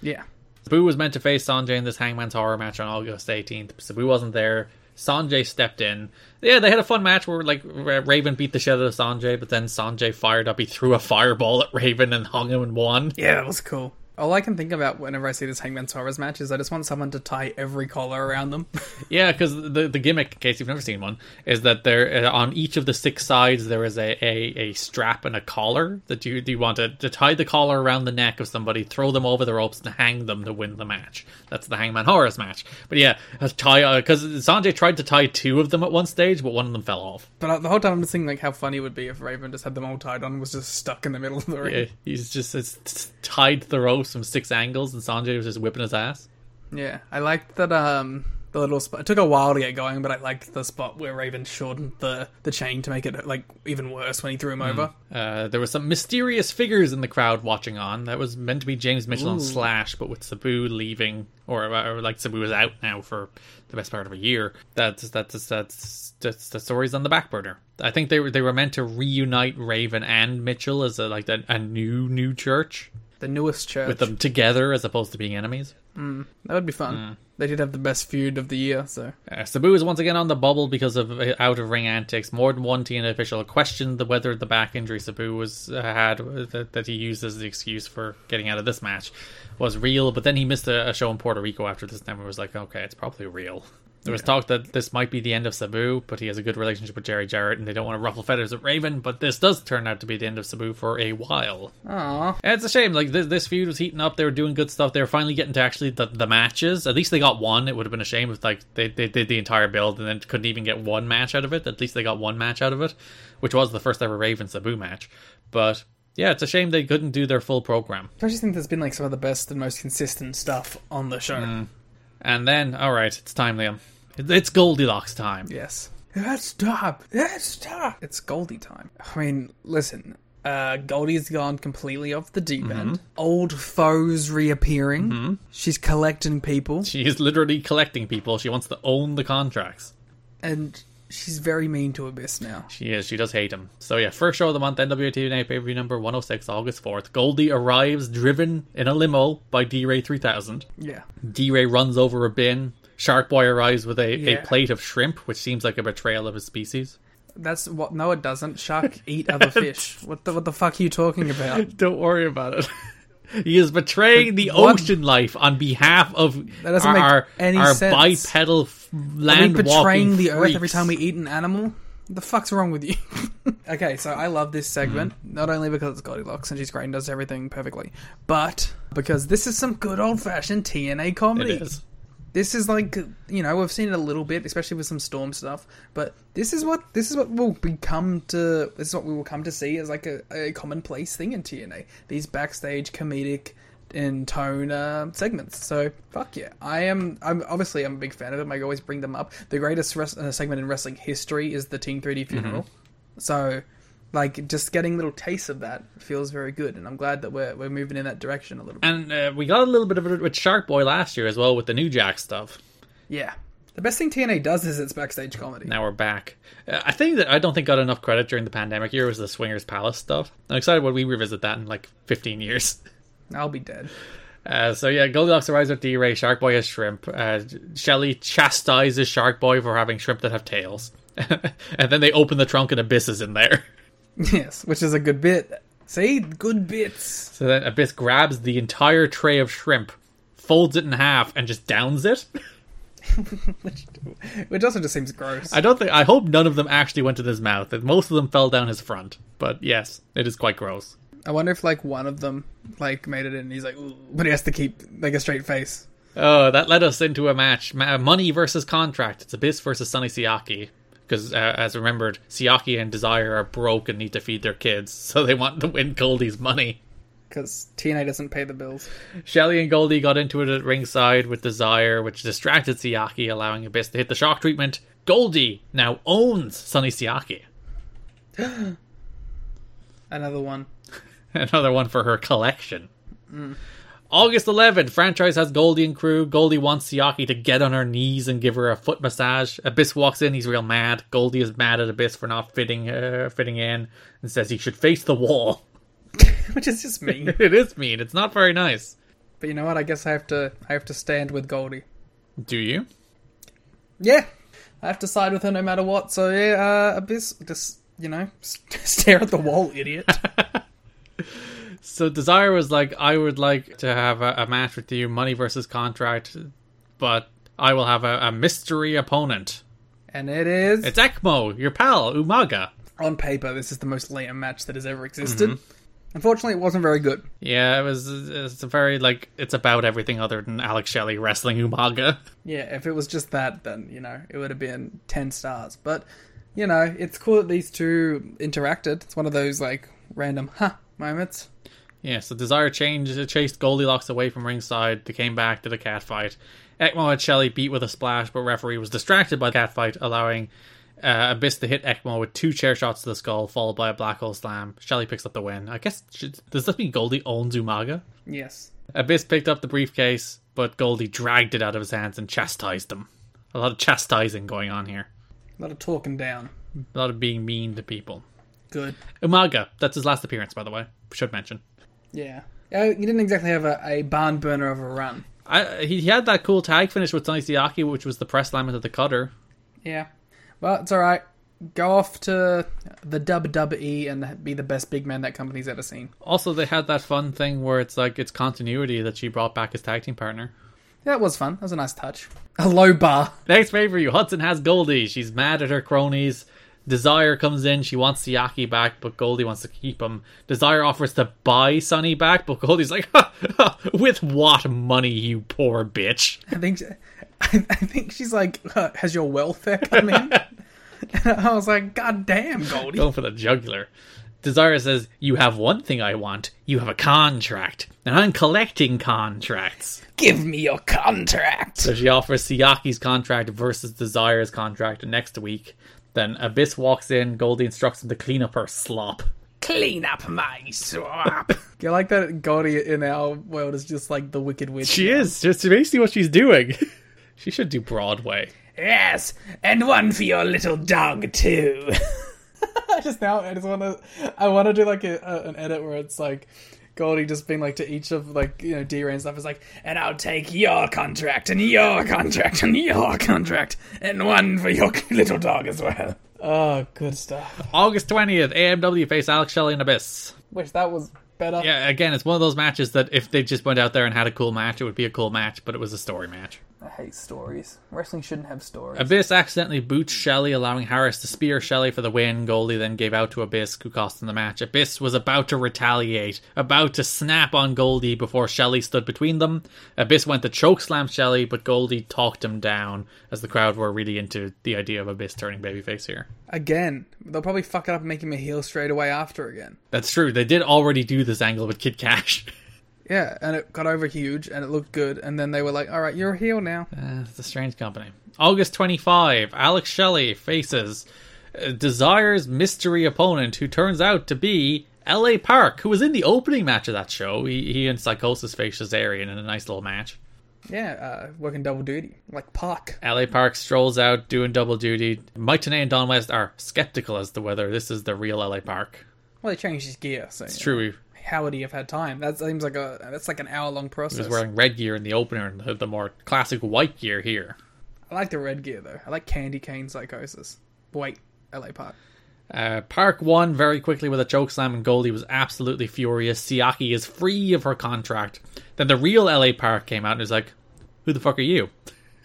yeah. Sabu was meant to face Sonjay in this Hangman's Horror match on August 18th. Sabu wasn't there. Sonjay stepped in. Yeah, they had a fun match where like Raven beat the shit out of Sonjay, but then Sonjay fired up. He threw a fireball at Raven and hung him and won. Yeah, that was cool. All I can think about whenever I see this Hangman Horrors match is I just want someone to tie every collar around them. (laughs) Yeah, because the the gimmick, in case you've never seen one, is that there uh, on each of the six sides there is a, a, a strap and a collar that you you want to, to tie the collar around the neck of somebody, throw them over the ropes, and hang them to win the match. That's the Hangman Horrors match. But yeah, tie because Sonjay tried to tie two of them at one stage, but one of them fell off. but uh, the whole time I'm just thinking like how funny it would be if Raven just had them all tied on and was just stuck in the middle of the ring. Yeah, he's just it's tied the ropes from six angles, and Sonjay was just whipping his ass. Yeah, I liked that. Um, the little spot. It took a while to get going, but I liked the spot where Raven shortened the the chain to make it like even worse when he threw him over. Uh, there were some mysterious figures in the crowd watching on. That was meant to be James Mitchell and Slash, but with Sabu leaving, or, or like Sabu was out now for the best part of a year. That's that's that's that's the story's on the back burner. I think they were they were meant to reunite Raven and Mitchell as a like a, a new new church The newest church. with them together as opposed to being enemies. That would be fun. They did have the best feud of the year, so Uh, Sabu is once again on the bubble because of uh, out of ring antics. More than one TNA official questioned the whether the back injury Sabu was uh, had uh, that, that he used as the excuse for getting out of this match was real. But then he missed a, a show in Puerto Rico after this, and was like, "Okay, it's probably real." (laughs) There was talk that this might be the end of Sabu, but he has a good relationship with Jerry Jarrett, and they don't want to ruffle feathers at Raven. But this does turn out to be the end of Sabu for a while. Aww. And it's a shame. Like this, this feud was heating up. They were doing good stuff. They were finally getting to actually the, the matches. At least they got one. It would have been a shame if like they, they did the entire build and then couldn't even get one match out of it. At least they got one match out of it, which was the first ever Raven Sabu match. But yeah, it's a shame they couldn't do their full program. I just think there's been like some of the best and most consistent stuff on the show. Mm. And then, all right, it's time, Liam. It's Goldilocks time. Yes. Let's stop. Let's stop. It's Goldie time. I mean, listen. Uh, Goldie's gone completely off the deep end. Old foes reappearing. She's collecting people, She is literally collecting people. She wants to own the contracts. and she's very mean to Abyss now. She is. She does hate him. So yeah, first show of the month, NWA TNA pay per view number 106, August 4th. Goldie arrives driven in a limo by D Ray 3000. Yeah. D Ray runs over a bin. Shark Boy arrives with a, Yeah. a plate of shrimp, which seems like a betrayal of his species. That's what. No, it doesn't. Shark (laughs) eat other fish. What the what the fuck are you talking about? (laughs) Don't worry about it. (laughs) he is betraying the What? ocean life on behalf of That doesn't make our, any our sense. bipedal f- Are we betraying the earth every time we eat an animal? The fuck's wrong with you? Okay, so I love this segment, hmm. not only because it's Goldilocks and she's great and does everything perfectly, but because this is some good old fashioned TNA comedy. It is. This is like you know we've seen it a little bit, especially with some Storm stuff. But this is what this is what will become to this is what we will come to see as like a, a commonplace thing in TNA. These backstage comedic in tone uh, segments. So fuck yeah, I am. I'm obviously I'm a big fan of them. I always bring them up. The greatest res- uh, segment in wrestling history is the Team 3D funeral. So. Like just getting little tastes of that feels very good, and I'm glad that we're we're moving in that direction a little bit. And uh, we got a little bit of it with Shark Boy last year as well with the New Jack stuff. Yeah, the best thing TNA does is its backstage comedy. Now we're back. Uh, I think that I don't think got enough credit during the pandemic year was the Swingers Palace stuff. I'm excited when we revisit that in like 15 years. (laughs) I'll be dead. Uh, so yeah, Goldilocks arrives with D-Ray. Shark Boy has shrimp. Uh, Shelley chastises Shark Boy for having shrimp that have tails. (laughs) and then they open the trunk and Abyss is in there. (laughs) (laughs) Yes, which is a good bit. See, good bits. So then Abyss grabs the entire tray of shrimp, folds it in half, and just downs it. (laughs) Which also just seems gross. I don't think. I hope none of them actually went to his mouth. Most of them fell down his front. But yes, it is quite gross. I wonder if like one of them like made it in. And he's like, Ooh, but he has to keep like a straight face. Oh, that led us into a match: Ma- money versus contract. It's Abyss versus Sonny Siaki. Because uh, as remembered, Siaki and Desire are broke and need to feed their kids, (laughs) so they want to win Goldie's money. Because TNA doesn't pay the bills. Shelley and Goldie got into it at ringside with Desire, which distracted Siaki, allowing Abyss to hit the shock treatment. Goldie now owns Sonny Siaki. (gasps) Another one. (laughs) Another one for her collection. August 11th, franchise has Goldie and crew. Goldie wants Siaki to get on her knees and give her a foot massage. Abyss walks in, he's real mad. Goldie is mad at Abyss for not fitting uh, fitting in and says he should face the wall. (laughs) Which is just mean. (laughs) it is mean. It's not very nice. but you know what? I guess I have to. I have to stand with Goldie. Do you? Yeah, I have to side with her no matter what. So yeah, uh, Abyss, just you know, (laughs) stare at the wall, idiot. So Desire was like, I would like to have a, a match with you, money versus contract, but I will have a, a mystery opponent. and it is It's Ekmo, your pal, Umaga. on paper. This is the most lame match that has ever existed. Mm-hmm. Unfortunately, it wasn't very good. Yeah, it was. It's a very like it's about everything other than Alex Shelley wrestling Umaga. Yeah, if it was just that, then you know it would have been ten stars. But you know, it's cool that these two interacted. It's one of those like random huh moments. Yeah, so Desire changed, chased Goldilocks away from ringside. They came back to the cat fight. Ekmo had Shelley beat with a splash, but referee was distracted by the cat fight, allowing uh, Abyss to hit Ekmo with two chair shots to the skull, followed by a black hole slam. Shelley picks up the win. I guess should, does that mean Goldie owns Umaga? Yes, Abyss picked up the briefcase, but Goldie dragged it out of his hands and chastised him. A lot of chastising going on here. a lot of talking down. A lot of being mean to people. Good. Umaga, that's his last appearance, by the way. Should mention. Yeah. Uh, you didn't exactly have a, a barn burner of a run. I, he, he had that cool tag finish with Sonny Siaki, which was the press slam into the cutter. Yeah. Well, it's all right. Go off to the WWE and be the best big man that company's ever seen. Also, they had that fun thing where it's like it's continuity that she brought back his tag team partner. Yeah, that was fun. That was a nice touch. A low bar. Next pay per view, Hudson has Goldie. She's mad at her cronies. Desire comes in. She wants Siaki back, but Goldie wants to keep him. Desire offers to buy Sonny back, but Goldie's like, (laughs) "With what money, you poor bitch?" I think I, (laughs) I think she's like, uh, has your welfare come in? and (laughs) I was like, God damn, Goldie. Going for the jugular. Desire says, You have one thing I want. You have a contract. And I'm collecting contracts. Give me your contract. So she offers Siaki's contract versus Desire's contract next week. Then Abyss walks in. Goldie instructs him to clean up her slop. Clean up my swamp. I (laughs) like that Goldie in our world is just like the Wicked Witch. She is. Just basically what she's doing. (laughs) she should do Broadway. Yes, and one for your little dog too. (laughs) I just now, I just want to, I want to do like a, a, an edit where it's like Goldie just being like to each of like you know D-Ray and stuff is like, and I'll take your contract and your contract and your contract and one for your (laughs) little dog as well. Oh, good stuff. August 20th, AMW face Alex Shelley and Abyss. Wish that was better. Yeah, again, it's one of those matches that if they just went out there and had a cool match, it would be a cool match, but it was a story match. I hate stories. Wrestling shouldn't have stories. Abyss accidentally boots Shelley, allowing Harris to spear Shelley for the win. Goldie then gave out to Abyss, who cost him the match. Abyss was about to retaliate, about to snap on Goldie before Shelley stood between them. Abyss went to choke slam Shelley, but Goldie talked him down, as the crowd were really into the idea of Abyss turning babyface here. Again, they'll probably fuck it up and make him a heel straight away after again. That's true. They did already do this angle with Kid Cash. (laughs) Yeah, and it got over huge and it looked good, and then they were like, "All right, you're a heel now." Uh, it's a strange company. August 25, Alex Shelley faces uh, Desire's mystery opponent, who turns out to be L.A. Park, who was in the opening match of that show. He, he and Psicosis faced Kazarian in a nice little match. Yeah, uh, working double duty like Park. L.A. Park strolls out doing double duty. Mike Tenay and Don West are skeptical as to whether this is the real L.A. Park. Well, they changed his gear, so It's true. How would he have had time? That seems like a that's like an hour long He process. was wearing red gear in the opener and the, the more classic white gear here. I like the red gear though. I like Candy Cane Psicosis. Wait, L.A. Park. Uh, Park won very quickly with a choke slam, and Goldie was absolutely furious. Siaki is free of her contract. Then the real LA Park came out and was like, "Who the fuck are you?"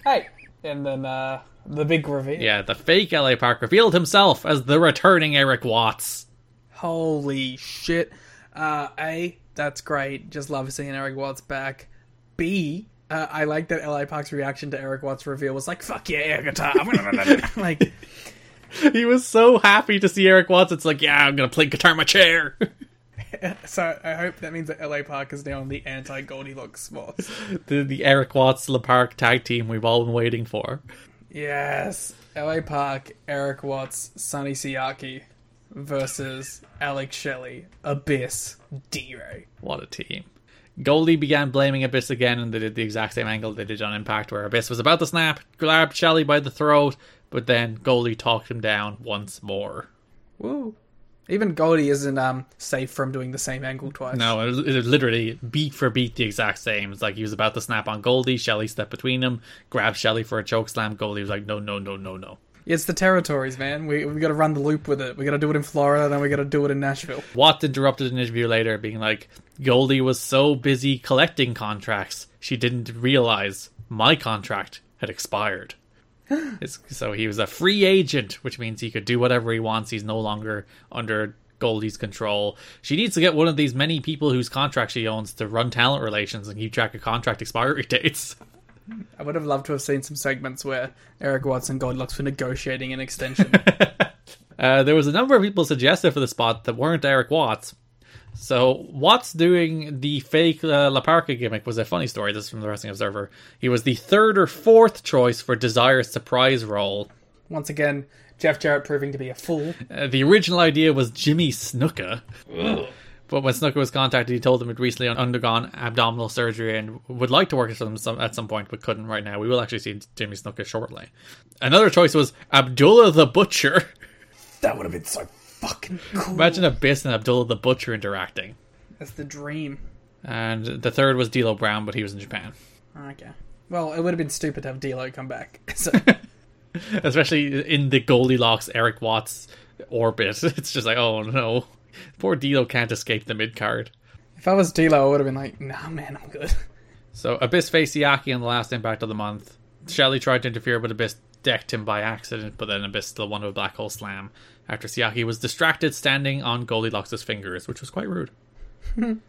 Hey, and then uh, the big reveal. Yeah, the fake LA Park revealed himself as the returning Eric Watts. Holy shit. Uh, A, that's great. Just love seeing Eric Watts back. B, uh, I like that L.A. Park's reaction to Eric Watts' reveal was like, fuck yeah, air guitar. (laughs) like, He was so happy to see Eric Watts. It's like, yeah, I'm gonna play guitar in my chair. (laughs) so I hope that means that L.A. Park is now in the anti Goldilocks boss. (laughs) the, the Eric Watts La Park tag team we've all been waiting for. Yes. L.A. Park, Eric Watts, Sonny Siaki versus Alex Shelley, Abyss, D-Ray. What a team. Goldie began blaming Abyss again, and they did the exact same angle they did on Impact, where Abyss was about to snap, grabbed Shelley by the throat, but then Goldie talked him down once more. Woo. Even Goldie isn't um safe from doing the same angle twice. No, it was, it was literally beat for beat the exact same. It's like he was about to snap on Goldie, Shelley stepped between them, grabbed Shelley for a choke slam. Goldie was like, no, no, no, no, no. It's the territories, man. We we got to run the loop with it. We got to do it in Florida, then we got to do it in Nashville. Watt interrupted an interview later, being like, Goldie was so busy collecting contracts, she didn't realize my contract had expired. (gasps) So he was a free agent, which means he could do whatever he wants. He's no longer under Goldie's control. She needs to get one of these many people whose contract she owns to run talent relations and keep track of contract expiry (laughs) dates. I would have loved to have seen some segments where Erik Watts and Goldilocks were negotiating an extension. (laughs) Uh, there was a number of people suggested for the spot that weren't Erik Watts. So Watts doing the fake uh, La Parca gimmick was a funny story. This is from the Wrestling Observer. He was the third or fourth choice for Desire's surprise role. Once again, Jeff Jarrett proving to be a fool. Uh, the original idea was Jimmy Snuka. But when Snuka was contacted, he told them he'd recently undergone abdominal surgery and would like to work with him some, at some point, but couldn't right now. We will actually see Jimmy Snuka shortly. Another choice was Abdullah the Butcher. That would have been so fucking cool. Imagine Abyss and Abdullah the Butcher interacting. That's the dream. And the third was D'Lo Brown, but he was in Japan. Okay. Well, it would have been stupid to have D'Lo come back. (laughs) So (laughs) Especially in the Goldilocks Erik Watts orbit. (laughs) It's just like, oh no. (laughs) Poor D'Lo can't escape the mid card. if I was D'Lo, I would have been like, "Nah, man, I'm good." (laughs) So Abyss faced Siaki in the last impact of the month. Shelley tried to interfere, but Abyss decked him by accident, but then Abyss still won with a black hole slam after Siaki was distracted standing on Goldilocks' fingers, which was quite rude. (laughs)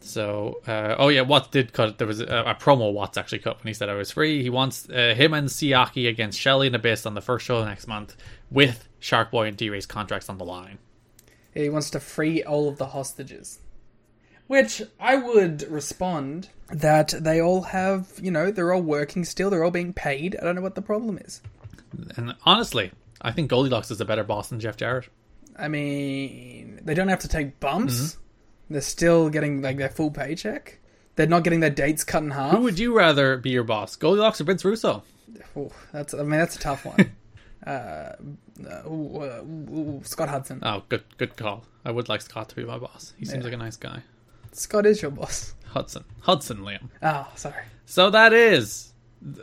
so, uh, oh yeah, Watts did cut. There was a, a promo Watts actually cut when he said I was free. He wants uh, him and Siaki against Shelley and Abyss on the first show next month with Shark Boy and D-Ray's contracts on the line. He wants to free all of the hostages. Which I would respond that they all have, you know, they're all working still, they're all being paid. I don't know what the problem is. And honestly, I think Goldilocks is a better boss than Jeff Jarrett. I mean, they don't have to take bumps. Mm-hmm. They're still getting like their full paycheck. They're not getting their dates cut in half. Who would you rather be your boss, Goldilocks or Vince Russo? Ooh, that's I mean that's a tough one. (laughs) uh, uh, ooh, Scott Hudson. Oh, good, good call. I would like Scott to be my boss. He seems Yeah. like a nice guy. Scott is your boss. Hudson, Hudson, Liam. Oh, sorry. So that is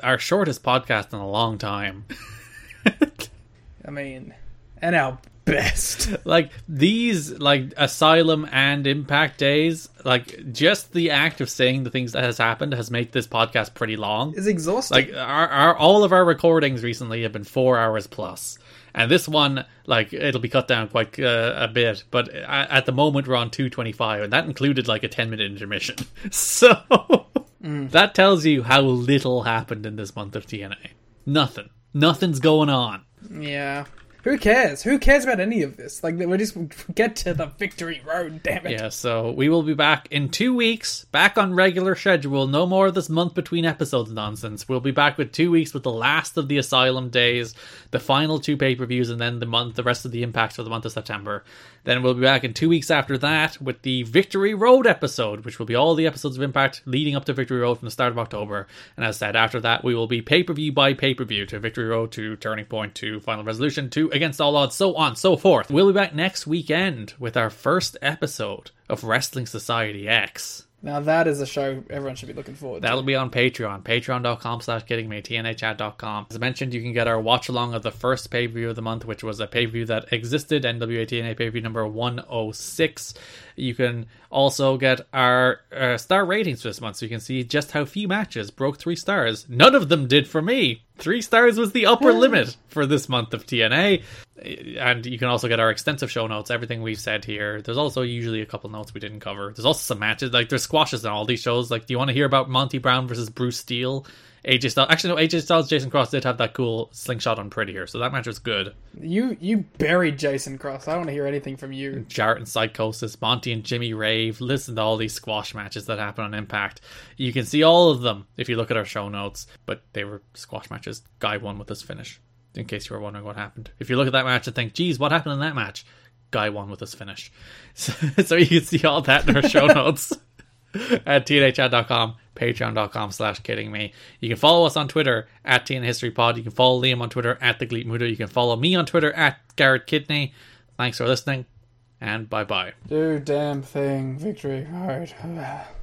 our shortest podcast in a long time. (laughs) I mean, and our best. (laughs) like these like asylum and impact days like just the act of saying the things that has happened has made this podcast pretty long. It's exhausting. like our, our all of our recordings recently have been four hours plus. And this one like it'll be cut down quite uh, a bit but at, at the moment we're on 225 and that included like a 10 minute intermission. (laughs) So that tells you how little happened in this month of tna nothing. Nothing's going on. Yeah. Who cares? Who cares about any of this? Like, we just get to the victory road, damn it. Yeah, so we will be back in two weeks, back on regular schedule. No more of this month between episodes nonsense. We'll be back with two weeks with the last of the Asylum days, the final two pay per views, and then the month, the rest of the impacts for the month of September. Then we'll be back in two weeks after that with the Victory Road episode, which will be all the episodes of Impact leading up to Victory Road from the start of October. And as said, after that, we will be pay per view by pay per view to Victory Road to Turning Point to Final Resolution to Against All Odds, so on, so forth. We'll be back next weekend with our first episode of Wrestling Society X. Now, that is a show everyone should be looking forward to. That'll be on Patreon, patreon.com slash kidding me, tnachat.com. As mentioned, you can get our watch along of the first pay per view of the month, which was a pay per view that existed, NWA TNA pay per view number 106. You can also get our uh, star ratings for this month, so you can see just how few matches broke three stars. None of them did for me. Three stars was the upper (laughs) limit for this month of TNA. And you can also get our extensive show notes, everything we've said here. There's also usually a couple notes we didn't cover. There's also some matches, like there's squashes in all these shows. Like, do you want to hear about Monty Brown versus Bruce Steele? AJ Styles. Actually, no, AJ Styles, Jason Cross did have that cool slingshot on Prettier, so that match was good. You you buried Jason Cross. I don't want to hear anything from you. Jarrett and Psicosis, Monty and Jimmy Rave. Listen to all these squash matches that happen on Impact. You can see all of them if you look at our show notes, but they were squash matches. Guy won with his finish, in case you were wondering what happened. If you look at that match and think, geez, what happened in that match? Guy won with his finish. (laughs) So, so you can see all that in our show (laughs) notes (laughs) at tnachat.com, patreon.com slash kidding me. You can follow us on Twitter at TN History Pod. You can follow Liam on Twitter at the Gleet You can follow me on Twitter at Garrett Kidney. Thanks for listening, and bye bye. Do damn thing, victory. All right. (sighs)